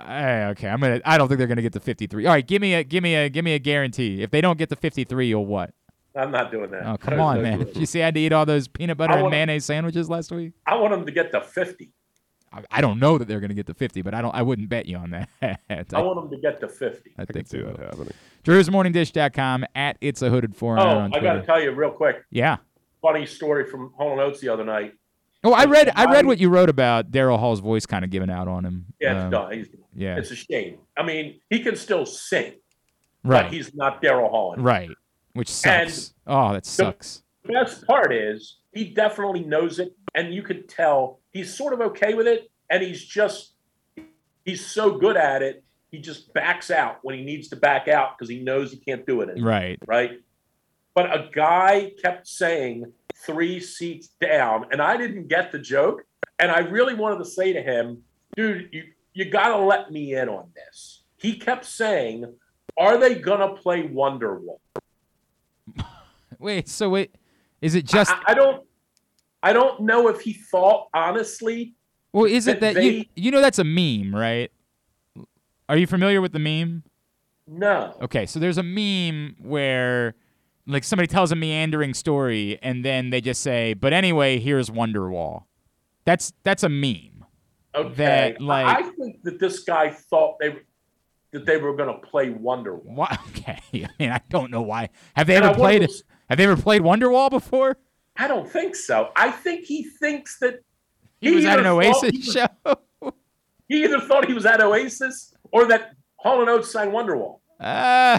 Hey, okay, I'm gonna. I don't think they're gonna get to 53. All right, give me a, give me a, give me a guarantee. If they don't get to 53, you'll what? I'm not doing that. Oh, come on, man. Did you see I had to eat all those peanut butter I and mayonnaise sandwiches last week? I want them to get to 50. I, I don't know that they're gonna get to 50, but I don't. I wouldn't bet you on that. I want them to get to 50. I think see they that will. happening. Drew'sMorningDish.com at It's a Hooded Foreigner Oh, on I got to tell you real quick. Yeah. Funny story from Hall and Oates the other night. Oh, I read. I read what you wrote about Daryl Hall's voice kind of giving out on him. Yeah, it's Um, done. He's, yeah. It's a shame. I mean, he can still sing, Right. but he's not Daryl Holland. Right. Which And sucks. oh, that sucks. The best part is he definitely knows it, and you could tell he's sort of okay with it, and he's just he's so good at it. He just backs out when he needs to back out because he knows he can't do it anymore. Right. Right. But a guy kept saying three seats down, and I didn't get the joke. And I really wanted to say to him, dude, you, you got to let me in on this. He kept saying, Are they going to play Wonderwall? Wait. So wait. Is it just? I, I don't. I don't know if he thought honestly. Well, is it that that you they- you know that's a meme, right? Are you familiar with the meme? No. Okay, so there's a meme where like somebody tells a meandering story and then they just say, "But anyway, here's Wonderwall." That's that's a meme. Okay. That, like- I think that this guy thought they that they were going to play Wonderwall. Why? Okay, I mean I don't know why. Have they And ever I wonder- played? Have they ever played Wonderwall before? I don't think so. I think he thinks that He was at an Oasis he was- show. He either thought he was at Oasis or that Hall and Oates sang Wonderwall. Uh,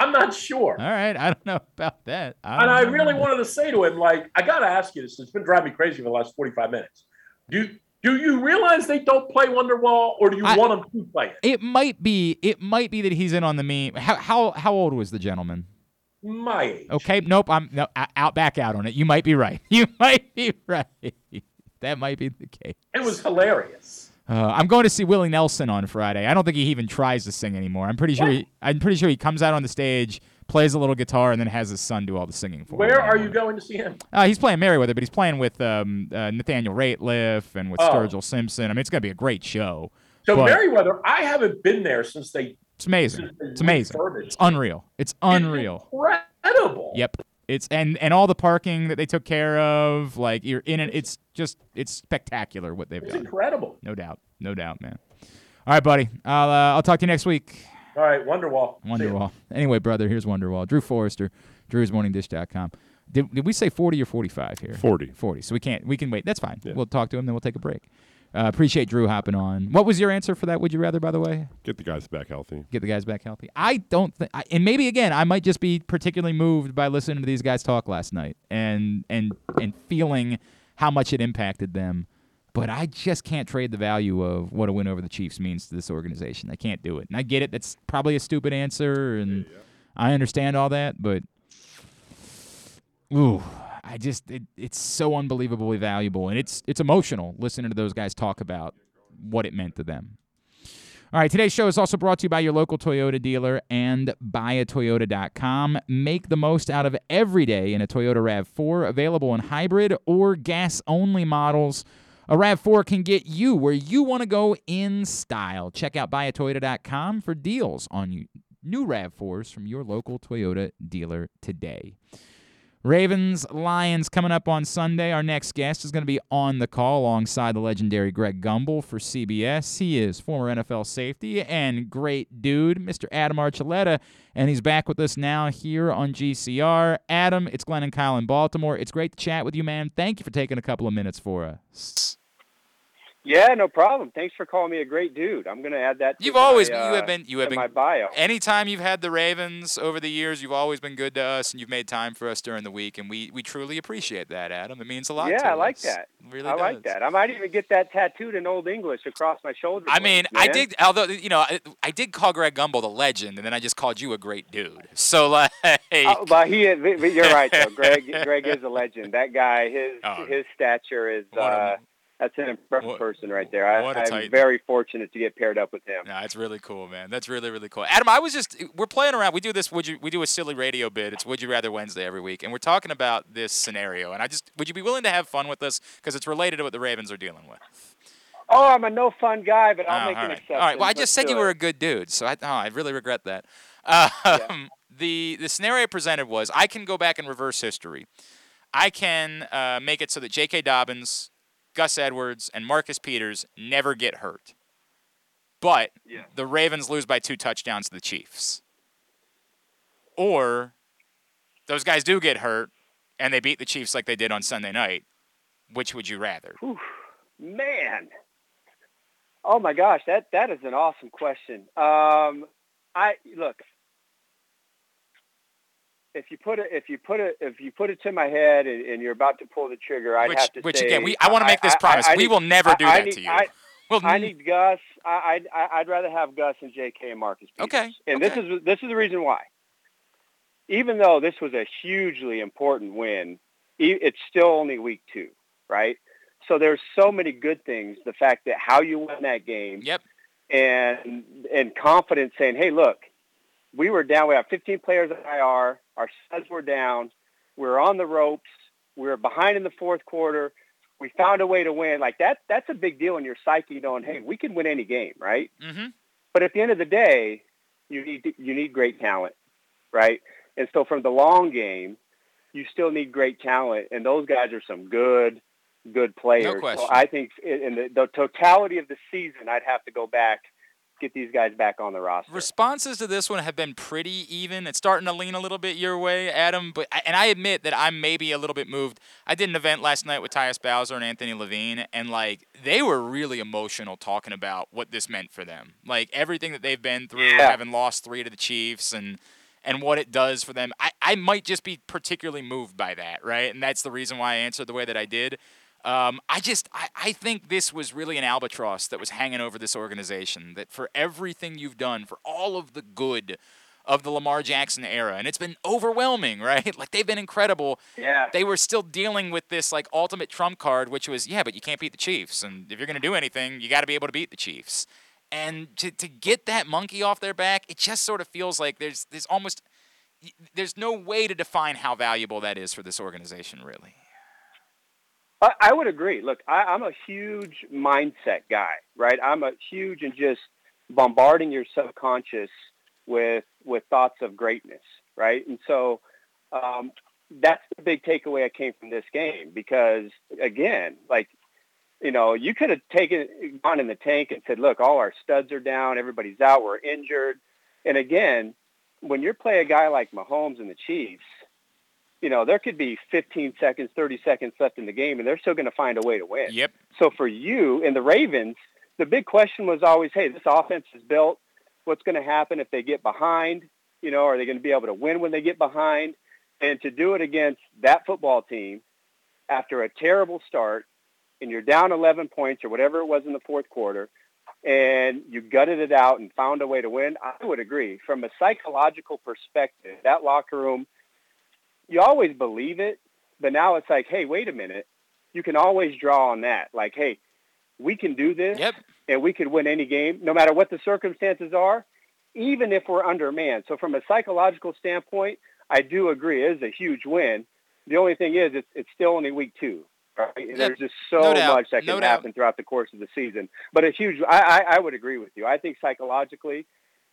I'm not sure. all right, I don't know about that. I And I know. really wanted to say to him, like, I got to ask you this. It's been driving me crazy for the last 45 minutes. Do do you realize they don't play Wonderwall, or do you I- want them to play it? It might be. It might be that he's in on the meme. How how how old was the gentleman? My age. Okay, nope. I'm no out back out on it. You might be right. You might be right. That might be the case. It was hilarious. Uh, I'm going to see Willie Nelson on Friday. I don't think he even tries to sing anymore. I'm pretty sure. He, I'm pretty sure he comes out on the stage, plays a little guitar, and then has his son do all the singing for him. Where are you going to see him? Uh, he's playing Merriweather, but he's playing with um, uh, Nathaniel Rateliff and with Oh. Sturgill Simpson. I mean, it's going to be a great show. So But Merriweather, I haven't been there since they. It's amazing. It's amazing. It's unreal. It's unreal. Incredible. Yep. It's and and all the parking that they took care of, like you're in it. It's just it's spectacular what they've It's done. incredible. No doubt. No doubt, man. All right, buddy. I'll uh, I'll talk to you next week. All right, Wonderwall. Wonderwall. Anyway, brother, here's Wonderwall. Drew Forrester, drewsmorningdish.com. Did, did we say 40 or 45 here? 40. 40. So we can't, we can wait. That's fine. We'll talk to him, then we'll take a break. Uh, appreciate Drew hopping on. What was your answer for that? Would you rather, by the way? Get the guys back healthy. Get the guys back healthy. I don't think, and maybe again, I might just be particularly moved by listening to these guys talk last night and and and feeling how much it impacted them. But I just can't trade the value of what a win over the Chiefs means to this organization. I can't do it. And I get it. That's probably a stupid answer, and I understand all that. But ooh, I just it, it's so unbelievably valuable, and it's it's emotional listening to those guys talk about what it meant to them. All right, today's show is also brought to you by your local Toyota dealer and buyatoyota.com. Make the most out of every day in a Toyota RAV4, available in hybrid or gas only models. A RAV4 can get you where you want to go in style. Check out buyatoyota.com for deals on new RAV4s from your local Toyota dealer today. Ravens Lions coming up on Sunday. Our next guest is going to be on the call alongside the legendary Greg Gumbel for CBS. He is former NFL safety and great dude, Mr. Adam Archuleta, and he's back with us now here on GCR. Adam, it's Glenn and Kyle in Baltimore. It's great to chat with you, man. Thank you for taking a couple of minutes for us. Yeah, no problem. Thanks for calling me a great dude. I'm going to add that. To You've my, always uh, you have been you have been my bio. Anytime you've had the Ravens over the years, you've always been good to us, and you've made time for us during the week, and we we truly appreciate that, Adam. It means a lot. Yeah, I like that. It really I like that. I might even get that tattooed in Old English across my shoulder. I mean, I did. Although you know, I, I did call Greg Gumbel the legend, and then I just called you a great dude. So like, Oh, but he is. but You're right though. Greg. Greg is a legend. That guy. His Oh. his stature is. Uh, that's an impressive person right there. I, what a I'm very fortunate to get paired up with him. No, that's really cool, man. That's really really cool. Adam, I was just we're playing around. We do this. Would you? We do a silly radio bit. It's Would You Rather Wednesday every week, and we're talking about this scenario. And I just would you be willing to have fun with this because it's related to what the Ravens are dealing with. Oh, I'm a no fun guy, but I'll Oh, make all an exception. All right. Well, I just said you were it. a good dude, so I, oh, I really regret that. Um, The the scenario presented was I can go back and reverse history. I can uh, make it so that J.K. Dobbins, Gus Edwards, and Marcus Peters never get hurt, but the Ravens lose by two touchdowns to the Chiefs. Or those guys do get hurt and they beat the Chiefs like they did on Sunday night. Which would you rather? Man. Oh my gosh, that that is an awesome question. Um, I look. If you put it, if you put it, if you put it to my head, and, and you're about to pull the trigger, I'd Which- have to which, say. again, we- I wanna make this promise. We need- will never do I- I that need- to you. I, We'll need Gus. I, I I'd rather have Gus and J.K. and Marcus. Peters. Okay, And this is this is the reason why. Even though this was a hugely important win, it's still only week two, right? So there's so many good things. The fact that how you won that game. Yep. And and confidence saying, hey, look, we were down. We have 15 players at IR. Our studs were down. We were on the ropes. We were behind in the fourth quarter. We found a way to win. Like that. That's a big deal in your psyche, knowing, hey, we can win any game, right? Mm-hmm. But at the end of the day, you need you need great talent, right? And so from the long game, you still need great talent, and those guys are some good, good players. No question. So I think in in the, the totality of the season, I'd have to go back, get these guys back on the roster. Responses to this one have been pretty even. It's starting to lean a little bit your way, Adam. But and I admit that I'm maybe a little bit moved. I did an event last night with Tyus Bowser and Anthony Levine, and like they were really emotional talking about what this meant for them. Like everything that they've been through, Yeah. having lost three to the Chiefs, and and what it does for them. I, I might just be particularly moved by that, right? And that's the reason why I answered the way that I did. Um, I just I, I think this was really an albatross that was hanging over this organization. That for everything you've done, for all of the good of the Lamar Jackson era, and it's been overwhelming, right? Like they've been incredible. Yeah. They were still dealing with this like ultimate trump card, which was yeah, but you can't beat the Chiefs, and if you're gonna do anything, you got to be able to beat the Chiefs. And to to get that monkey off their back, it just sort of feels like there's there's almost there's no way to define how valuable that is for this organization, really. I, would agree. Look, I, I'm a huge mindset guy, right? I'm a huge and just bombarding your subconscious with with thoughts of greatness, right? And so um, that's the big takeaway I came from this game because again, like you know, you could have taken gone in the tank and said, look, all our studs are down, everybody's out, we're injured, and again, when you play a guy like Mahomes and the Chiefs, you know, there could be 15 seconds, 30 seconds left in the game, and they're still going to find a way to win. Yep. So for you and the Ravens, the big question was always, hey, this offense is built. What's going to happen if they get behind? You know, are they going to be able to win when they get behind? And to do it against that football team after a terrible start, and you're down 11 points or whatever it was in the fourth quarter, and you gutted it out and found a way to win, I would agree. From a psychological perspective, that locker room, you always believe it, but now it's like, hey, wait a minute. You can always draw on that. Like, hey, we can do this, yep. and we could win any game, no matter what the circumstances are, even if we're undermanned. So from a psychological standpoint, I do agree. It is a huge win. The only thing is, it's, it's still only week two. Right? There's just so no much that can No doubt. happen throughout the course of the season. But a huge, I, I, I would agree with you. I think psychologically,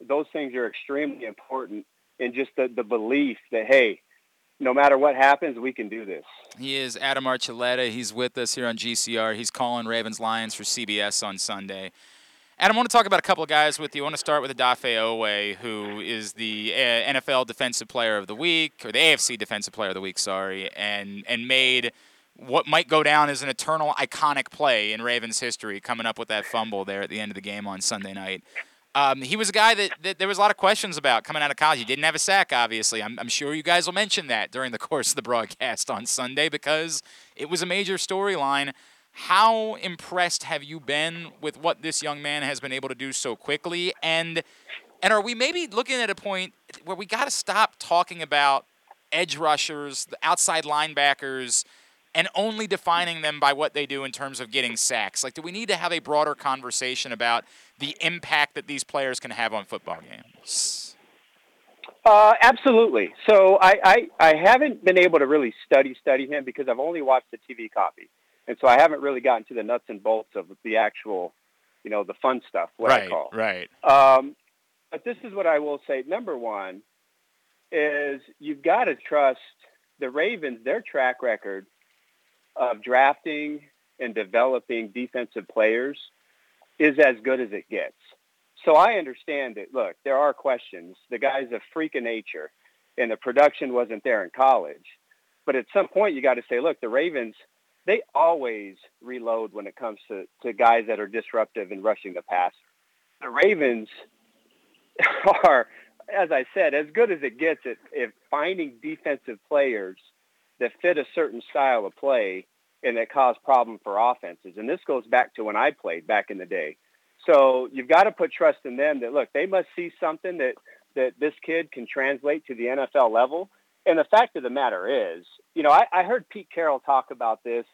those things are extremely important in just the, the belief that, hey, no matter what happens, we can do this. He is Adam Archuleta. He's with us here on GCR. He's calling Ravens Lions for CBS on Sunday. Adam, I want to talk about a couple of guys with you. I want to start with Odafe Oweh, who is the uh, NFL Defensive Player of the Week, or the AFC Defensive Player of the Week, sorry, and and made what might go down as an eternal iconic play in Ravens history, coming up with that fumble there at the end of the game on Sunday night. Um, he was a guy that, that there was a lot of questions about coming out of college. He didn't have a sack, obviously. I'm, I'm sure you guys will mention that during the course of the broadcast on Sunday because it was a major storyline. How impressed have you been with what this young man has been able to do so quickly? And and are we maybe looking at a point where we got to stop talking about edge rushers, the outside linebackers, and only defining them by what they do in terms of getting sacks? Like, do we need to have a broader conversation about the impact that these players can have on football games? Uh, absolutely. So I, I, I haven't been able to really study study him because I've only watched the TV copy, and so I haven't really gotten to the nuts and bolts of the actual, you know, the fun stuff. What right, I call. right. Um, but this is what I will say. Number one is you've got to trust the Ravens. Their track record of drafting and developing defensive players is as good as it gets. So I understand that, look, there are questions. The guy's a freak of nature, and the production wasn't there in college. But at some point, you got to say, look, the Ravens, they always reload when it comes to, to guys that are disruptive and rushing the passer. The Ravens are, as I said, as good as it gets at, at finding defensive players that fit a certain style of play and that cause problem for offenses. And this goes back to when I played back in the day. So you've got to put trust in them that, look, they must see something that, that this kid can translate to the NFL level. And the fact of the matter is, you know, I, I heard Pete Carroll talk about this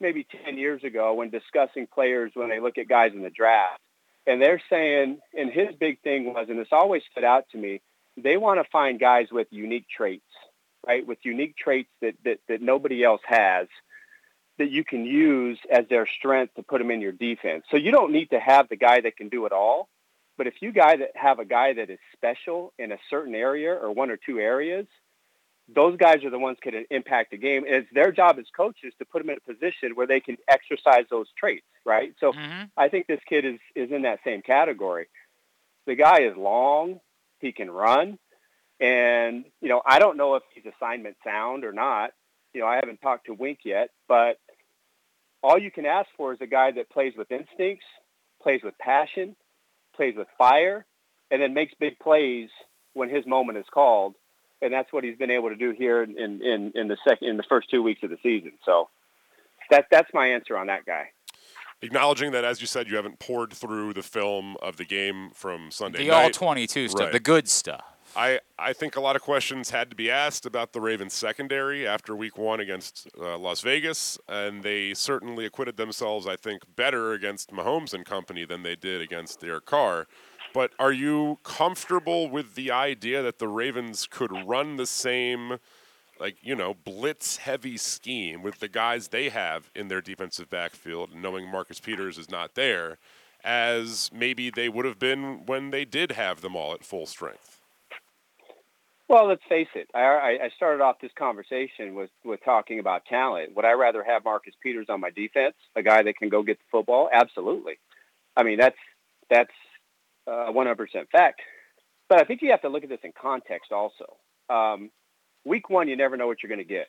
maybe 10 years ago when discussing players when they look at guys in the draft. And they're saying, and his big thing was, and this always stood out to me, they want to find guys with unique traits, right? With unique traits that, that, that nobody else has that you can use as their strength to put them in your defense. So you don't need to have the guy that can do it all. But if you guy that have a guy that is special in a certain area or one or two areas, those guys are the ones that can impact the game. And it's their job as coaches to put them in a position where they can exercise those traits, right? So mm-hmm. I think this kid is, is in that same category. The guy is long. He can run. And, you know, I don't know if he's assignment sound or not. You know, I haven't talked to Wink yet, but all you can ask for is a guy that plays with instincts, plays with passion, plays with fire, and then makes big plays when his moment is called. And that's what he's been able to do here in, in, in the second in the first two weeks of the season. So that that's my answer on that guy. Acknowledging that, as you said, you haven't poured through the film of the game from Sunday The night. all 22 stuff, Right. the good stuff. I, I think a lot of questions had to be asked about the Ravens secondary after week one against uh, Las Vegas, and they certainly acquitted themselves, I think, better against Mahomes and company than they did against Derek Carr. But are you comfortable with the idea that the Ravens could run the same, like, you know, blitz heavy scheme with the guys they have in their defensive backfield, knowing Marcus Peters is not there, as maybe they would have been when they did have them all at full strength? Well, let's face it. I, I started off this conversation with, with talking about talent. Would I rather have Marcus Peters on my defense, a guy that can go get the football? Absolutely. I mean, that's that's a 100% fact. But I think you have to look at this in context also. Um, week one, you never know what you're going to get.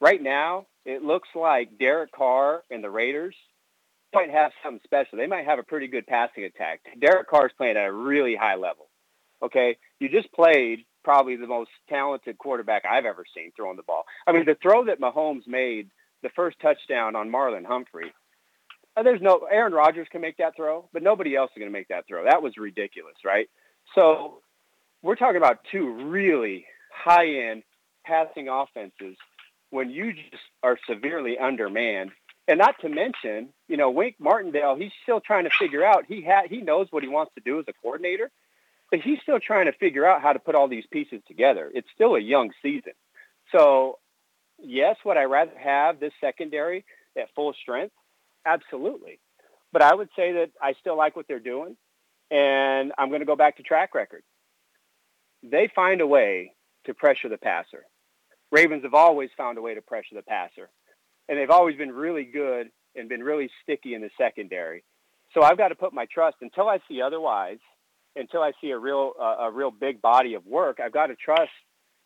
Right now, it looks like Derek Carr and the Raiders might have something special. They might have a pretty good passing attack. Derek Carr is playing at a really high level. Okay, you just played probably the most talented quarterback I've ever seen throwing the ball. I mean, the throw that Mahomes made, the first touchdown on Marlon Humphrey, uh, there's no Aaron Rodgers can make that throw, but nobody else is going to make that throw. That was ridiculous, right? So we're talking about two really high-end passing offenses when you just are severely undermanned. And not to mention, you know, Wink Martindale, he's still trying to figure out. He ha- he knows what he wants to do as a coordinator, but he's still trying to figure out how to put all these pieces together. It's still a young season. So, yes, would I rather have this secondary at full strength? Absolutely. But I would say that I still like what they're doing. And I'm going to go back to track record. They find a way to pressure the passer. Ravens have always found a way to pressure the passer. And they've always been really good and been really sticky in the secondary. So I've got to put my trust until I see otherwise, until I see a real uh, a real big body of work. I've got to trust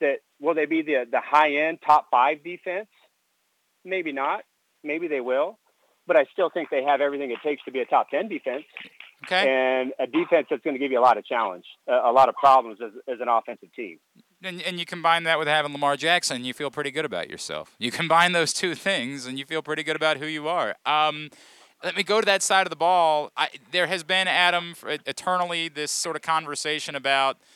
that will they be the the high end top five defense? Maybe not. Maybe they will but I still think they have everything it takes to be a top 10 defense. Okay. And a defense that's going to give you a lot of challenge, a lot of problems as, as an offensive team. And, and you combine that with having Lamar Jackson, you feel pretty good about yourself. You combine those two things, and you feel pretty good about who you are. Um, let me go to that side of the ball. I, there has been, Adam, eternally this sort of conversation about –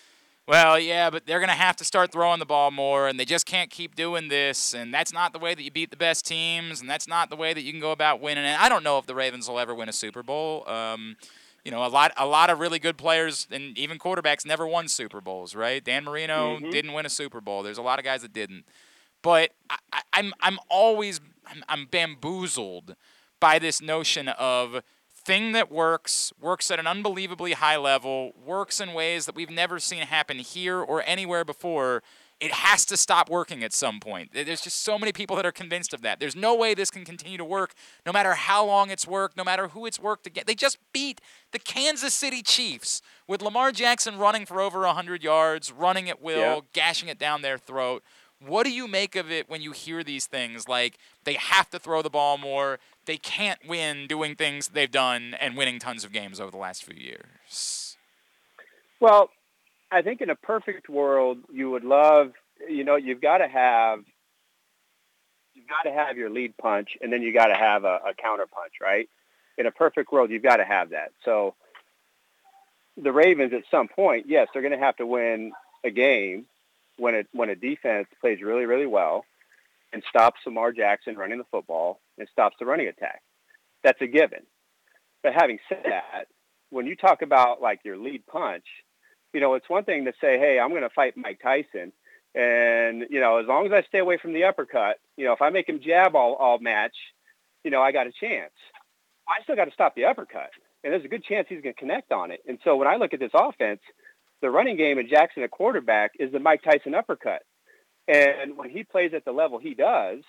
well, yeah, but they're going to have to start throwing the ball more, and they just can't keep doing this. And that's not the way that you beat the best teams, and that's not the way that you can go about winning. And I don't know if the Ravens will ever win a Super Bowl. Um, you know, a lot, a lot of really good players and even quarterbacks never won Super Bowls, right? Dan Marino Mm-hmm. didn't win a Super Bowl. There's a lot of guys that didn't. But I, I, I'm, I'm always, I'm, I'm bamboozled by this notion of thing that works, works at an unbelievably high level, works in ways that we've never seen happen here or anywhere before, it has to stop working at some point. There's just so many people that are convinced of that. There's no way this can continue to work, no matter how long it's worked, no matter who it's worked against. They just beat the Kansas City Chiefs with Lamar Jackson running for over 100 yards, running at will, Yeah. gashing it down their throat. What do you make of it when you hear these things like they have to throw the ball more, they can't win doing things they've done and winning tons of games over the last few years? Well, I think in a perfect world, you would love, you know, you've got to have, you've got to have your lead punch, and then you got to have a, a counter punch, right? In a perfect world, you've got to have that. So the Ravens, at some point, yes, they're going to have to win a game when it when a defense plays really, really well and stops Lamar Jackson running the football and stops the running attack. That's a given. But having said that, when you talk about like your lead punch, you know, it's one thing to say, hey, I'm going to fight Mike Tyson. And, you know, as long as I stay away from the uppercut, you know, if I make him jab all, all match, you know, I got a chance. I still got to stop the uppercut. And there's a good chance he's going to connect on it. And so when I look at this offense, the running game of Jackson at quarterback is the Mike Tyson uppercut. And when he plays at the level he does,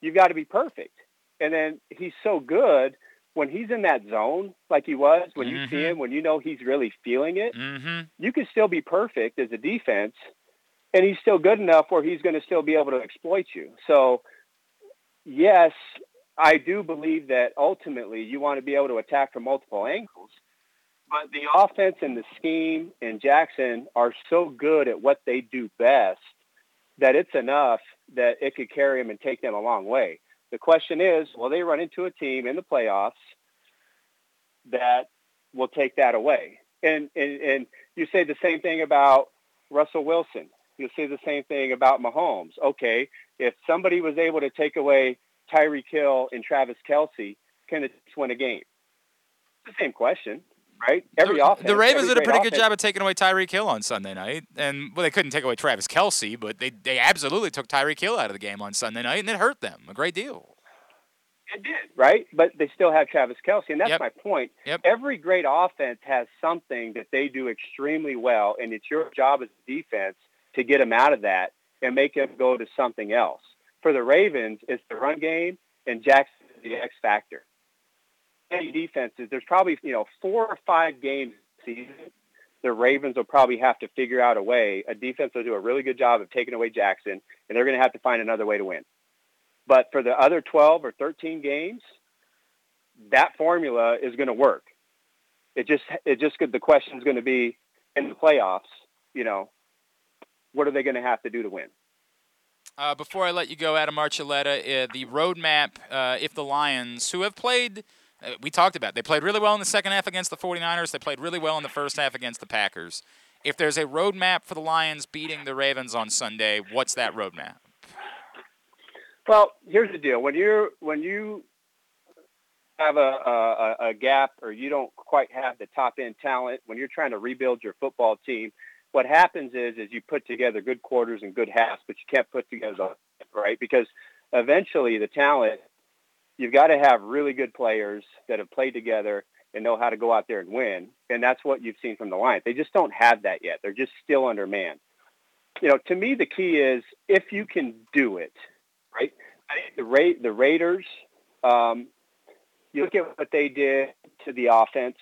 you've got to be perfect. And then he's so good when he's in that zone like he was, when you see Mhm. him, when you know he's really feeling it, Mm-hmm. you can still be perfect as a defense, and he's still good enough where he's going to still be able to exploit you. So, yes, I do believe that ultimately you want to be able to attack from multiple angles. But the offense and the scheme and Jackson are so good at what they do best that it's enough that it could carry them and take them a long way. The question is, will they run into a team in the playoffs that will take that away? And and, and You say the same thing about Russell Wilson. You say the same thing about Mahomes. Okay, if somebody was able to take away Tyreek Hill and Travis Kelce, can Chiefs win a game? It's the same question, right? Every the, offense. the Ravens did a pretty good offense- job of taking away Tyreek Hill on Sunday night, and well, they couldn't take away Travis Kelce, but they they absolutely took Tyreek Hill out of the game on Sunday night, and it hurt them a great deal. It did, right? But they still have Travis Kelce, and that's Yep. my point. Yep. Every great offense has something that they do extremely well, and it's your job as a defense to get them out of that and make them go to something else. For the Ravens, it's the run game, and Jackson is the X factor. Any defenses, there's probably you know four or five games season. The Ravens will probably have to figure out a way. A defense will do a really good job of taking away Jackson, and they're going to have to find another way to win. But for the other 12 or 13 games, that formula is going to work. It just, it just could, the question is going to be in the playoffs, you know, what are they going to have to do to win? Uh, before I let you go, Adam Archuleta, uh, the roadmap, uh, if the Lions, who have played, Uh, we talked about, they played really well in the second half against the 49ers, they played really well in the first half against the Packers. If there's a roadmap for the Lions beating the Ravens on Sunday, what's that roadmap? Well, here's the deal. When you're, when you have a, a, a gap or you don't quite have the top end talent, when you're trying to rebuild your football team, what happens is, is you put together good quarters and good halves, but you can't put together the right because eventually the talent you've got to have really good players that have played together and know how to go out there and win. And that's what you've seen from the Lions. They just don't have that yet. They're just still undermanned. You know, to me, the key is if you can do it, right? The Ra- the Raiders, um, you look at what they did to the offense.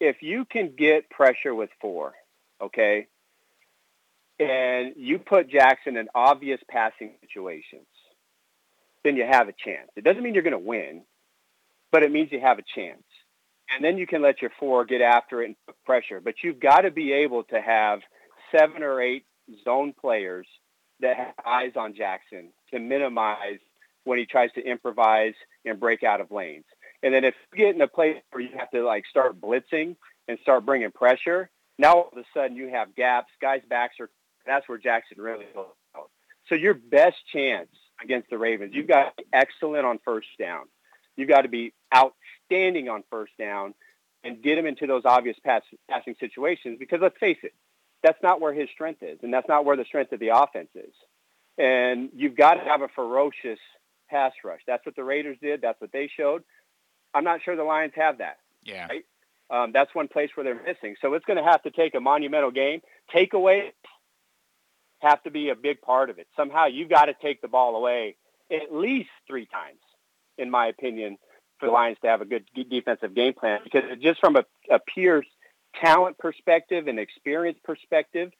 If you can get pressure with four, okay, and you put Jackson in obvious passing situations, then you have a chance. It doesn't mean you're going to win, but it means you have a chance. And then you can let your four get after it and put pressure. But you've got to be able to have seven or eight zone players that have eyes on Jackson to minimize when he tries to improvise and break out of lanes. And then if you get in a place where you have to like start blitzing and start bringing pressure, now all of a sudden you have gaps, guys' backs are, that's where Jackson really goes. So your best chance against the Ravens, you've got to be excellent on first down. You've got to be outstanding on first down and get him into those obvious pass, passing situations because let's face it, that's not where his strength is, and that's not where the strength of the offense is. And you've got to have a ferocious pass rush. That's what the Raiders did. That's what they showed. I'm not sure the Lions have that. Yeah. Right? Um, that's one place where they're missing. So it's going to have to take a monumental game. Takeaways have to be a big part of it. Somehow you've got to take the ball away at least three times, in my opinion, for the Lions to have a good defensive game plan. Because just from a, a pure talent perspective and experience perspective,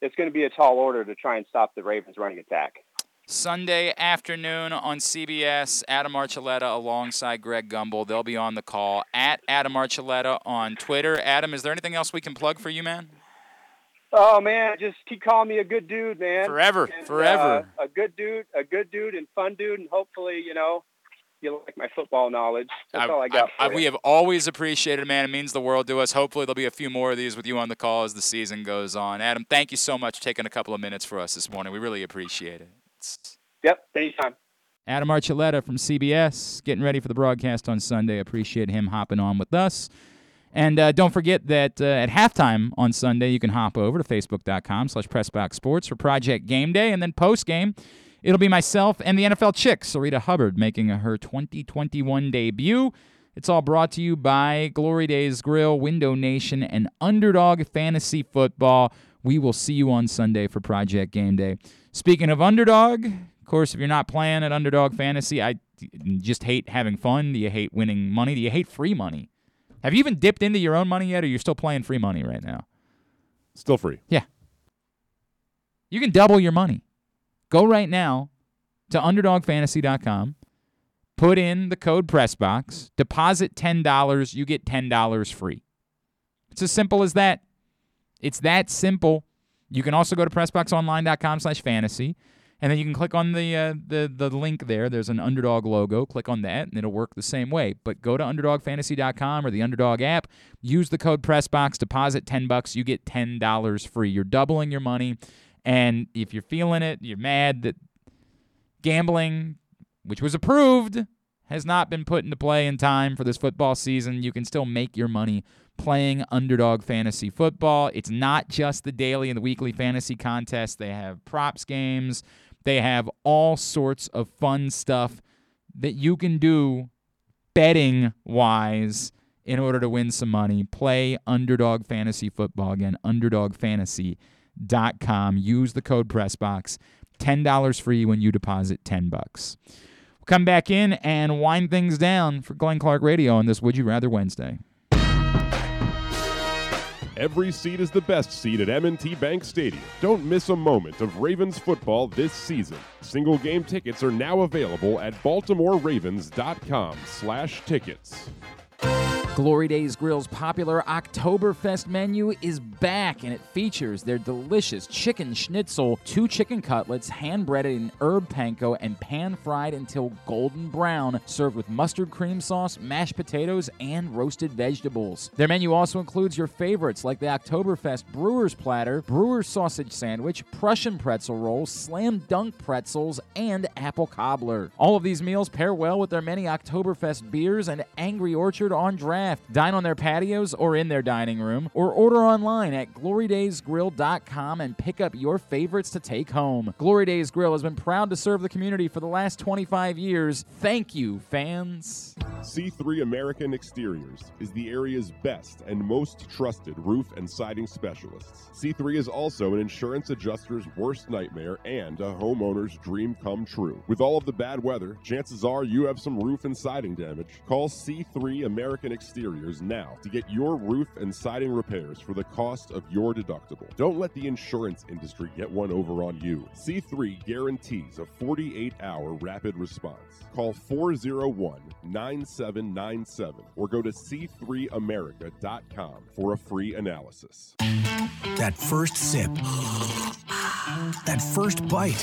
it's going to be a tall order to try and stop the Ravens' running attack. Sunday afternoon on CBS, Adam Archuleta alongside Greg Gumbel. They'll be on the call at Adam Archuleta on Twitter. Adam, is there anything else we can plug for you, man? Oh man, just keep calling me a good dude, man. Forever, And, forever. uh, a good dude, a good dude, and fun dude, and hopefully, you know, you like my football knowledge. That's all I got. I- for we have always appreciated, man. It means the world to us. Hopefully, there'll be a few more of these with you on the call as the season goes on. Adam, thank you so much for taking a couple of minutes for us this morning. We really appreciate it. It's- Yep, anytime. Adam Archuleta from CBS, getting ready for the broadcast on Sunday. Appreciate him hopping on with us. And uh, don't forget that uh, at halftime on Sunday, you can hop over to facebook.com slash pressboxsports for Project Game Day. And then post-game, it'll be myself and the NFL Chick, Sarita Hubbard, making her 2021 debut. It's all brought to you by Glory Days Grill, Window Nation, and Underdog Fantasy Football. We will see you on Sunday for Project Game Day. Speaking of Underdog, of course, if you're not playing at Underdog Fantasy, I just hate having fun. Do you hate winning money? Do you hate free money? Have you even dipped into your own money yet, or you're still playing free money right now? Still free. Yeah. You can double your money. Go right now to underdogfantasy.com, put in the code PRESSBOX, deposit $10, you get $10 free. It's as simple as that. It's that simple. You can also go to pressboxonline.com slash fantasy. And then you can click on the uh, the the link there. There's an underdog logo. Click on that, and it'll work the same way. But go to underdogfantasy.com or the Underdog app. Use the code PressBox. Deposit ten bucks. You get ten dollars free. You're doubling your money. And if you're feeling it, you're mad that gambling, which was approved, has not been put into play in time for this football season. You can still make your money playing underdog fantasy football. It's not just the daily and the weekly fantasy contests, they have props games, they have all sorts of fun stuff that you can do betting wise in order to win some money. Play underdog fantasy football again, underdogfantasy.com. Use the code PressBox. $10 free when you deposit 10 bucks. We'll come back in and wind things down for Glenn Clark Radio on this Would You Rather Wednesday. Every seat is the best seat at M&T Bank Stadium. Don't miss a moment of Ravens football this season. Single game tickets are now available at baltimoreravens.com/tickets. Glory Days Grill's popular Oktoberfest menu is back and it features their delicious chicken schnitzel, two chicken cutlets, hand breaded in herb panko and pan fried until golden brown, served with mustard cream sauce, mashed potatoes, and roasted vegetables. Their menu also includes your favorites like the Oktoberfest Brewer's Platter, Brewer's Sausage Sandwich, Prussian Pretzel Roll, Slam Dunk Pretzels, and Apple Cobbler. All of these meals pair well with their many Oktoberfest beers and Angry Orchard on draft. Dine on their patios or in their dining room, or order online at glorydaysgrill.com and pick up your favorites to take home. Glory Days Grill has been proud to serve the community for the last 25 years. Thank you, fans. C3 American Exteriors is the area's best and most trusted roof and siding specialists. C3 is also an insurance adjuster's worst nightmare and a homeowner's dream come true. With all of the bad weather, chances are you have some roof and siding damage. Call C3 American Exteriors now to get your roof and siding repairs for the cost of your deductible. Don't let the insurance industry get one over on you. C3 guarantees a 48 hour rapid response. Call 401 9797 or go to c3america.com for a free analysis. That first sip. That first bite.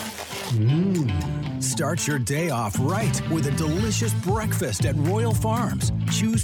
Mmm. Start your day off right with a delicious breakfast at Royal Farms. Choose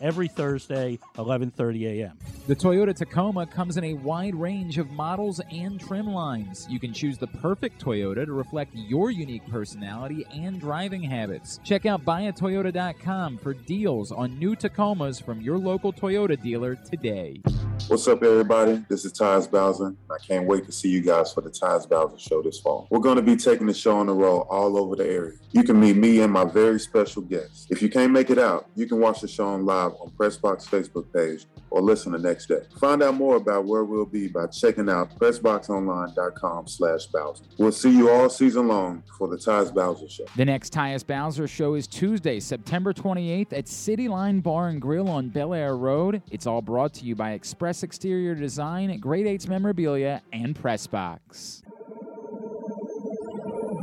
every Thursday, 11:30 a.m. The Toyota Tacoma comes in a wide range of models and trim lines. You can choose the perfect Toyota to reflect your unique personality and driving habits. Check out buyatoyota.com for deals on new Tacomas from your local Toyota dealer today. What's up, everybody? This is Tyus Bowser. I can't wait to see you guys for the Tyus Bowser Show this fall. We're going to be taking the show on the road all over the area. You can meet me and my very special guests. If you can't make it out, you can watch the show on live on Pressbox Facebook page or listen the next day. Find out more about where we'll be by checking out PressboxOnline.com slash Bowser. We'll see you all season long for the Tyus Bowser Show. The next Tyus Bowser show is Tuesday, September 28th at City Line Bar and Grill on Bel Air Road. It's all brought to you by Express Exterior Design, Grade 8's Memorabilia, and Pressbox.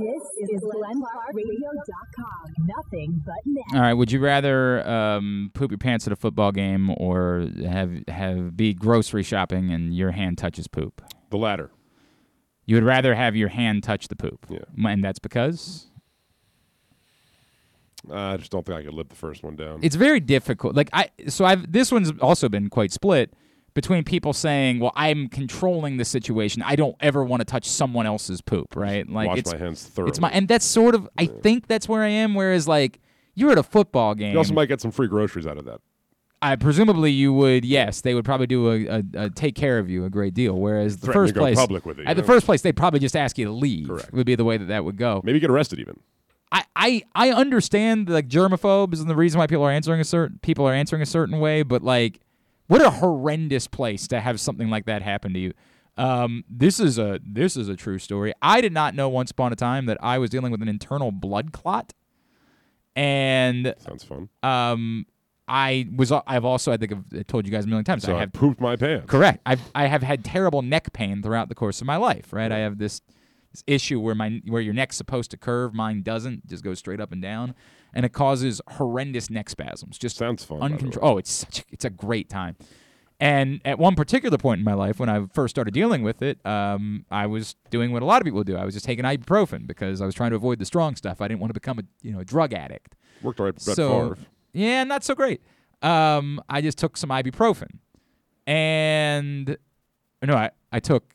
This is GlenClarkRadio.com. Nothing but net. All right. Would you rather um, poop your pants at a football game or have have be grocery shopping and your hand touches poop? The latter. You would rather have your hand touch the poop. Yeah. And that's because I just don't think I could live the first one down. it's very difficult. Like I, so I've this one's also been quite split between people saying, "Well, I'm controlling the situation. I don't ever want to touch someone else's poop." Right? Like wash it's my hands It's my and that's sort of I think that's where I am. Whereas like you're at a football game. You also might get some free groceries out of that. I presumably you would. Yes, they would probably do a, a, a take care of you a great deal. Whereas the Threaten first place, public with it, at you the first place, they'd probably just ask you to leave. Correct. Would be the way that that would go. Maybe get arrested even. I, I, I understand like germaphobes and the reason why people are answering a certain people are answering a certain way, but like, what a horrendous place to have something like that happen to you. Um, this is a this is a true story. I did not know once upon a time that I was dealing with an internal blood clot, and sounds fun. Um, I was I've also I think I've told you guys a million times So I I have pooped my pants. Correct. I've I have had terrible neck pain throughout the course of my life. Right. I have this issue where my where your neck's supposed to curve, mine doesn't. Just goes straight up and down, and it causes horrendous neck spasms. Just sounds fun. by the way. Uncontrolled. Oh, it's such a, it's a great time. And at one particular point in my life, when I first started dealing with it, um, I was doing what a lot of people do. I was just taking ibuprofen because I was trying to avoid the strong stuff. I didn't want to become a you know a drug addict. Worked all right Brett so Favre. yeah, not so great. Um, I just took some ibuprofen, and no, I I took.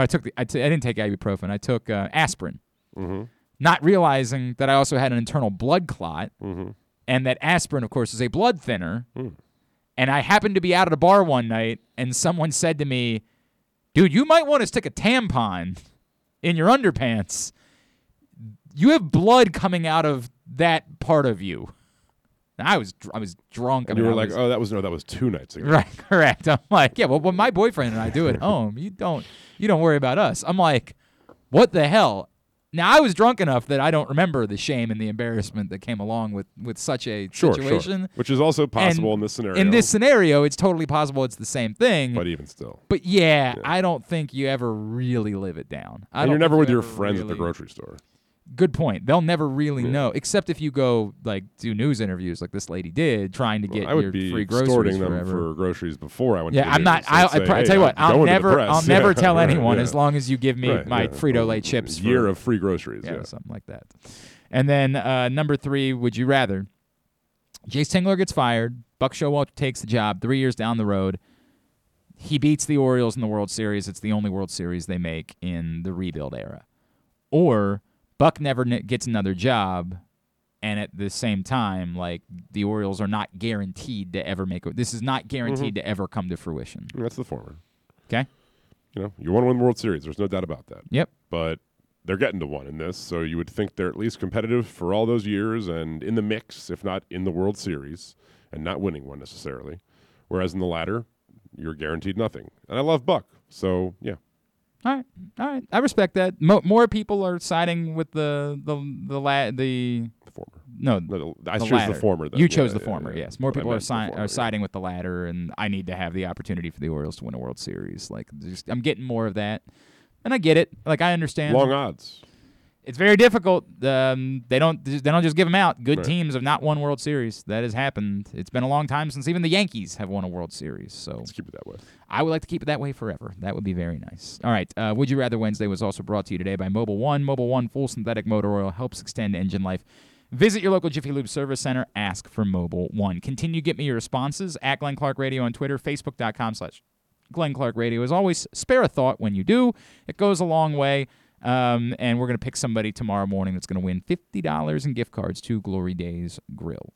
Well, I took the. I, t- I didn't take ibuprofen. I took uh, aspirin, mm-hmm. not realizing that I also had an internal blood clot, Mm-hmm. and that aspirin, of course, is a blood thinner. Mm. And I happened to be out at a bar one night, and someone said to me, "Dude, you might want to stick a tampon in your underpants. You have blood coming out of that part of you." And I was dr- I was drunk. I And you were I like, was- oh, that was no, that was two nights ago. Right, correct. I'm like, yeah, well, when my boyfriend and I do at home, you don't you don't worry about us. I'm like, what the hell? Now I was drunk enough that I don't remember the shame and the embarrassment that came along with with such a Sure, situation. sure. Which is also possible And in this scenario. In this scenario, it's totally possible it's the same thing. But even still. But yeah, I don't think you ever really live it down. I and you're never with you your friends at the grocery store. Good point. They'll never really know, except if you go like do news interviews like this lady did, trying to get I would your be free groceries them forever. for groceries before I went. Yeah, to I'm not. I, I'd I, say, pro- I hey, tell you what, I'll going to the never. I'll never Yeah, tell anyone yeah. as long as you give me Right, my yeah. Frito Lay chips. Year for, of free groceries. yeah, Yeah. something like that. And then uh, number three, would you rather? Jayce Tingler gets fired. Buck Showalter takes the job three years down the road. He beats the Orioles in the World Series. It's the only World Series they make in the rebuild era. Or Buck never n- gets another job, and at the same time, like the Orioles are not guaranteed to ever make. This is not guaranteed mm-hmm. to ever come to fruition. That's the former. Okay. You know, you want to win the World Series. There's no doubt about that. Yep. But they're getting to one in this, so you would think they're at least competitive for all those years and in the mix, if not in the World Series, and not winning one necessarily. Whereas in the latter, you're guaranteed nothing. And I love Buck, so yeah. All right, all right. I respect that. Mo- more people are siding with the the the la- the, former. No, No, I the chose the former then. You Yeah, chose the yeah, former. yeah. Yes, more people are, si- former, are siding with the latter, and I need to have the opportunity for the Orioles to win a World Series. Like, just, I'm getting more of that, and I get it. Like, I understand. Long odds. It's very difficult. Um, they don't they don't just give them out. Good Right. teams have not won World Series. That has happened. It's been a long time since even the Yankees have won a World Series. So let's keep it that way. I would like to keep it that way forever. That would be very nice. All right. Uh, would you rather Wednesday was also brought to you today by Mobil 1. Mobil 1 full synthetic motor oil helps extend engine life. Visit your local Jiffy Lube service center. Ask for Mobil 1. Continue to get me your responses at Glenn Clark Radio on Twitter, Facebook.com slash Glenn Clark Radio. As always, spare a thought when you do. It goes a long way. Um, and we're going to pick somebody tomorrow morning that's going to win $50 in gift cards to Glory Days Grill.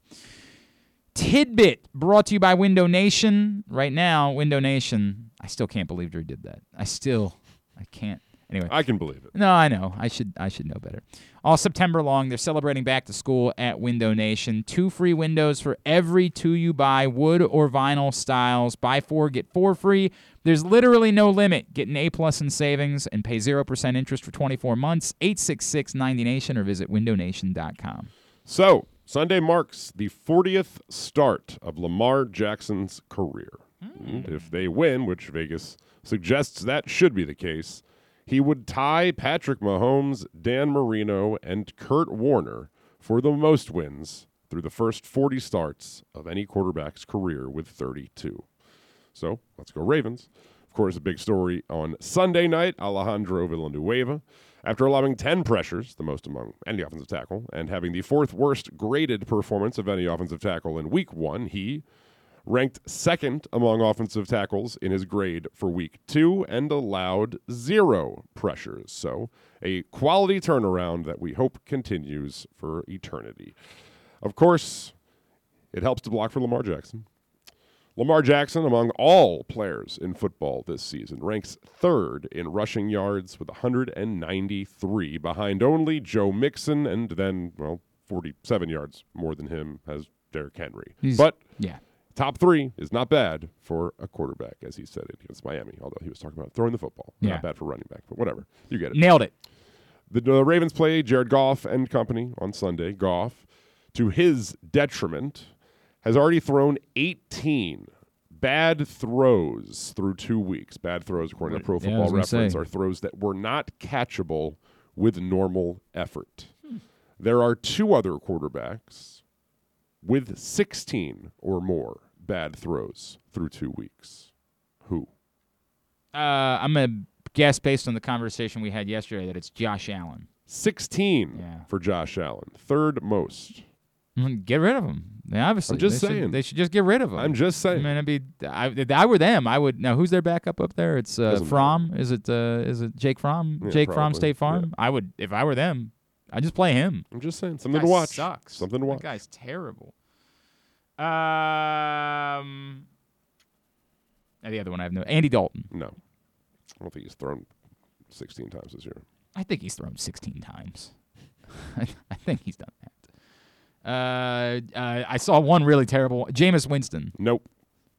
Tidbit brought to you by Window Nation. Right now, Window Nation, I still can't believe Drew did that. I still, I can't. Anyway, I can believe it. No, I know. I should. I should know better. All September long, they're celebrating back to school at Window Nation. Two free windows for every two you buy, wood or vinyl styles. Buy four, get four free. There's literally no limit. Get an A plus in savings and pay zero percent interest for 24 months. 866 90 Nation or visit windownation.com. So, Sunday marks the 40th start of Lamar Jackson's career. And if they win, which Vegas suggests that should be the case, he would tie Patrick Mahomes, Dan Marino, and Kurt Warner for the most wins through the first 40 starts of any quarterback's career with 32. So, let's go Ravens. Of course, a big story on Sunday night, Alejandro Villanueva. After allowing 10 pressures, the most among any offensive tackle, and having the fourth worst graded performance of any offensive tackle in week one, he ranked second among offensive tackles in his grade for week two and allowed zero pressures. So, a quality turnaround that we hope continues for eternity. Of course, it helps to block for Lamar Jackson. Lamar Jackson, among all players in football this season, ranks third in rushing yards with 193, behind only Joe Mixon, and then, well, 47 yards more than him has Derrick Henry. He's- but yeah. top three is not bad for a quarterback, as he said it against Miami, although he was talking about throwing the football. Yeah. Not bad for running back, but whatever. You get it. Nailed it. The, the Ravens play Jared Goff and company on Sunday. Goff, to his detriment, has already thrown 18 bad throws through two weeks. Bad throws, according to Pro Yeah, Football Reference, say. are throws that were not catchable with normal effort. There are two other quarterbacks with 16 or more bad throws through two weeks. Who? Uh, I'm gonna guess based on the conversation we had yesterday that it's Josh Allen. 16 for Josh Allen, third most. Mm, Get rid of them. They obviously, I'm just they should- saying. they should just get rid of them. I'm just saying. I mean, I'd be, I, if I were them, I would. Now, who's their backup up there? It's uh, Doesn't Fromm. Is it? Uh, is it Jake Fromm? Yeah, Jake Fromm. State Farm. I would, if I were them, I'd just play him. I'm just saying something to watch. Sucks. Something to watch. That guy's terrible. Um, the other one I have no. Andy Dalton. No, I don't think he's thrown 16 times this year. I think he's thrown 16 times. I, I think he's done that. Uh, uh, I saw one really terrible. one. Jameis Winston. Nope.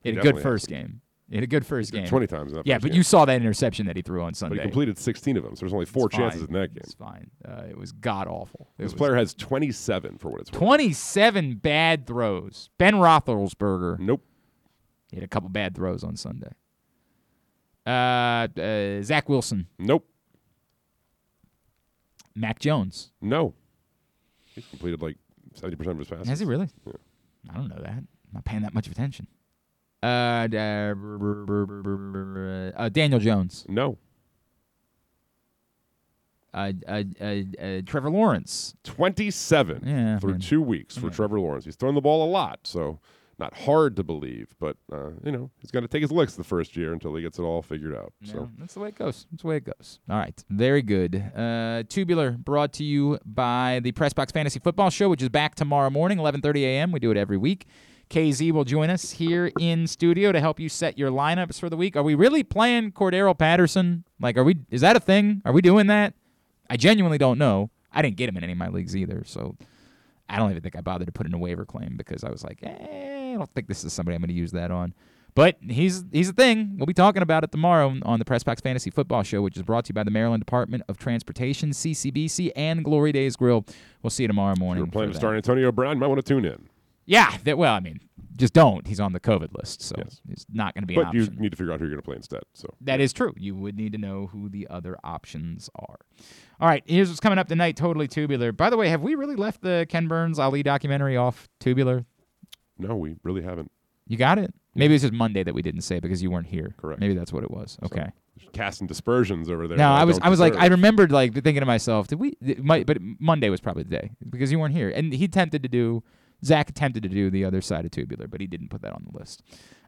He had a good definitely first game. He had a good first game. 20 times in that Yeah, first but game. you saw that interception that he threw on Sunday. But he completed 16 of them, so there's only four It's chances fine. in that game. It's fine. Uh, it was god awful. It This was player has 27 for what it's worth. 27 bad throws. Ben Roethlisberger. Nope. He had a couple bad throws on Sunday. Uh, uh, Zach Wilson. Nope. Mac Jones. No. He's completed like 70% of his passes. Has he really? Yeah. I don't know that. I'm not paying that much attention. Uh, d- uh, uh, Daniel Jones. No. Uh, uh, uh, uh, Trevor Lawrence. 27 Yeah, through man. two weeks for Yeah. Trevor Lawrence. He's thrown the ball a lot, so not hard to believe, but uh, you know he's going to take his licks the first year until he gets it all figured out. So that's the way it goes. That's the way it goes. All right, very good. Uh, Tubular brought to you by the Pressbox Fantasy Football Show, which is back tomorrow morning, 11:30 a.m. We do it every week. KZ will join us here in studio to help you set your lineups for the week. Are we really playing Cordero Patterson? Like, are we? Is that a thing? Are we doing that? I genuinely don't know. I didn't get him in any of my leagues either, so I don't even think I bothered to put in a waiver claim because I was like, eh, I don't think this is somebody I'm going to use that on. But he's he's a thing. We'll be talking about it tomorrow on the Pressbox Fantasy Football Show, which is brought to you by the Maryland Department of Transportation, CCBC, and Glory Days Grill. We'll see you tomorrow if morning. you're planning for to start Antonio Brown, you might want to tune in. Yeah, that, well, I mean, just don't. He's on the COVID list, so he's not going to be an But you need to figure out who you're going to play instead. So That is true. You would need to know who the other options are. All right, here's what's coming up tonight. Totally tubular. By the way, have we really left the Ken Burns Ali documentary off tubular? No, we really haven't. You got it. Maybe it's just Monday that we didn't say because you weren't here. Correct. Maybe that's what it was. Okay. Casting dispersions over there. No, I was I was like. I remembered like thinking to myself, did we? It might, but Monday was probably the day because you weren't here, and he attempted to do. Zach attempted to do the other side of tubular, but he didn't put that on the list.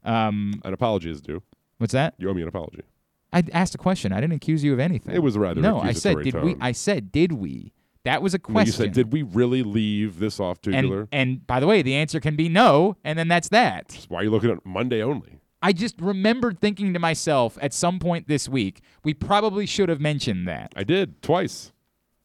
Um, An apology is due. What's that? You owe me an apology. I asked a question. I didn't accuse you of anything. It was rather no. I said, did we? I said, did we? That was a question. you said, did we really leave this off tubular? and, and by the way, the answer can be no, and then that's that. Why are you looking at Monday only? I just remembered thinking to myself at some point this week, we probably should have mentioned that. I did twice.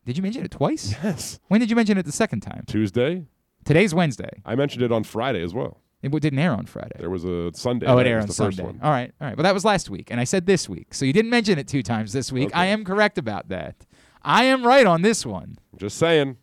Did you mention it twice? Yes. When did you mention it the second time? Tuesday. Today's Wednesday. I mentioned it on Friday as well. It didn't air on Friday. There was a Sunday. Oh, it aired on was the first Sunday. one. All right, all right. But that was last week, and I said this week, so you didn't mention it two times this week. I am correct about that. I am right on this one. Just saying.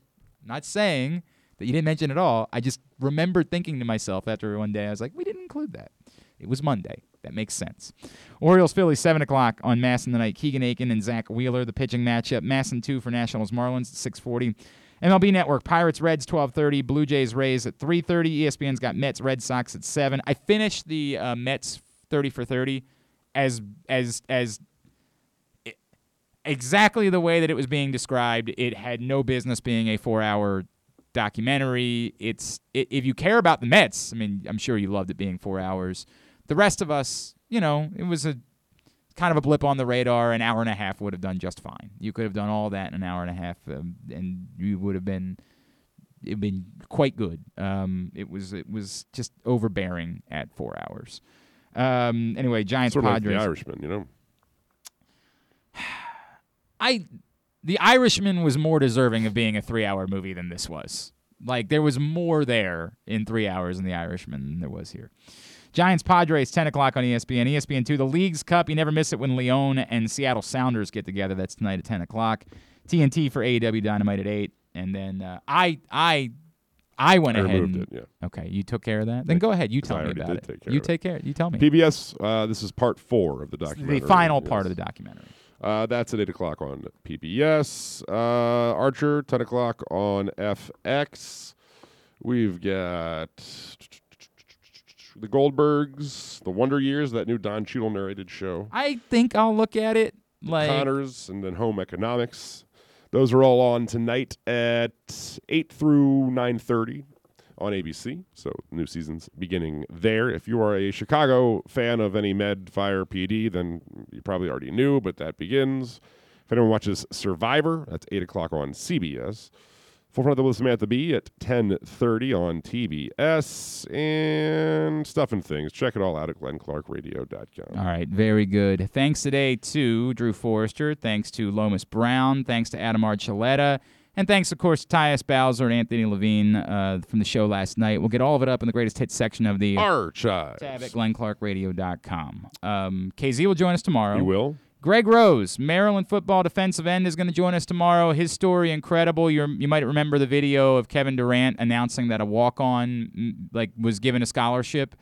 Not saying that you didn't mention it all. I just remembered thinking to myself after one day, I was like, we didn't include that. It was Monday. That makes sense. Orioles Phillies, 7 o'clock on mass MASN tonight. Keegan Akin and Zack Wheeler, the pitching matchup. Mass MASN 2 for Nationals Marlins at 640. MLB Network, Pirates Reds 1230, Blue Jays Rays at 330. ESPN's got Mets Red Sox at 7. I finished the uh, Mets 30 for 30 as as as exactly the way that it was being described. It had no business being a four-hour documentary. It's i if you care about the Mets, I mean, I'm sure you loved it being four hours. The rest of us, you know, it was a kind of a blip on the radar. An hour and a half would have done just fine. You could have done all that in an hour and a half, um, and you would have been it'd been quite good. Um, it was it was just overbearing at four hours. Um, anyway, Giants Sort of like the Irishman, you know. I The Irishman was more deserving of being a three hour movie than this was. Like there was more there in three hours in The Irishman than there was here. Giants Padres, 10 o'clock on ESPN. ESPN 2, the Leagues Cup. You never miss it when León and Seattle Sounders get together. That's tonight at 10 o'clock. TNT for AEW Dynamite at 8. And then uh, I I I went I ahead and, it, yeah. Okay, you took care of that? Then go ahead. You tell me about did it. take care you of it. take care. You tell me. PBS, uh, this is part four of the documentary. the final part of the documentary. Uh, that's at 8 o'clock on PBS. Uh, Archer, 10 o'clock on FX. We've got the Goldbergs, the Wonder Years, that new Don Cheadle narrated show. I think I'll look at it like Conners, and then Home Economics. Those are all on tonight at 8 through 9.30 on ABC. So new season's beginning there. If you are a Chicago fan of any Med, Fire, PD, then you probably already knew, but that begins. If anyone watches Survivor, that's 8 o'clock on CBS. Of the with Samantha Bee at 10.30 on TBS. And Stuff and Things. Check it all out at glennclarkradio.com. All right, very good. Thanks today to Drew Forrester. Thanks to Lomas Brown. Thanks to Adam Archuleta. And thanks, of course, to Tyus Bowser and Anthony Levine uh, from the show last night. We'll get all of it up in the greatest hits section of the Archives. tab at glennclarkradio.com. Um, KZ will join us tomorrow. You will? Greg Rose, Maryland football defensive end, is going to join us tomorrow. His story incredible. you you might remember the video of Kevin Durant announcing that a walk-on mm, like was given a scholarship.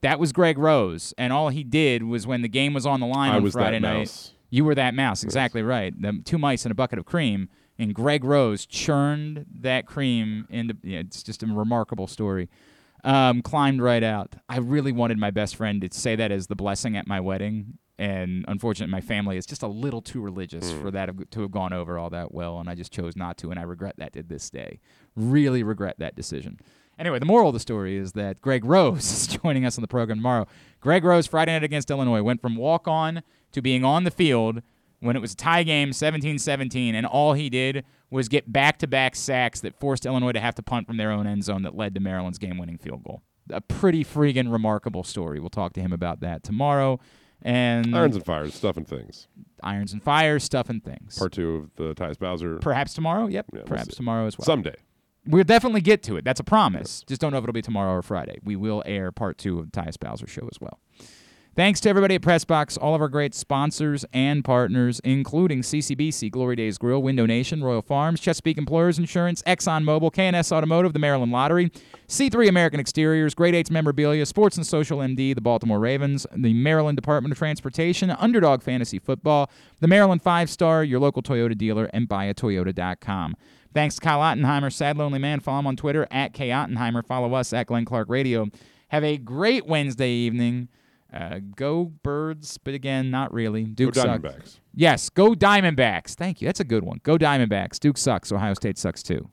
That was Greg Rose, and all he did was when the game was on the line I on was that Friday night. mouse. You were that mouse, exactly right. The two mice and a bucket of cream, and Greg Rose churned that cream into. Yeah, it's just a remarkable story. Um, climbed right out. I really wanted my best friend to say that as the blessing at my wedding, and unfortunately, my family is just a little too religious Hmm. for that to have gone over all that well, and I just chose not to, and I regret that to this day. Really regret that decision. Anyway, the moral of the story is that Greg Rose is joining us on the program tomorrow. Greg Rose, Friday night against Illinois, went from walk on to being on the field when it was a tie game, 17 17, and all he did was get back to back sacks that forced Illinois to have to punt from their own end zone that led to Maryland's game winning field goal. A pretty freaking remarkable story. We'll talk to him about that tomorrow. And Irons and Fires, Stuff and Things. Irons and Fires, stuff and things. Part two of the Tyus Bowser. Perhaps tomorrow. Yep. Yeah, we'll Perhaps see. tomorrow as well. Someday. We'll definitely get to it. That's a promise. Just don't know if it'll be tomorrow or Friday. We will air part two of the Tyus Bowser show as well. Thanks to everybody at Pressbox, all of our great sponsors and partners, including CCBC, Glory Days Grill, Window Nation, Royal Farms, Chesapeake Employers Insurance, ExxonMobil, KNS Automotive, the Maryland Lottery, C3 American Exteriors, Grade 8's Memorabilia, Sports and Social MD, the Baltimore Ravens, the Maryland Department of Transportation, Underdog Fantasy Football, the Maryland Five Star, your local Toyota dealer, and buyatoyota.com. Thanks to Kyle Ottenheimer, Sad Lonely Man. Follow him on Twitter at K Ottenheimer. Follow us at Glenn Clark Radio. Have a great Wednesday evening. Uh, go Birds, but again, not really. Duke Go sucks. Diamondbacks. Yes, go Diamondbacks. Thank you. That's a good one. Go Diamondbacks. Duke sucks. Ohio State sucks too.